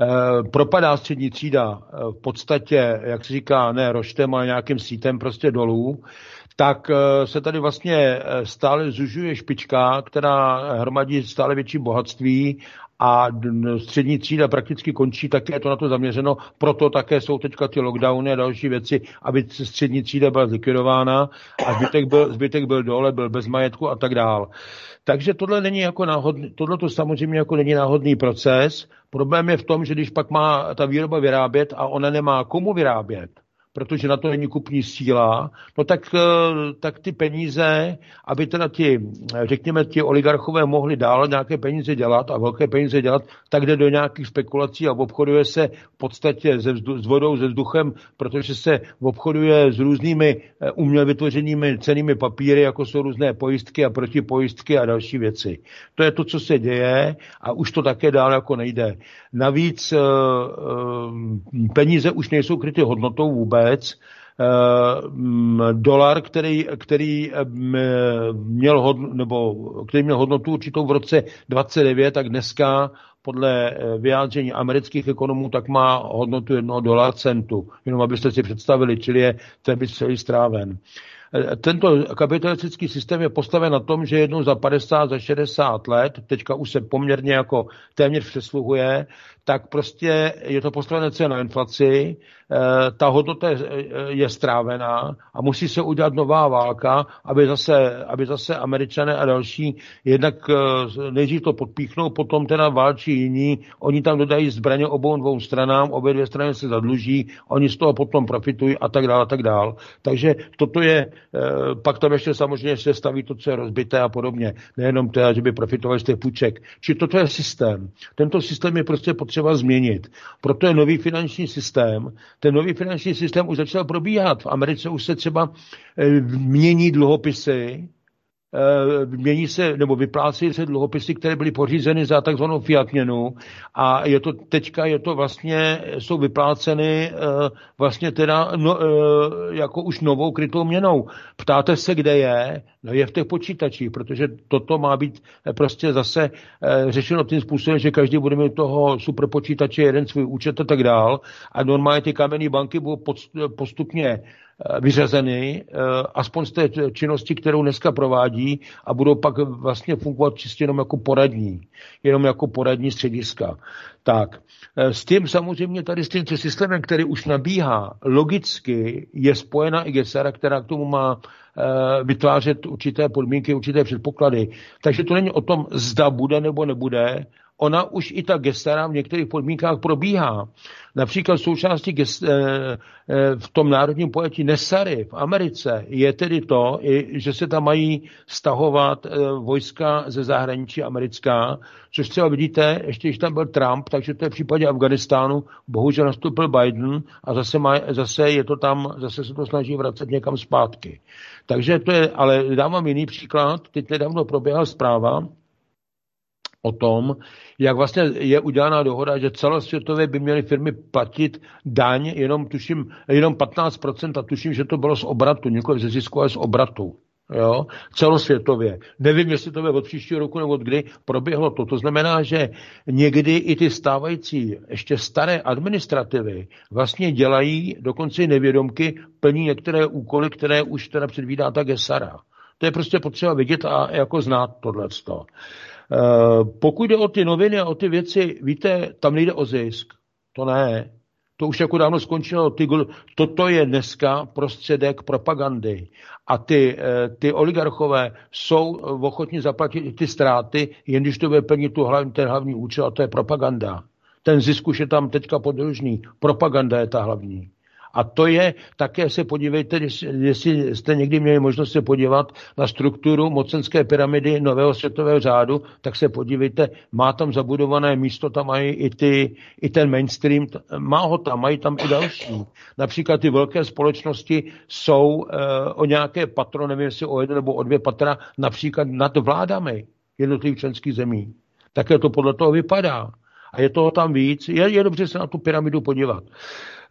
eh, propadá střední třída v podstatě, jak se říká, ne roštem, ale nějakým sítem prostě dolů, tak se tady vlastně stále zužuje špička, která hromadí stále větší bohatství a střední třída prakticky končí, také je to na to zaměřeno, proto také jsou teďka ty lockdowny a další věci, aby střední třída byla zlikvidována a zbytek byl, zbytek byl dole, byl bez majetku a tak dál. Takže tohle není jako náhodný, tohle to samozřejmě jako není náhodný proces. Problém je v tom, že když pak má ta výroba vyrábět a ona nemá komu vyrábět, protože na to není kupní síla, no tak, eh, tak ty peníze, aby teda ti, řekněme, ti oligarchové mohli dál nějaké peníze dělat a velké peníze dělat, tak jde do nějakých spekulací a obchoduje se v podstatě se vzdu, s vodou, se vzduchem, protože se obchoduje s různými eh, uměle vytvořenými cenými papíry, jako jsou různé pojistky a protipojistky a další věci. To je to, co se děje a už to také dál jako nejde. Navíc eh, peníze už nejsou kryty hodnotou vůbec, vůbec. Eh, dolar, který, který, eh, měl hodnotu, nebo který měl hodnotu určitou v roce 29, tak dneska podle eh, vyjádření amerických ekonomů, tak má hodnotu jednoho dolar centu. Jenom abyste si představili, čili je ten by celý stráven. Tento kapitalistický systém je postaven na tom, že jednou za 50, za 60 let, teďka už se poměrně jako téměř přesluhuje, tak prostě je to postavené na inflaci, Eh, ta hodnota je, je strávená a musí se udělat nová válka, aby zase, aby zase američané a další jednak eh, nejdřív to podpíchnou, potom teda válčí jiní, oni tam dodají zbraně obou dvou stranám, obě dvě strany se zadluží, oni z toho potom profitují a tak dále a tak dále. Takže toto je, eh, pak tam ještě samozřejmě se staví to, co je rozbité a podobně. Nejenom teda, že by profitovali z těch půjček. Či toto je systém. Tento systém je prostě potřeba změnit. Proto je nový finanční systém, ten nový finanční systém už začal probíhat. V Americe už se třeba eh, mění dluhopisy, mění se, nebo vyplácí se dluhopisy, které byly pořízeny za takzvanou fiat měnu a je to, teďka je to vlastně, jsou vypláceny eh, vlastně teda no, jako už novou krytou měnou. Ptáte se, kde je? No je v těch počítačích, protože toto má být prostě zase řešeno tím způsobem, že každý bude mít toho superpočítače jeden svůj účet a tak dál a normálně ty kamenné banky budou postupně vyřazeny, aspoň z té činnosti, kterou dneska provádí a budou pak vlastně fungovat čistě jenom jako poradní, jenom jako poradní střediska. Tak, s tím samozřejmě tady s tím systémem, který už nabíhá, logicky je spojena i GESARA, která k tomu má Eh, vytvářet určité podmínky, určité předpoklady. Takže to není o tom, zda bude nebo nebude. Ona už i ta gestara v některých podmínkách probíhá. Například součástí gest, eh, eh, v tom národním pojetí Nesary v Americe je tedy to, že se tam mají stahovat vojska ze zahraničí americká, což třeba vidíte, ještě když tam byl Trump, takže to je v případě Afganistánu, bohužel nastoupil Biden a zase, má, zase je to tam, zase se to snaží vracet někam zpátky. Takže to je, ale dám vám jiný příklad. Teď nedávno proběhla zpráva o tom, jak vlastně je udělaná dohoda, že celosvětově by měly firmy platit daň jenom, tuším, jenom 15% a tuším, že to bylo z obratu, nikoli ze zisku, ale z obratu jo, celosvětově. Nevím, jestli to je od příštího roku nebo od kdy proběhlo to. To znamená, že někdy i ty stávající, ještě staré administrativy vlastně dělají, dokonce nevědomky, plní některé úkoly, které už teda předvídá ta Gesara. To je prostě potřeba vidět a jako znát tohleto. E, pokud jde o ty noviny a o ty věci, víte, tam nejde o zisk. To ne. To už jako dávno skončilo. Ty, toto je dneska prostředek propagandy. A ty, eh, ty oligarchové jsou ochotni zaplatit ty ztráty, jen když to bude plnit tu hlavní, ten hlavní účel, a to je propaganda. Ten zisk už je tam teďka podružný. Propaganda je ta hlavní. A to je, také se podívejte, jestli jste někdy měli možnost se podívat na strukturu mocenské pyramidy nového světového řádu, tak se podívejte, má tam zabudované místo, tam mají i, ty, i ten mainstream, má ho tam, mají tam i další. Například ty velké společnosti jsou e, o nějaké patro, nevím jestli o jeden nebo o dvě patra, například nad vládami jednotlivých členských zemí. Také to podle toho vypadá. A je toho tam víc. Je, je dobře se na tu pyramidu podívat.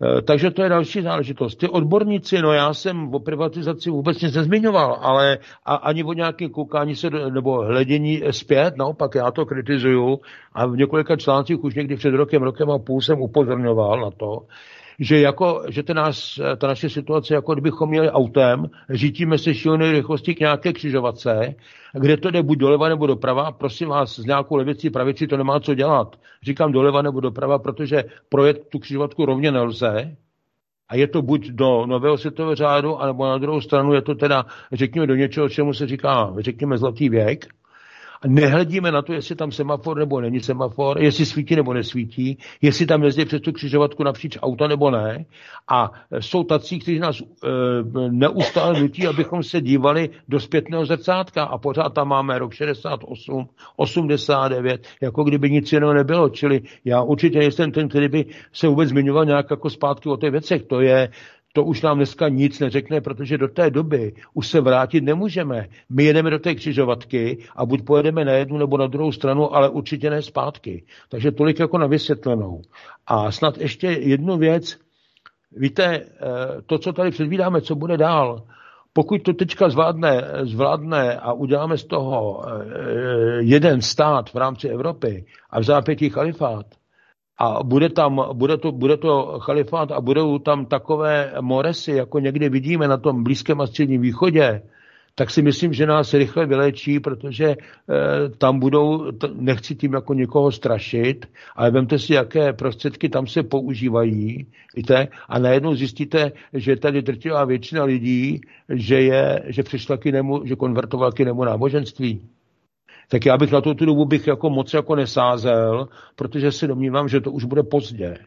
Eh, takže to je další záležitost. Ty odborníci, no já jsem o privatizaci vůbec nic nezmiňoval, ale a, ani o nějaké koukání se nebo hledění zpět, naopak já to kritizuju a v několika článcích už někdy před rokem, rokem a půl jsem upozorňoval na to, že, jako, že ten nás, ta naše situace, jako kdybychom měli autem, řítíme se šílené rychlosti k nějaké křižovatce, kde to jde buď doleva nebo doprava, prosím vás, s nějakou levicí, pravicí to nemá co dělat. Říkám doleva nebo doprava, protože projet tu křižovatku rovně nelze, a je to buď do nového světového řádu, anebo na druhou stranu je to teda, řekněme, do něčeho, čemu se říká, řekněme, zlatý věk, nehledíme na to, jestli tam semafor nebo není semafor, jestli svítí nebo nesvítí, jestli tam jezdí přes tu křižovatku napříč auta nebo ne. A jsou tací, kteří nás e, neustále nutí, abychom se dívali do zpětného zrcátka a pořád tam máme rok 68, 89, jako kdyby nic jiného nebylo. Čili já určitě nejsem ten, který by se vůbec zmiňoval nějak jako zpátky o těch věcech. To je, to už nám dneska nic neřekne, protože do té doby už se vrátit nemůžeme. My jedeme do té křižovatky a buď pojedeme na jednu nebo na druhou stranu, ale určitě ne zpátky. Takže tolik jako na vysvětlenou. A snad ještě jednu věc. Víte, eh, to, co tady předvídáme, co bude dál, pokud to teďka zvládne, zvládne a uděláme z toho eh, jeden stát v rámci Evropy a v zápětí chalifát, a bude tam, bude to, bude to chalifát a budou tam takové moresy, jako někdy vidíme na tom Blízkém a středním východě, tak si myslím, že nás rychle vylečí, protože e, tam budou, t- nechci tím jako někoho strašit, ale vemte si, jaké prostředky tam se používají, víte, a najednou zjistíte, že tady drtivá většina lidí, že je, že přišla k jinému, že konvertovala k jinému náboženství tak já bych na tu dobu bych jako moc jako nesázel, protože si domnívám, že to už bude pozdě.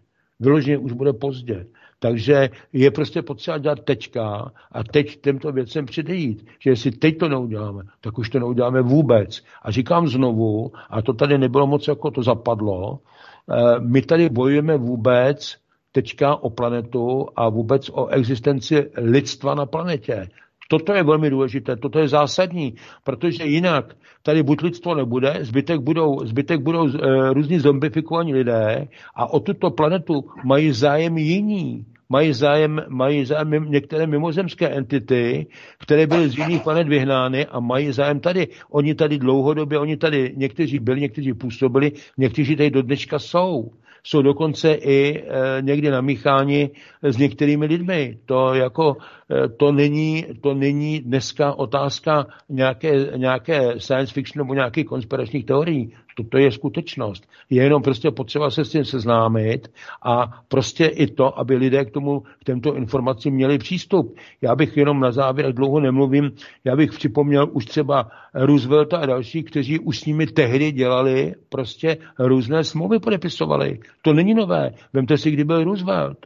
Vyloženě už bude pozdě. Takže je prostě potřeba dělat teďka a teď těmto věcem předejít. Že jestli teď to neuděláme, tak už to neuděláme vůbec. A říkám znovu, a to tady nebylo moc jako to zapadlo, eh, my tady bojujeme vůbec teďka o planetu a vůbec o existenci lidstva na planetě. Toto je velmi důležité, toto je zásadní, protože jinak tady buď lidstvo nebude, zbytek budou, zbytek budou e, různí zombifikovaní lidé a o tuto planetu mají zájem jiní. Mají zájem, mají zájem některé mimozemské entity, které byly z jiných planet vyhnány a mají zájem tady. Oni tady dlouhodobě, oni tady někteří byli, někteří působili, někteří tady do dneška jsou jsou dokonce i e, někdy namícháni s některými lidmi. To, jako, e, to, není, to není dneska otázka nějaké, nějaké science fiction nebo nějakých konspiračních teorií. Toto je skutečnost. Je jenom prostě potřeba se s tím seznámit a prostě i to, aby lidé k tomu, k těmto informacím měli přístup. Já bych jenom na závěr, dlouho nemluvím, já bych připomněl už třeba Roosevelta a další, kteří už s nimi tehdy dělali, prostě různé smlouvy podepisovali. To není nové. Vemte si, kdy byl Roosevelt.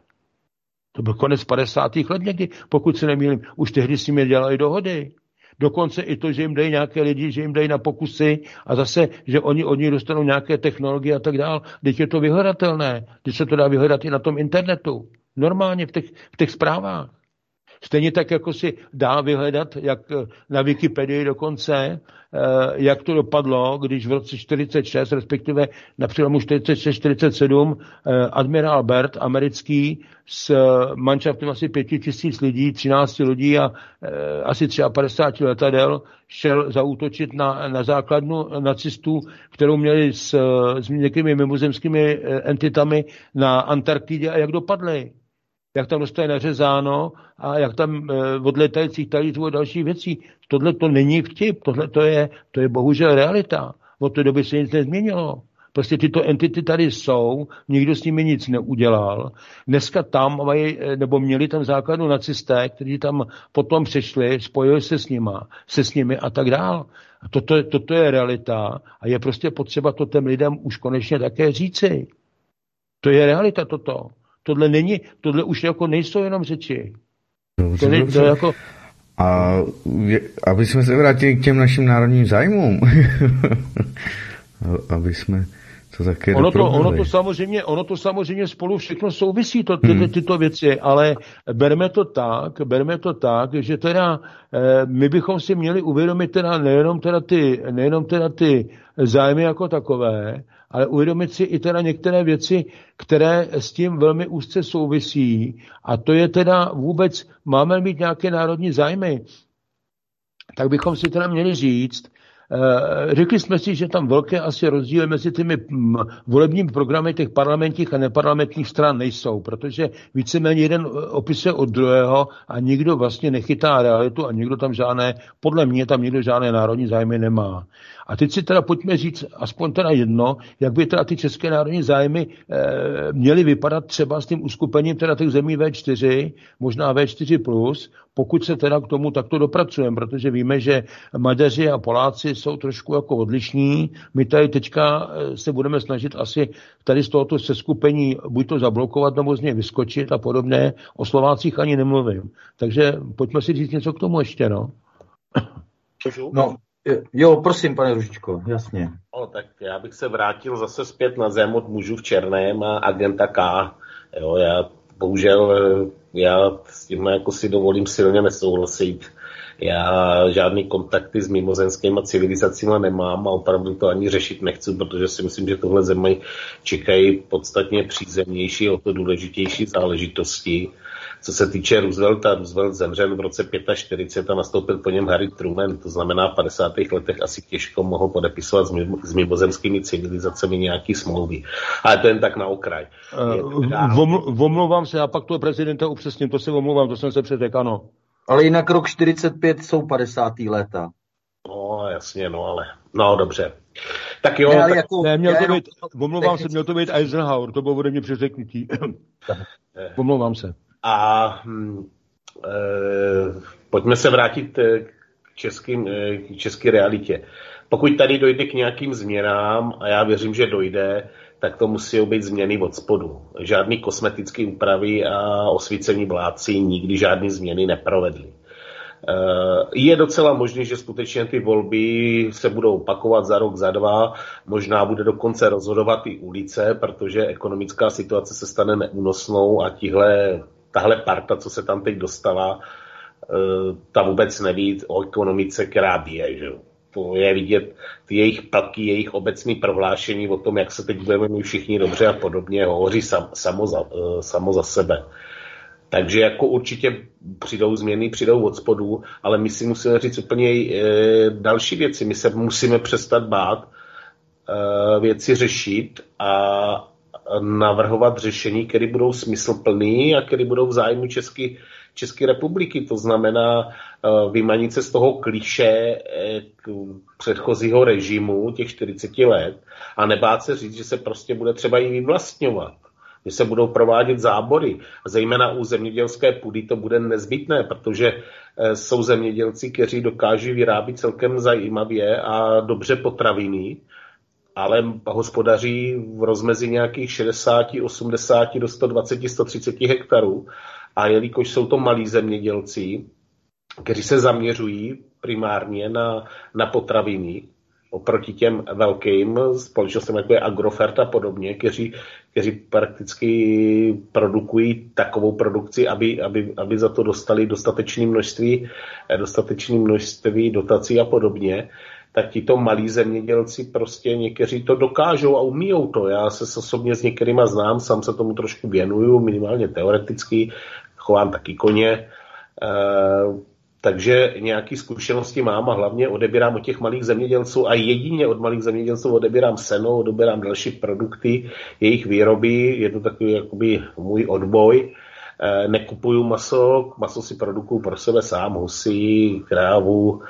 To byl konec 50. let někdy, pokud se nemýlím. Už tehdy s nimi dělali dohody. Dokonce i to, že jim dají nějaké lidi, že jim dají na pokusy a zase, že oni od nich dostanou nějaké technologie a tak dál. Teď je to vyhledatelné. Teď se to dá vyhledat i na tom internetu. Normálně v těch, v těch zprávách. Stejně tak, jako si dá vyhledat, jak eh, na Wikipedii dokonce, eh, jak to dopadlo, když v roce 46, respektive na přelomu 46-47, eh, admirál Bert, americký, s manšaftem asi pěti tisíc lidí, 13 lidí a asi 53 letadel šel zautočit na, na základnu nacistů, kterou měli s, s někými mimozemskými entitami na Antarktidě. A jak dopadly jak tam dostane nařezáno a jak tam e, odletajících talířů a další věcí. Tohle to není vtip, tohle to je, to je bohužel realita. Od té doby se nic nezměnilo. Prostě tyto entity tady jsou, nikdo s nimi nic neudělal. Dneska tam mají, e, nebo měli tam základu nacisté, kteří tam potom přišli, spojili se s nima, se s nimi a tak dál. A toto, toto je realita a je prostě potřeba to těm lidem už konečně také říci. To je realita toto. Tohle není, tohle už jako nejsou jenom řeči. Dobře, to, ne, to jako... A aby jsme se vrátili k těm našim národním zájmům. aby jsme to také ono to, ono to, samozřejmě, ono to samozřejmě spolu všechno souvisí, to, ty, hmm. tyto věci, ale berme to tak, berme to tak, že teda eh, my bychom si měli uvědomit teda nejenom teda ty, nejenom teda ty zájmy jako takové, ale uvědomit si i teda některé věci, které s tím velmi úzce souvisí. A to je teda vůbec, máme mít nějaké národní zájmy, tak bychom si teda měli říct, Eh, řekli jsme si, že tam velké asi rozdíly mezi těmi mm, volebními programy těch parlamentních a neparlamentních stran nejsou, protože víceméně jeden eh, opisuje od druhého a nikdo vlastně nechytá realitu a nikdo tam žádné, podle mě tam nikdo žádné národní zájmy nemá. A teď si teda pojďme říct aspoň teda jedno, jak by teda ty české národní zájmy e, měly vypadat třeba s tím uskupením teda těch zemí V4, možná V4+, plus, pokud se teda k tomu takto dopracujeme, protože víme, že Maďaři a Poláci jsou trošku jako odlišní. My tady teďka eh, se budeme snažit asi tady z tohoto seskupení buď to zablokovat, nebo z něj vyskočit a podobně. O Slovácích ani nemluvím. Takže pojďme si říct něco k tomu ještě, no. No, Jo, prosím, pane Ružičko, jasně. No, tak já bych se vrátil zase zpět na zem od mužů v černém a agenta K. Jo, já bohužel já s tím jako si dovolím silně nesouhlasit. Já žádný kontakty s mimozenskými civilizacemi nemám a opravdu to ani řešit nechci, protože si myslím, že tohle zemi čekají podstatně přízemnější, o to důležitější záležitosti. Co se týče Roosevelta, Roosevelt zemřel v roce 45 a nastoupil po něm Harry Truman, to znamená v 50. letech asi těžko mohl podepisovat s, mimo, s mimozemskými civilizacemi nějaký smlouvy. Ale to jen tak na okraj. Uh, omlouvám se, a pak to prezidenta upřesním, to se omlouvám, to jsem se předek, ano. Ale jinak rok 45 jsou 50. léta. No, jasně, no ale, no dobře. Tak jo. Ne, tak... jako, ne, měl to být, omlouvám se, měl to být Eisenhower, to bylo ode mě přeřeknutí. omlouvám se. A hm, e, pojďme se vrátit eh, k, českým, eh, k české realitě. Pokud tady dojde k nějakým změnám, a já věřím, že dojde, tak to musí být změny od spodu. Žádný kosmetické úpravy a osvícení vládci nikdy žádné změny neprovedli. Je docela možné, že skutečně ty volby se budou opakovat za rok, za dva, možná bude dokonce rozhodovat i ulice, protože ekonomická situace se stane neúnosnou a tihle tahle parta, co se tam teď dostala, eh, ta vůbec neví o ekonomice, která bije. Že? To je vidět ty jejich paky, jejich obecný prohlášení o tom, jak se teď budeme mít všichni dobře a podobně, hovoří sam, samo, za, eh, samo za sebe. Takže jako určitě přijdou změny, přijdou od spodu, ale my si musíme říct úplně e, další věci. My se musíme přestat bát e, věci řešit a navrhovat řešení, které budou smysluplné a které budou v zájmu České, České republiky. To znamená uh, vymanit se z toho kliše eh, k předchozího režimu těch 40 let a nebát se říct, že se prostě bude třeba i vyvlastňovat že se budou provádět zábory. Zejména u zemědělské půdy to bude nezbytné, protože eh, jsou zemědělci, kteří dokáží vyrábět celkem zajímavě a dobře potraviny, ale hospodaří v rozmezi nějakých 60, 80 do 120, 130 hektarů. A jelikož jsou to malí zemědělci, kteří se zaměřují primárně na, na potraviny, oproti těm velkým společnostem, jako je Agrofert a podobně, kteří, kteří prakticky produkují takovou produkci, aby, aby, aby za to dostali dostatečné množství, dostatečné množství dotací a podobně, tak tito malí zemědělci prostě někteří to dokážou a umíjou to. Já se osobně s některýma znám, sám se tomu trošku věnuju, minimálně teoreticky, chovám taky koně, e, takže nějaké zkušenosti mám a hlavně odebírám od těch malých zemědělců a jedině od malých zemědělců odebírám seno, odebírám další produkty, jejich výroby, je to takový jakoby můj odboj. E, nekupuju maso, maso si produkuju pro sebe sám, husy, krávu,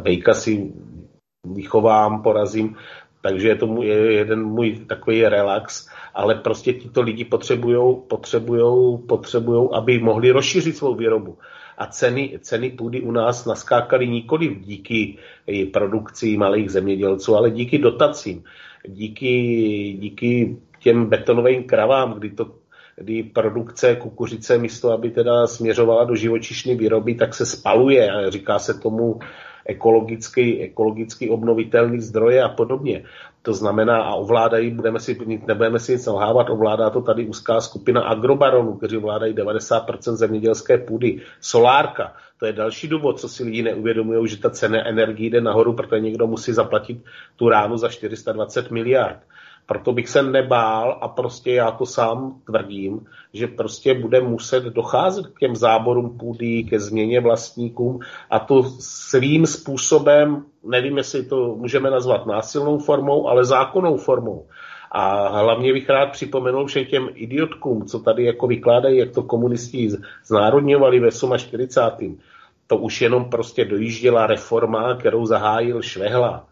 vejka si vychovám, porazím, takže je to můj, jeden můj takový relax, ale prostě tito lidi potřebují, potřebujou, potřebujou, aby mohli rozšířit svou výrobu. A ceny, ceny půdy u nás naskákaly nikoli díky produkci malých zemědělců, ale díky dotacím, díky, díky těm betonovým kravám, kdy to kdy produkce kukuřice místo, aby teda směřovala do živočišné výroby, tak se spaluje a říká se tomu ekologicky, ekologicky obnovitelný zdroje a podobně. To znamená, a ovládají, budeme si, nebudeme si nic nalhávat, ovládá to tady úzká skupina agrobaronů, kteří ovládají 90% zemědělské půdy. Solárka, to je další důvod, co si lidi neuvědomují, že ta cena energie jde nahoru, protože někdo musí zaplatit tu ránu za 420 miliard. Proto bych se nebál a prostě já to sám tvrdím, že prostě bude muset docházet k těm záborům půdy, ke změně vlastníkům a to svým způsobem, nevím, jestli to můžeme nazvat násilnou formou, ale zákonnou formou. A hlavně bych rád připomenul všem těm idiotkům, co tady jako vykládají, jak to komunisti znárodňovali ve 48. To už jenom prostě dojížděla reforma, kterou zahájil Švehla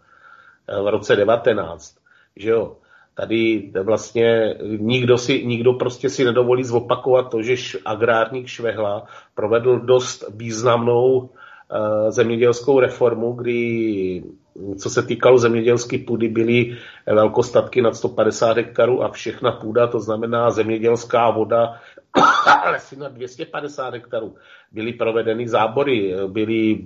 eh, v roce 19. Že jo? Tady vlastně nikdo, si, nikdo prostě si nedovolí zopakovat to, že agrárník Švehla provedl dost významnou uh, zemědělskou reformu, kdy co se týkalo zemědělské půdy, byly velkostatky nad 150 hektarů a všechna půda, to znamená zemědělská voda, lesy nad 250 hektarů. Byly provedeny zábory, byli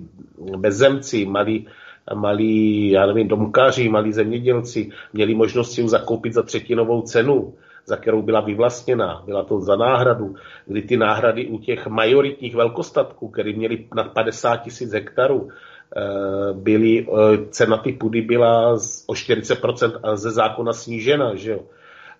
bezzemci, malí, malí, já nevím, domkaři, malí zemědělci, měli možnost si ji zakoupit za třetinovou cenu za kterou byla vyvlastněná. Byla to za náhradu, kdy ty náhrady u těch majoritních velkostatků, které měly nad 50 tisíc hektarů, Eh, byly, eh, cena ty půdy byla o 40% a ze zákona snížena, že jo.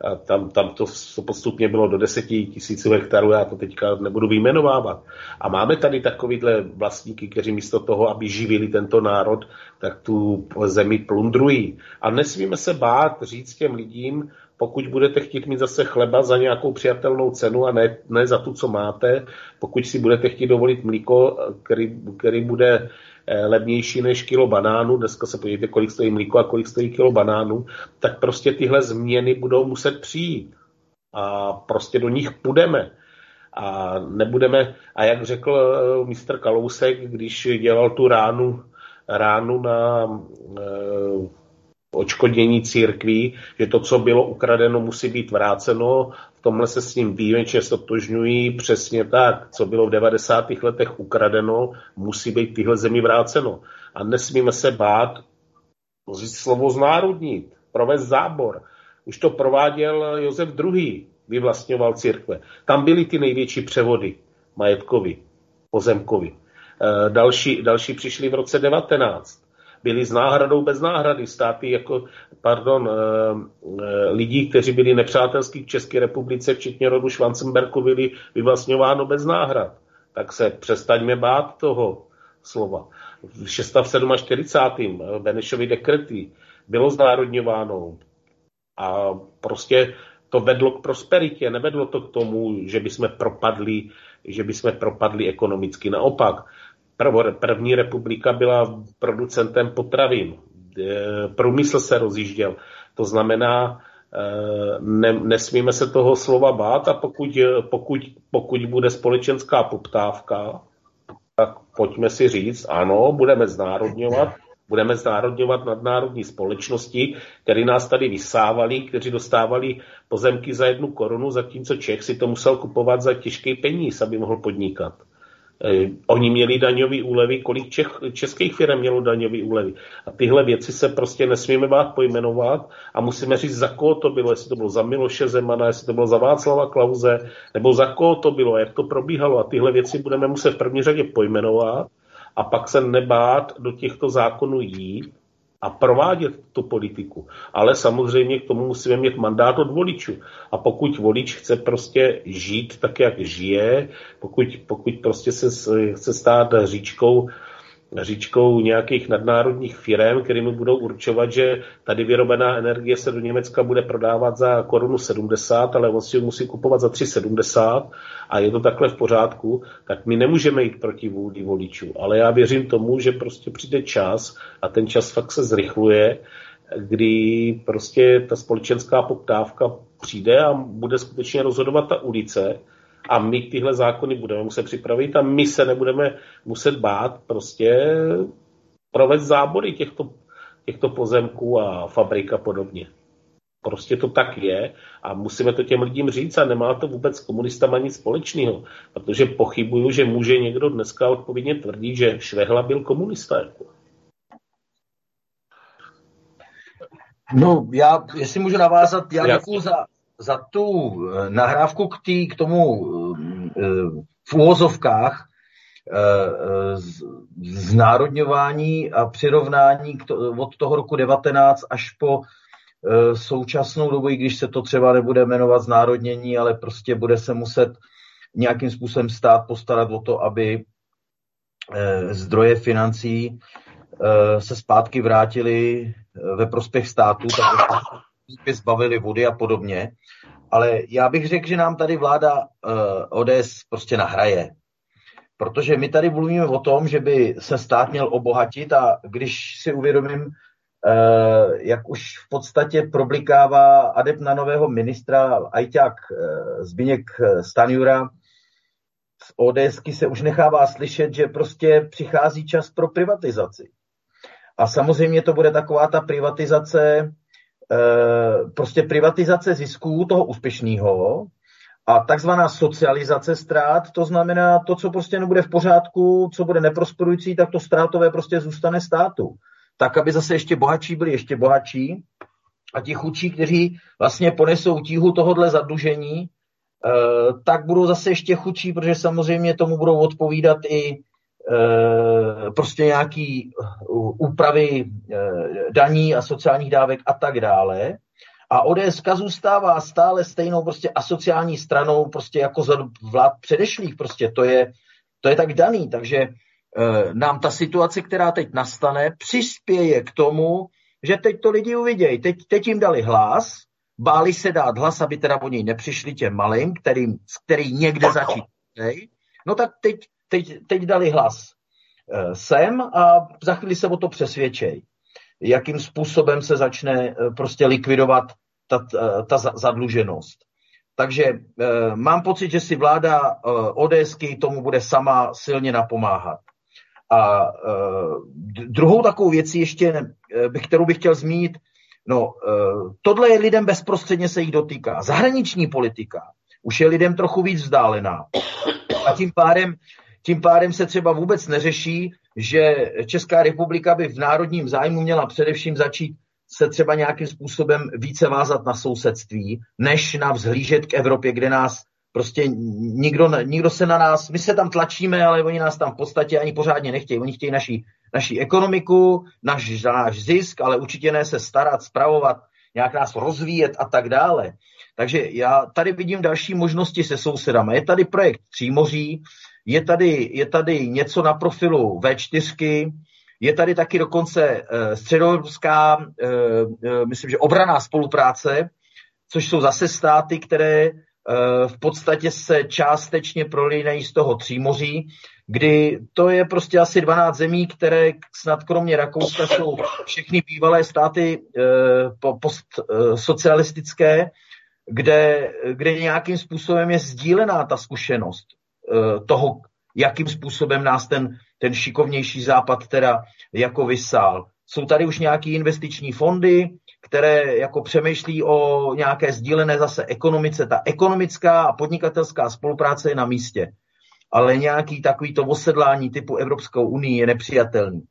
A tam, tam to postupně bylo do 10 tisíců hektarů, já to teďka nebudu vyjmenovávat. A máme tady takovýhle vlastníky, kteří místo toho, aby živili tento národ, tak tu zemi plundrují. A nesmíme se bát říct těm lidím, pokud budete chtít mít zase chleba za nějakou přijatelnou cenu a ne, ne za tu, co máte, pokud si budete chtít dovolit mlíko, který, který bude levnější než kilo banánů, dneska se podívejte, kolik stojí mlíko a kolik stojí kilo banánů, tak prostě tyhle změny budou muset přijít. A prostě do nich půjdeme. A nebudeme, a jak řekl eh, mistr Kalousek, když dělal tu ránu, ránu na e, očkodnění církví, že to, co bylo ukradeno, musí být vráceno. V tomhle se s ním výjimečně stotožňují přesně tak. Co bylo v 90. letech ukradeno, musí být tyhle zemi vráceno. A nesmíme se bát říct slovo znárodnit, provést zábor. Už to prováděl Josef II. vyvlastňoval církve. Tam byly ty největší převody majetkovi, pozemkovi. E, další, další přišli v roce 19 byli s náhradou bez náhrady. Státy jako, pardon, eh, eh, lidí, kteří byli nepřátelský k České republice, včetně rodu Schwanzenberku, byli vyvlastňováno bez náhrad. Tak se přestaňme bát toho slova. V 647. Eh, Benešovi dekrety bylo znárodňováno a prostě to vedlo k prosperitě, nevedlo to k tomu, že bychom propadli, že bychom propadli ekonomicky. Naopak, první republika byla producentem potravin. Průmysl se rozjížděl. To znamená, e, ne, nesmíme se toho slova bát a pokud, pokud, pokud bude společenská poptávka, tak pojďme si říct, ano, budeme znárodňovat, budeme znárodňovat nadnárodní společnosti, které nás tady vysávali, kteří dostávali pozemky za jednu korunu, zatímco Čech si to musel kupovat za těžký peníz, aby mohl podnikat. Eh, oni měli daňové úlevy, kolik Čech, českých firm mělo daňové úlevy. A tyhle věci se prostě nesmíme bát pojmenovat a musíme říct, za koho to bylo, jestli to bylo za Miloše Zemana, jestli to bylo za Václava Klauze, nebo za koho to bylo, jak to probíhalo. A tyhle věci budeme muset v první řadě pojmenovat a pak se nebát do těchto zákonů jít a provádět tu politiku. Ale samozřejmě k tomu musíme mít mandát od voličů. A pokud volič chce prostě žít tak, jak žije, pokud, pokud prostě se chce stát říčkou říčkou nějakých nadnárodních firm, kterými budou určovat, že tady vyrobená energie se do Německa bude prodávat za korunu 70, ale on si ji musí kupovat za 3,70 a je to takhle v pořádku, tak my nemůžeme jít proti vůli voličů. Ale já věřím tomu, že prostě přijde čas a ten čas fakt se zrychluje, kdy prostě ta společenská poptávka přijde a bude skutečně rozhodovat ta ulice, a my tyhle zákony budeme muset připravit a my se nebudeme muset bát prostě provést zábory těchto, těchto pozemků a fabrik a podobně. Prostě to tak je a musíme to těm lidem říct a nemá to vůbec s komunistama nic společného, protože pochybuju, že může někdo dneska odpovědně tvrdit, že Švehla byl komunista. Jako. No, já, jestli můžu navázat, já děkuji za, za tu eh, nahrávku k, tý, k tomu eh, v úvozovkách eh, znárodňování a přirovnání to, od toho roku 19 až po současnou dobu, i když se to třeba nebude jmenovat znárodnění, ale prostě bude se muset nějakým způsobem stát postarat o to, aby zdroje financí se zpátky vrátily ve prospěch státu, tak zbavili vody a podobně. Ale já bych řekl, že nám tady vláda uh, ODS prostě nahraje. Protože my tady mluvíme o tom, že by se stát měl obohatit a když si uvědomím, uh, jak už v podstatě problikává adept na nového ministra Ajťák uh, Zbigněk Stanjura, z ODSky se už nechává slyšet, že prostě přichází čas pro privatizaci. A samozřejmě to bude taková ta privatizace, Eh, prostě privatizace zisků toho úspěšného a takzvaná socializace ztrát, to znamená to, co prostě nebude v pořádku, co bude neprosperující, tak to ztrátové prostě zůstane státu. Tak, aby zase ještě bohatší byli ještě bohatší a ti chudší, kteří vlastně ponesou tíhu tohodle zadlužení, eh, tak budou zase ještě chudší, protože samozřejmě tomu budou odpovídat i Eh, prostě nějaký úpravy eh, daní a sociálních dávek a tak dále. A ODS zůstává stále stejnou prostě asociální stranou prostě jako za vlád předešlých. Prostě to je, to je tak daný. Takže nám ta situace, která teď nastane, přispěje k tomu, že teď to lidi uvidějí. Teď, teď jim dali hlas, báli se dát hlas, aby teda po něj nepřišli těm malým, kterým, který někde začít. No tak teď teď, teď dali hlas eh, sem a za chvíli se o to přesvědčej. Jakým způsobem se začne eh, prostě likvidovat ta, eh, ta zadluženost. Takže e, mám pocit, že si vláda e, ODSky tomu bude sama silně napomáhat. A e, druhou takovou věcí ještě, e, kterou bych chtěl zmínit, no, e, tohle je lidem bezprostředně se jich dotýká. Zahraniční politika už je lidem trochu víc vzdálená. A tím pádem tím pádem se třeba vůbec neřeší, že Česká republika by v národním zájmu měla především začít se třeba nějakým způsobem více vázat na sousedství, než na vzhlížet k Evropě, kde nás prostě nikdo, nikdo se na nás, my se tam tlačíme, ale oni nás tam v podstatě ani pořádně nechtějí. Oni chtějí naší, naší ekonomiku, naš, náš zisk, ale určitě ne se starat, spravovat, nějak nás rozvíjet a tak dále. Takže já tady vidím další možnosti se sousedama. Je tady projekt Třímoří, je tady, je tady něco na profilu V4, je tady taky dokonce uh, středoevropská, uh, myslím, že obraná spolupráce, což jsou zase státy, které v podstatě se částečně prolínají z toho Třímoří, kdy to je prostě asi 12 zemí, které snad kromě Rakouska jsou všechny bývalé státy postsocialistické, kde, kde nějakým způsobem je sdílená ta zkušenost. Eh, toho, jakým způsobem nás ten, ten šikovnější západ teda jako vysál. Jsou tady už nějaké investiční fondy, které jako přemýšlí o nějaké sdílené zase ekonomice. Ta ekonomická a podnikatelská spolupráce je na místě. Ale nějaký takovýto osedlání typu Evropskou unii je nepřijatelný.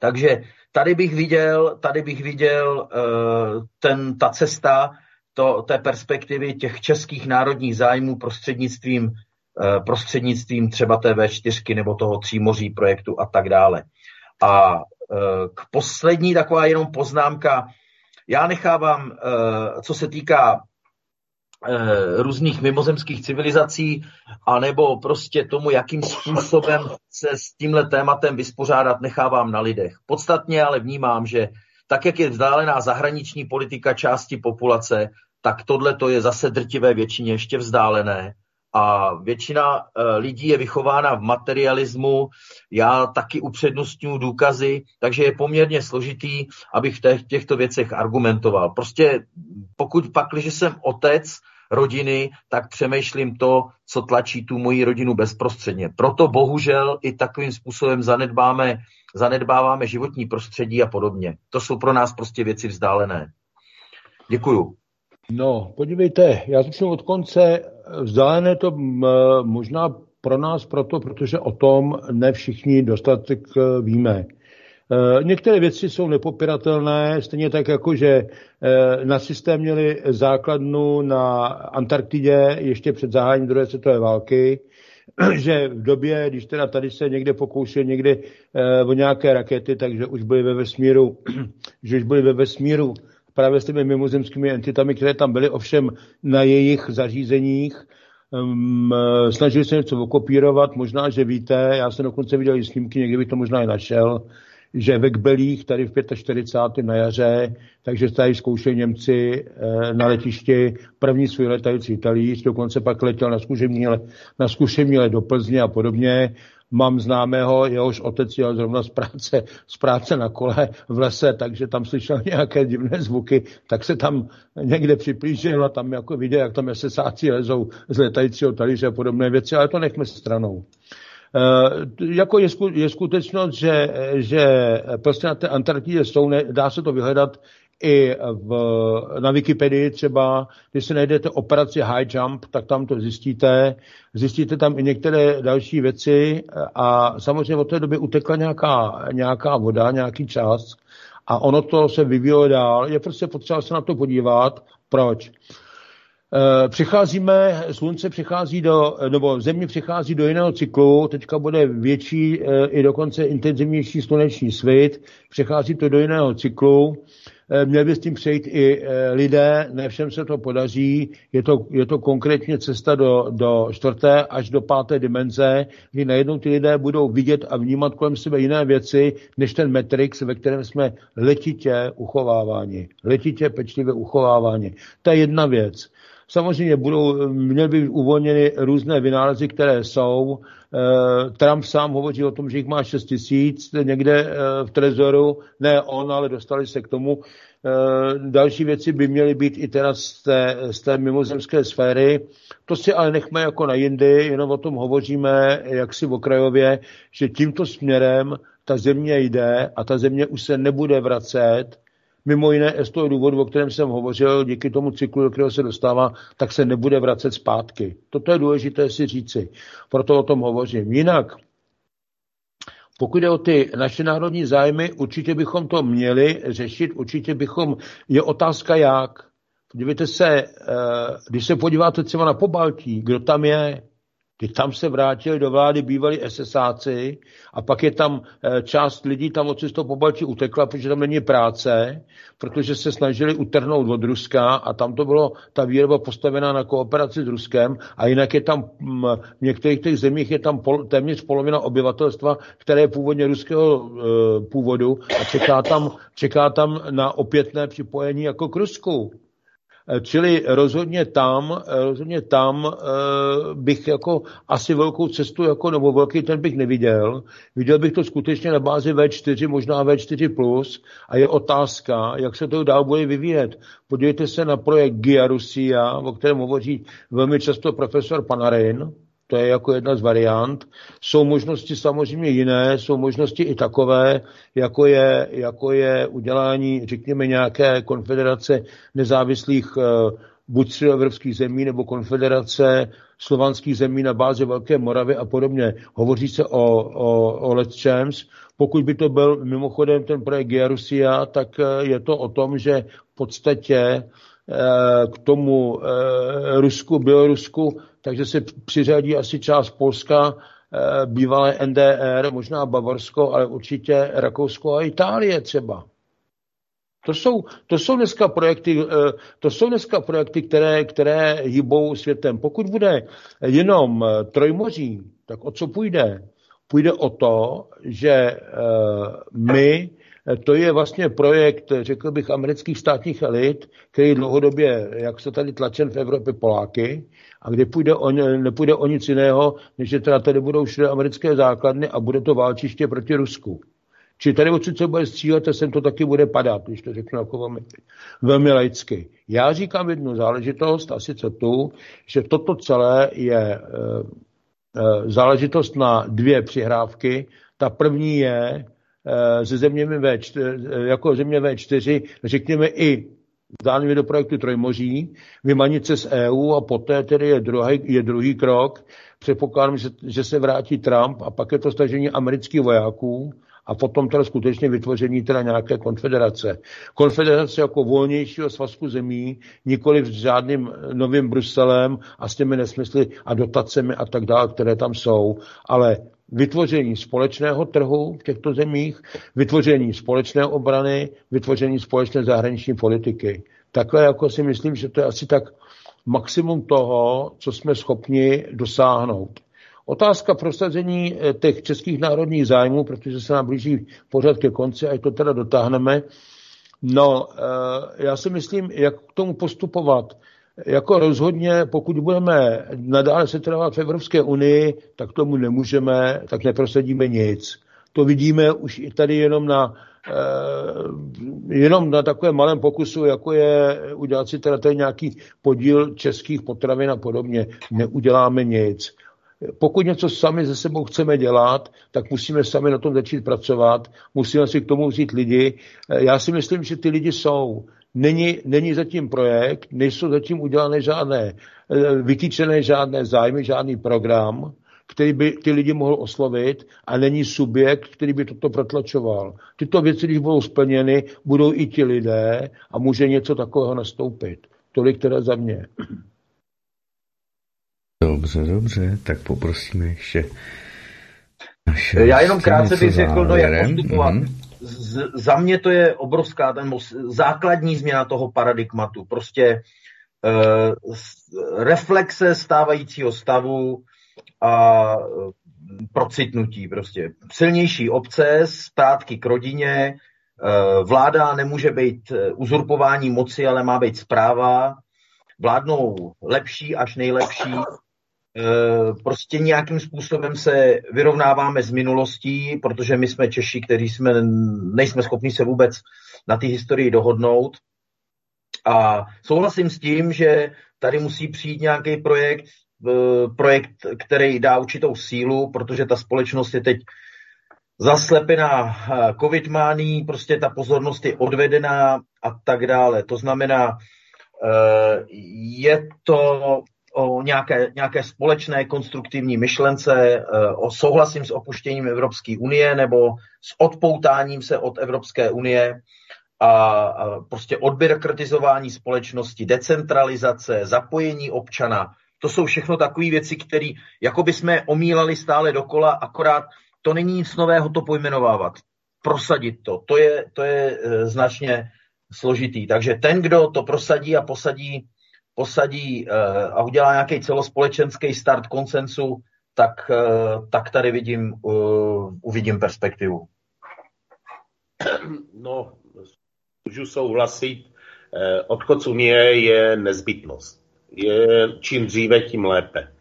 Takže tady bych viděl, tady bych viděl uh, ten, ta cesta to, té perspektivy těch českých národních zájmů prostřednictvím Eh, prostřednictvím třeba té V4 nebo toho Třímoří projektu a tak dále. A eh, k poslední taková jenom poznámka. Já nechávám, eh, co se týká různých mimozemských civilizací, anebo prostě tomu, jakým způsobem se s tímhle tématem vyspořádat, nechávám na lidech. Podstatně ale vnímám, že tak, jak je vzdálená zahraniční politika části populace, tak tohle to je zase drtivé většině ještě vzdálené a většina eh, lidí je vychována v materialismu, já taky upřednostňuji důkazy, takže je poměrně složitý, abych v těchto věcech argumentoval. Prostě pokud pak, když jsem otec rodiny, tak přemýšlím to, co tlačí tu moji rodinu bezprostředně. Proto bohužel i takovým způsobem zanedbáme, zanedbáváme životní prostředí a podobně. To jsou pro nás prostě věci vzdálené. Děkuju. No, podívejte, já začnu od konce. Vzdálené to možná pro nás proto, protože o tom ne všichni dostatek e, víme. E, některé věci jsou nepopiratelné, stejně tak jako, že e, na systém měli základnu na Antarktidě ještě před zahájením druhé světové války, že v době, když teda tady se někde pokoušel někde o nějaké rakety, takže už byly ve vesmíru, že už byly ve vesmíru právě s těmi mimozemskými entitami, které tam byly, ovšem na jejich zařízeních. Um, snažili se něco okopírovat, možná, že víte, já jsem dokonce viděl i snímky, někdy bych to možná i našel, že ve Kbelích tady v 45. na jaře, takže tady zkoušeli Němci eh, na letišti první svůj letající talíř, dokonce pak letěl na zkušení, na zkušení do Plzně a podobně. Mám známého, jehož otec jel zrovna z práce, z práce na kole v lese, takže tam slyšel nějaké divné zvuky, tak se tam někde připlížil a tam jako viděl, jak tam SSáci lezou z letajícího talíře a podobné věci, ale to nechme stranou. Eh, jako je, je skutečnost, že, že prostě na té Antarktidě jsou, ne, dá se to vyhledat i v, na Wikipedii třeba, když si najdete operaci High Jump, tak tam to zjistíte. Zjistíte tam i některé další věci a samozřejmě od té doby utekla nějaká, nějaká voda, nějaký čas a ono to se vyvíjelo dál. Je prostě potřeba se na to podívat. Proč? Eh, přicházíme, slunce přichází do, nebo země přichází do jiného cyklu, teďka bude větší eh, i dokonce intenzivnější sluneční svit, přichází to do jiného cyklu, měli by s tím přejít i lidé, ne všem se to podaří, je to, je to konkrétně cesta do, do čtvrté až do páté dimenze, kdy najednou ty lidé budou vidět a vnímat kolem sebe jiné věci, než ten Matrix, ve kterém jsme letitě uchováváni, letitě pečlivě uchováváni. To je jedna věc. Samozřejmě budou, měly být uvolněny různé vynálezy, které jsou. Eh, Trump sám hovoří o tom, že jich má 6 tisíc někde eh, v trezoru. Ne on, ale dostali se k tomu. Eh, další věci by měly být i teda z té, z té mimozemské sféry. To si ale nechme jako na jindy, jenom o tom hovoříme jaksi v okrajově, že tímto směrem ta země jde a ta země už se nebude vracet Mimo jiné z toho důvodu, o kterém jsem hovořil, díky tomu cyklu, do kterého se dostává, tak se nebude vracet zpátky. Toto je důležité si říci. Proto o tom hovořím. Jinak, pokud jde o ty naše národní zájmy, určitě bychom to měli řešit, určitě bychom, je otázka jak. Podívejte se, eh, když se podíváte třeba na Pobaltí, kdo tam je, ty tam se vrátili do vlády bývalí SSáci a pak je tam eh, část lidí tam od toho pobalčí utekla, protože tam není práce, protože se snažili utrhnout od Ruska a tam to bylo, ta výroba postavená na kooperaci s Ruskem a jinak je tam, mm, v některých těch zemích je tam pol, téměř polovina obyvatelstva, které je původně ruského e, původu a čeká tam, čeká tam na opětné připojení jako k Rusku. Eh, čili rozhodně tam, eh, rozhodně tam eh, bych jako asi velkou cestu, jako, nebo velký ten bych neviděl. Viděl bych to skutečně na bázi V4, možná V4+, a je otázka, jak se to dál bude vyvíjet. Podívejte se na projekt Gia Rusia, o kterém hovoří velmi často profesor Panarin, to je jako jedna z variant. Jsou možnosti samozřejmě jiné, jsou možnosti i takové, jako je, jako je udělání, řekněme, nějaké konfederace nezávislých eh, buď evropských zemí nebo konfederace slovanských zemí na bázi Velké Moravy a podobně. Hovoří se o, o, o Let's Champs. Pokud by to byl mimochodem ten projekt Gerusia, tak eh, je to o tom, že v podstatě eh, k tomu Rusku, Bělorusku takže se přiřadí asi část Polska, eh, bývalé NDR, možná Bavorsko, ale určitě Rakousko a Itálie třeba. To jsou, to jsou dneska projekty, eh, to jsou dneska projekty které, které hýbou světem. Pokud bude jenom eh, trojmoří, tak o co půjde? Půjde o to, že my, to je vlastně projekt, řekl bych, amerických státních elit, který dlouhodobě, jak se tady tlačen v Evropě Poláky, a kde půjde o, nepůjde o nic jiného, než že teda tady budou všude americké základny a bude to válčiště proti Rusku. Či tady odsud se bude střílet a sem to taky bude padat, když to řeknu jako velmi, velmi laicky. Já říkám jednu záležitost, a sice tu, že toto celé je e, e, záležitost na dvě přihrávky. Ta první je se zeměmi V4, jako země V4, řekněme i zdánlivě do projektu Trojmoří, vymanit se z EU a poté tedy je druhý, je druhý krok. Předpokládám, že, že se vrátí Trump a pak je to stažení amerických vojáků a potom teda skutečně vytvoření teda nějaké konfederace. Konfederace jako volnějšího svazku zemí, nikoli s žádným novým Bruselem a s těmi nesmysly a dotacemi a tak dále, které tam jsou, ale vytvoření společného trhu v těchto zemích, vytvoření společné obrany, vytvoření společné zahraniční politiky. Takhle jako si myslím, že to je asi tak maximum toho, co jsme schopni dosáhnout. Otázka prosazení eh, těch českých národních zájmů, protože se nám blíží pořád ke konci, a to teda dotáhneme. No, eh, já si myslím, jak k tomu postupovat. Jako rozhodně, pokud budeme nadále se trvat v Evropské unii, tak tomu nemůžeme, tak neprosadíme nic. To vidíme už i tady jenom na, eh, jenom na takovém malém pokusu, jako je udělat si teda nějaký podíl českých potravin a podobně. Neuděláme nic. Pokud něco sami ze sebou chceme dělat, tak musíme sami na tom začít pracovat, musíme si k tomu vzít lidi. Já si myslím, že ty lidi jsou. Není, není zatím projekt, nejsou zatím udělané žádné, vytýčené žádné zájmy, žádný program, který by ty lidi mohl oslovit a není subjekt, který by toto protlačoval. Tyto věci, když budou splněny, budou i ti lidé a může něco takového nastoupit. Tolik teda za mě. Dobře, dobře, tak poprosíme ještě naše Já jenom krátce bych řekl, no jak postupovat. Mm-hmm. Z, za mě to je obrovská, ten základní změna toho paradigmatu. Prostě uh, reflexe stávajícího stavu a uh, procitnutí prostě. Silnější obce, zpátky k rodině, uh, vláda nemůže být uzurpování moci, ale má být zpráva, vládnou lepší až nejlepší Eh, prostě nějakým způsobem se vyrovnáváme s minulostí, protože my jsme Češi, kteří jsme, nejsme schopni se vůbec na té historii dohodnout. A souhlasím s tím, že tady musí přijít nějaký projekt, eh, projekt, který dá určitou sílu, protože ta společnost je teď zaslepená eh, covid mání, prostě ta pozornost je odvedená a tak dále. To znamená, je to o nějaké, nějaké společné konstruktivní myšlence, e, o souhlasím s opuštěním Evropské unie nebo s odpoutáním se od Evropské unie a, prostě odbyrokratizování společnosti, decentralizace, zapojení občana. To jsou všechno takové věci, které jako by jsme omílali stále dokola, akorát to není nic nového to pojmenovávat. Prosadit to, to je, to je e, značně složitý. Takže ten, kdo to prosadí a posadí posadí eh, a udělá nějaký celospolečenský start konsensu, tak, eh, tak tady vidím, eh, uvidím perspektivu. No, můžu souhlasit. Odchod z Unie je nezbytnost. Je čím dříve, tím lépe.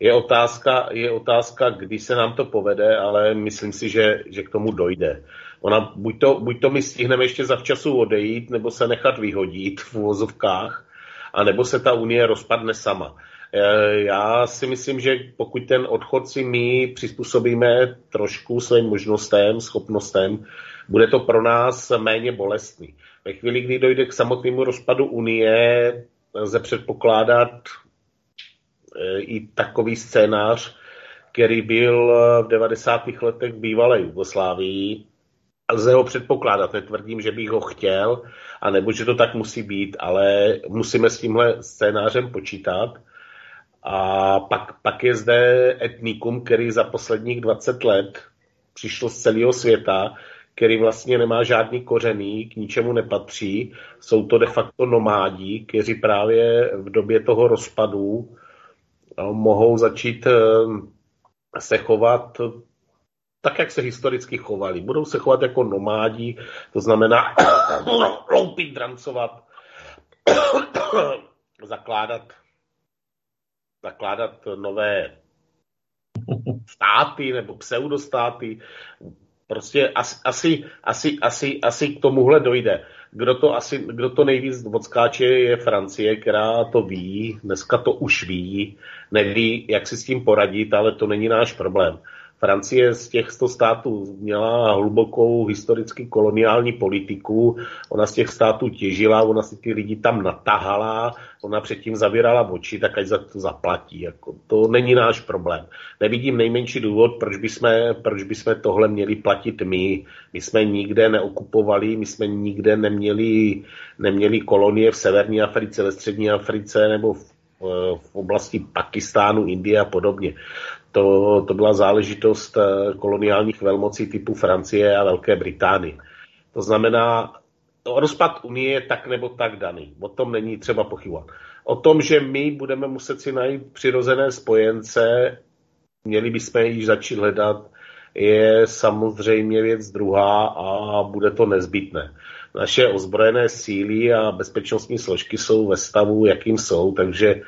Je otázka, je otázka, kdy se nám to povede, ale myslím si, že, že k tomu dojde. Ona, buď to, buď to my stihneme ještě zavčasu odejít, nebo se nechat vyhodit v uvozovkách, anebo se ta unie rozpadne sama. E, já si myslím, že pokud ten odchod si my přizpůsobíme trošku svým možnostem, schopnostem, bude to pro nás méně bolestný. Ve chvíli, kdy dojde k samotnému rozpadu Unie, lze předpokládat e, i takový scénář, který byl v 90. letech bývalé Jugoslávii, lze ho předpokládat, netvrdím, že bych ho chtěl, a nebo že to tak musí být, ale musíme s tímhle scénářem počítat. A pak, pak je zde etnikum, který za posledních 20 let přišlo z celého světa, který vlastně nemá žádný kořený, k ničemu nepatří. Jsou to de facto nomádi, kteří právě v době toho rozpadu no, mohou začít eh, se chovat tak, jak se historicky chovali. Budou se chovat jako nomádi, to znamená loupit, drancovat, zakládat, zakládat nové státy nebo pseudostáty. Prostě asi, asi, asi, asi, asi k tomuhle dojde. Kdo to, asi, kdo to nejvíc odskáče je Francie, která to ví, dneska to už ví, neví, jak si s tím poradit, ale to není náš problém. Francie z těch 100 států měla hlubokou historicky koloniální politiku, ona z těch států těžila, ona si ty lidi tam natahala, ona předtím zavírala oči, tak ať za to zaplatí. Jako, to není náš problém. Nevidím nejmenší důvod, proč bychom, proč bychom tohle měli platit my. My jsme nikde neokupovali, my jsme nikde neměli, neměli kolonie v severní Africe, ve střední Africe nebo v v oblasti Pakistánu, Indie a podobně. To, to byla záležitost koloniálních velmocí typu Francie a Velké Británie. To znamená, rozpad Unie je tak nebo tak daný. O tom není třeba pochybovat. O tom, že my budeme muset si najít přirozené spojence, měli bychom již začít hledat, je samozřejmě věc druhá a bude to nezbytné. Naše ozbrojené síly a bezpečnostní složky jsou ve stavu, jakým jsou, takže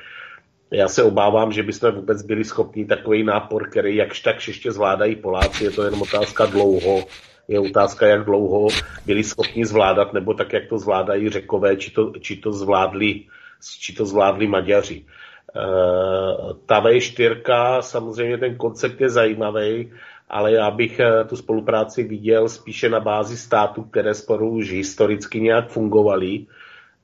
já se obávám, že bychom vůbec byli schopni takový nápor, který jakž tak ještě zvládají Poláci, je to jenom otázka dlouho, je otázka, jak dlouho byli schopni zvládat, nebo tak, jak to zvládají řekové, či to, či to, zvládli, či to zvládli Maďaři. Uh, ta V4, samozřejmě ten koncept je zajímavý, ale já bych uh, tu spolupráci viděl spíše na bázi států, které spolu už historicky nějak fungovaly.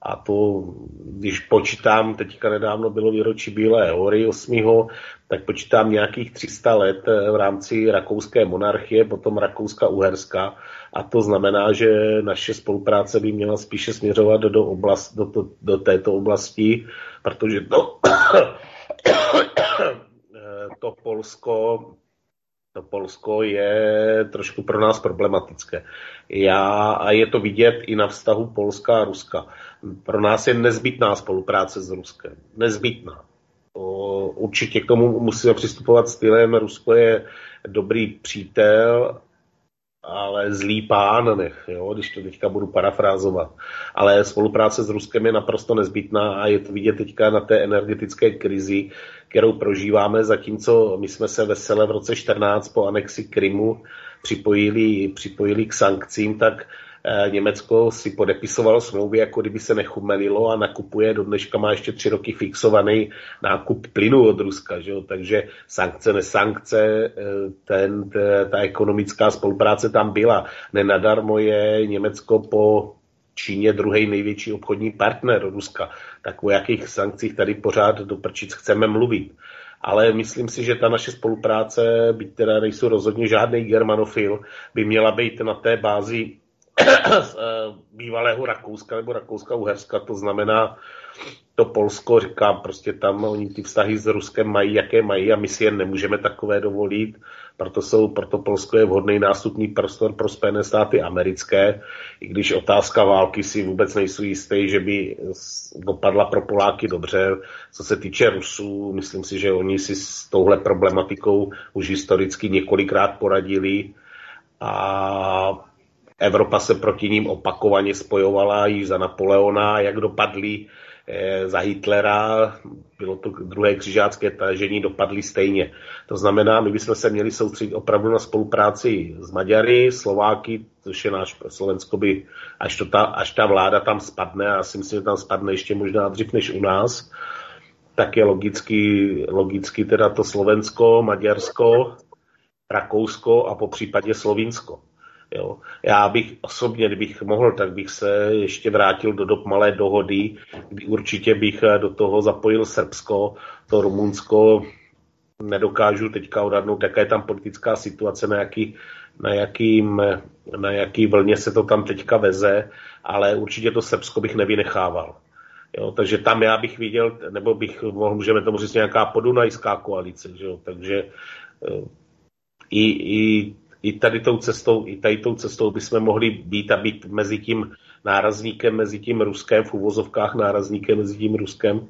A to, když počítám, teďka nedávno bylo výročí Bílé hory 8 tak počítám nějakých 300 let eh, v rámci rakouské monarchie, potom Rakouska-Uherska a to znamená, že naše spolupráce by měla spíše směřovat do, oblast, do, to, do této oblasti, protože to, to Polsko to Polsko je trošku pro nás problematické. Já, a je to vidět i na vztahu Polska a Ruska. Pro nás je nezbytná spolupráce s Ruskem. Nezbytná určitě k tomu musíme přistupovat stylem, Rusko je dobrý přítel, ale zlý pán, nech, jo, když to teďka budu parafrázovat. Ale spolupráce s Ruskem je naprosto nezbytná a je to vidět teďka na té energetické krizi, kterou prožíváme, zatímco my jsme se vesele v roce 14 po anexi Krymu připojili, připojili k sankcím, tak Eh, Německo si podepisovalo smlouvy, jako kdyby se nechumelilo a nakupuje, do dneška má ještě tři roky fixovaný nákup plynu od Ruska, že jo? takže sankce, nesankce, eh, ten, ta ekonomická spolupráce tam byla. Nenadarmo je Německo po Číně druhý největší obchodní partner Ruska. Tak o jakých sankcích tady pořád do prčic chceme mluvit. Ale myslím si, že ta naše spolupráce, byť teda nejsou rozhodně žádný germanofil, by měla být na té bázi z eh, bývalého Rakouska nebo Rakouska-Uherska, to znamená to Polsko, říkám, prostě tam oni ty vztahy s Ruskem mají, jaké mají a my si jen nemůžeme takové dovolit, proto, jsou, proto Polsko je vhodný nástupní prostor pro Spojené státy americké, i když otázka války si vůbec nejsou jistý, že by dopadla pro Poláky dobře. Co se týče Rusů, myslím si, že oni si s touhle problematikou už historicky několikrát poradili a Evropa se proti ním opakovaně spojovala již za Napoleona, jak dopadli za Hitlera, bylo to druhé křižácké tažení, dopadly stejně. To znamená, my bychom se měli soustředit opravdu na spolupráci s Maďary, Slováky, což je náš Slovensko by, až, to ta, až ta vláda tam spadne, a já si myslím, že tam spadne ještě možná dřív než u nás, tak je logicky, logicky teda to Slovensko, Maďarsko, Rakousko a po případě Slovinsko. Jo. Já bych osobně, kdybych mohl, tak bych se ještě vrátil do dob malé dohody, kdy určitě bych do toho zapojil Srbsko, to Rumunsko, nedokážu teďka odhadnout, jaká je tam politická situace, na jaký, na, jakým, na jaký vlně se to tam teďka veze, ale určitě to Srbsko bych nevynechával. Jo, takže tam já bych viděl, nebo bych mohl, můžeme tomu říct nějaká podunajská koalice, že jo, takže eh, i, i i tady tou cestou, i tady tou cestou bychom mohli být a být mezi tím nárazníkem, mezi tím Ruskem, v uvozovkách nárazníkem mezi tím Ruskem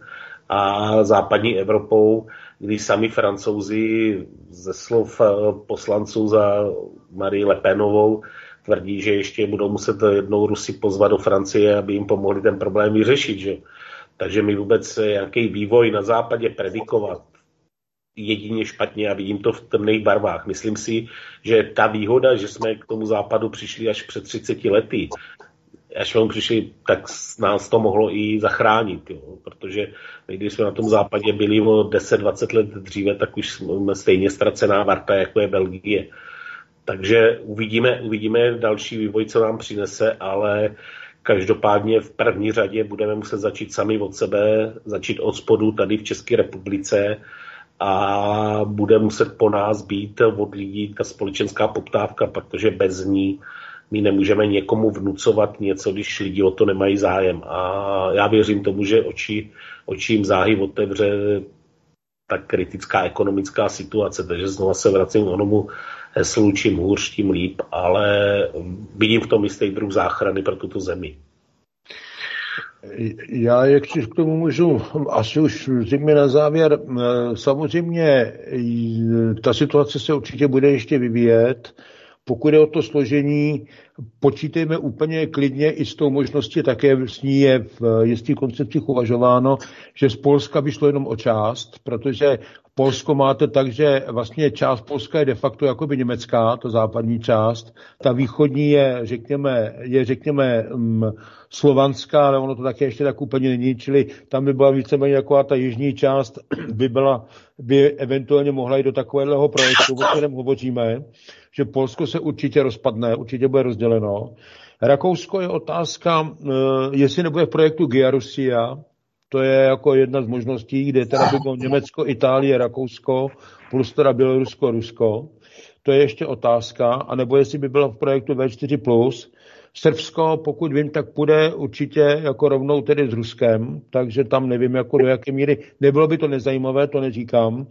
a západní Evropou, kdy sami francouzi ze slov eh, poslanců za Marie Lepenovou tvrdí, že ještě budou muset jednou Rusy pozvat do Francie, aby jim pomohli ten problém vyřešit. Že? Takže my vůbec nějaký vývoj na západě predikovat jedině špatně a vidím to v temných barvách. Myslím si, že ta výhoda, že jsme k tomu západu přišli až před 30 lety, až vám přišli, tak nás to mohlo i zachránit, jo. protože když jsme na tom západě byli o 10-20 let dříve, tak už jsme stejně ztracená varta, jako je Belgie. Takže uvidíme, uvidíme další vývoj, co nám přinese, ale každopádně v první řadě budeme muset začít sami od sebe, začít od spodu tady v České republice, a bude muset po nás být od lidí ta společenská poptávka, protože bez ní my nemůžeme někomu vnucovat něco, když lidi o to nemají zájem. A já věřím tomu, že oči, jim záhy otevře tak kritická ekonomická situace, takže znova se vracím k onomu heslu, čím hůř, tím líp, ale vidím v tom jistý druh záchrany pro tuto zemi. Já, jak si k tomu můžu, asi už zřejmě na závěr, samozřejmě ta situace se určitě bude ještě vyvíjet. Pokud je o to složení, počítejme úplně klidně i s tou možností, také s ní je v jistých koncepcích uvažováno, že z Polska by šlo jenom o část, protože Polsko máte tak, že vlastně část Polska je de facto jakoby německá, to západní část. Ta východní je, řekněme, je, řekněme, um, slovanská, ale ono to také ještě tak úplně není, čili tam by byla víceméně jako ta jižní část, by byla, by eventuálně mohla jít do takového projektu, o kterém hovoříme, že Polsko se určitě rozpadne, určitě bude rozděleno. Rakousko je otázka, eh, jestli nebude v projektu Giarusia, to je jako jedna z možností, kde teda by bylo Německo, Itálie, Rakousko, plus teda Bělorusko, Rusko. To je ještě otázka. A nebo jestli by bylo v projektu V4+, Srbsko, pokud vím, tak půjde určitě jako rovnou tedy s Ruskem, takže tam nevím, jako do jaké míry. Nebylo by to nezajímavé, to neříkám.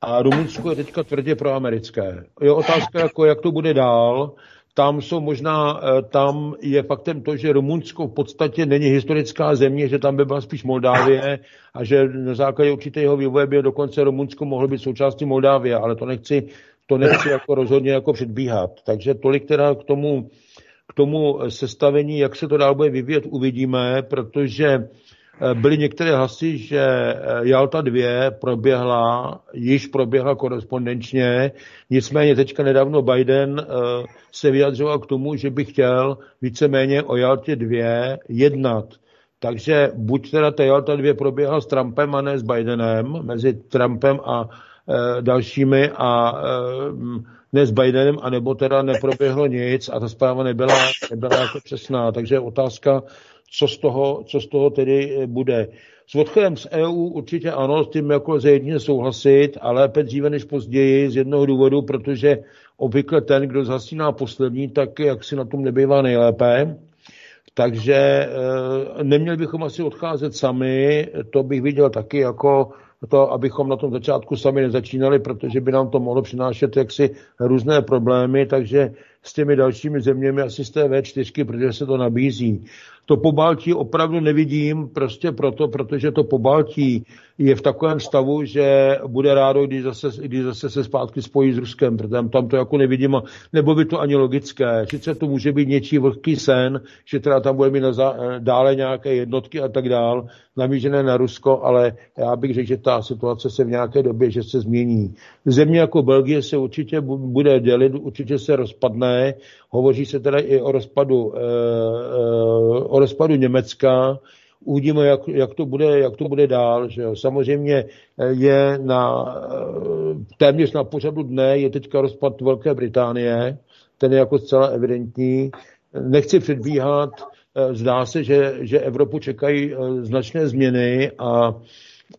A Rumunsko je teďka tvrdě proamerické. Je otázka, jako jak to bude dál. Tam jsou možná, eh, tam je faktem to, že Rumunsko v podstatě není historická země, že tam by byla spíš Moldávie a že na základě určitého vývoje by dokonce Rumunsko mohlo být součástí Moldávie, ale to nechci, to nechci jako rozhodně jako předbíhat. Takže tolik teda k tomu, k tomu sestavení, jak se to dál bude vyvíjet, uvidíme, protože byly některé hlasy, že eh, Jalta 2 proběhla, již proběhla korespondenčně, nicméně teďka nedávno Biden eh, se vyjadřoval k tomu, že by chtěl víceméně o Jaltě 2 jednat. Takže buď teda ta Jalta 2 proběhla s Trumpem a ne s Bidenem, mezi Trumpem a dalšími a ne s Bidenem, anebo teda neproběhlo nic a ta zpráva nebyla, nebyla jako přesná. Takže otázka, co z toho, co z toho tedy eh, bude. S odchodem z EU určitě ano, s tím jako lze jedině souhlasit, ale lépe dříve než později z jednoho důvodu, protože obvykle ten, kdo zhasíná poslední, tak jak si na tom nebývá nejlépe. Takže e, neměli bychom asi odcházet sami, to bych viděl taky jako to, abychom na tom začátku sami nezačínali, protože by nám to mohlo přinášet jaksi různé problémy, takže s těmi dalšími zeměmi asi z té V4, protože se to nabízí. To pobaltí opravdu nevidím, prostě proto, protože to pobaltí je v takovém stavu, že bude rádo, když zase, když zase se zpátky spojí s Ruskem, protože tam to jako nevidím, nebo by to ani logické. Sice to může být něčí vlhký sen, že teda tam bude mít na dále nějaké jednotky a tak dál, namířené na Rusko, ale já bych řekl, že ta situace se v nějaké době, že se změní. Země jako Belgie se určitě bude dělit, určitě se rozpadne, hovoří se teda i o rozpadu, e, e, o rozpadu Německa, uvidíme, jak, jak, to bude, jak to bude dál. Že jo. Samozřejmě je na, téměř na pořadu dne je teďka rozpad Velké Británie, ten je jako zcela evidentní. Nechci předbíhat, zdá se, že, že Evropu čekají značné změny a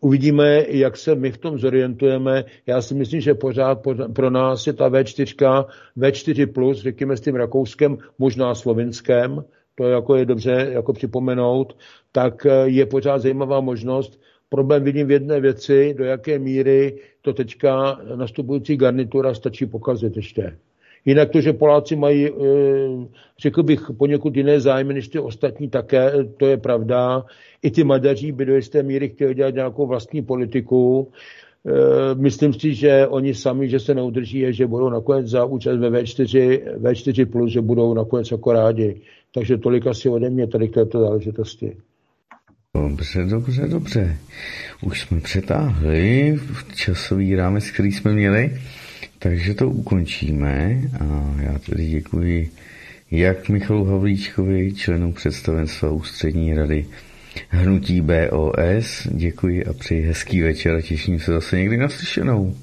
Uvidíme, jak se my v tom zorientujeme. Já si myslím, že pořád pro nás je ta V4, V4+, plus, řekněme s tím Rakouskem, možná Slovinskem, to jako je dobře jako připomenout, tak eh, je pořád zajímavá možnost. Problém vidím v jedné věci, do jaké míry to teďka nastupující garnitura stačí pokazit ještě. Jinak to, že Poláci mají, eh, řekl bych, poněkud jiné zájmy než ty ostatní také, to je pravda. I ty Maďaří by do jisté míry chtěli dělat nějakou vlastní politiku. Eh, myslím si, že oni sami, že se neudrží, že budou nakonec za účast ve V4, V4+, plus, že budou nakonec jako rádi. Takže tolik asi ode mě tady k této záležitosti. Dobře, dobře, dobře. Už jsme přetáhli časový rámec, který jsme měli, takže to ukončíme a já tedy děkuji jak Michalu Havlíčkovi, členu představenstva Ústřední rady Hnutí BOS. Děkuji a přeji hezký večer a těším se zase někdy naslyšenou.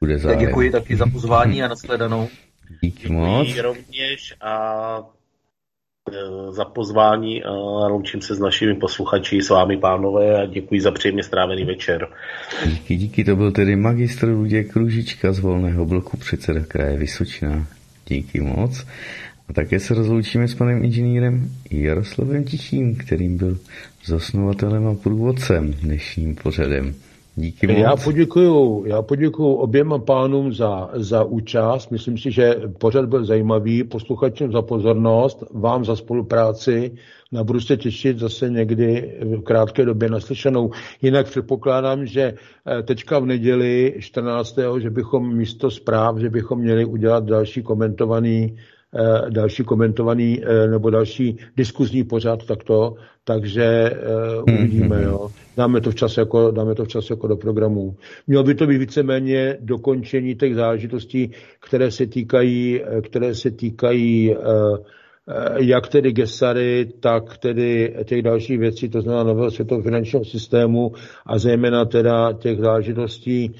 Bude zájem. Děkuji taky za pozvání a nashledanou. Díky moc. Děkuji rovněž a e, za pozvání a loučím se s našimi posluchači, s vámi pánové a děkuji za příjemně strávený večer. Díky, díky, to byl tedy magistr Luděk Kružička z Volného bloku předseda kraje Vysočina. Díky moc. A také se rozloučíme s panem inženýrem Jaroslavem Tichým, kterým byl zasnovatelem a průvodcem dnešním pořadem. Díky moc. Já poděkuju, já poděkuju oběma pánům za, za účast. Myslím si, že pořad byl zajímavý. Posluchačům za pozornost, vám za spolupráci. Na budu se těšit zase někdy v krátké době naslyšenou. Jinak předpokládám, že eh, teďka v neděli 14. že bychom místo zpráv, že bychom měli udělat další komentovaný další komentovaný eh, nebo další diskuzní pořad takto, takže eh, hmm, uvidíme, hmm, jo. Dáme to včas jako, dáme to včas jako do programu. Mělo by to být víceméně dokončení těch záležitostí, které se týkají, které se týkají jak tedy Gesary, tak tedy těch dalších věcí, to znamená nového světového finančního systému a zejména teda těch záležitostí,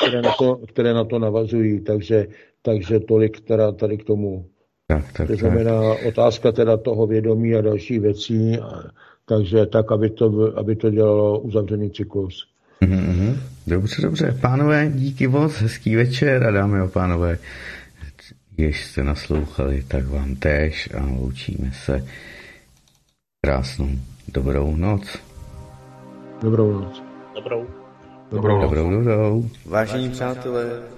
které na to, které na to navazují. Takže takže tolik teda tady k tomu. Tak, tak, to znamená tak. otázka teda toho vědomí a dalších věcí, a, takže tak, aby to, aby to dělalo uzavřený cyklus. Mm-hmm. Dobře, dobře. Pánové, díky moc, hezký večer a dámy a pánové, jež jste naslouchali, tak vám též a loučíme se. Krásnou dobrou noc. Dobrou noc. Dobrou. Dobrou, dobrou, dobrou. Vážení přátelé,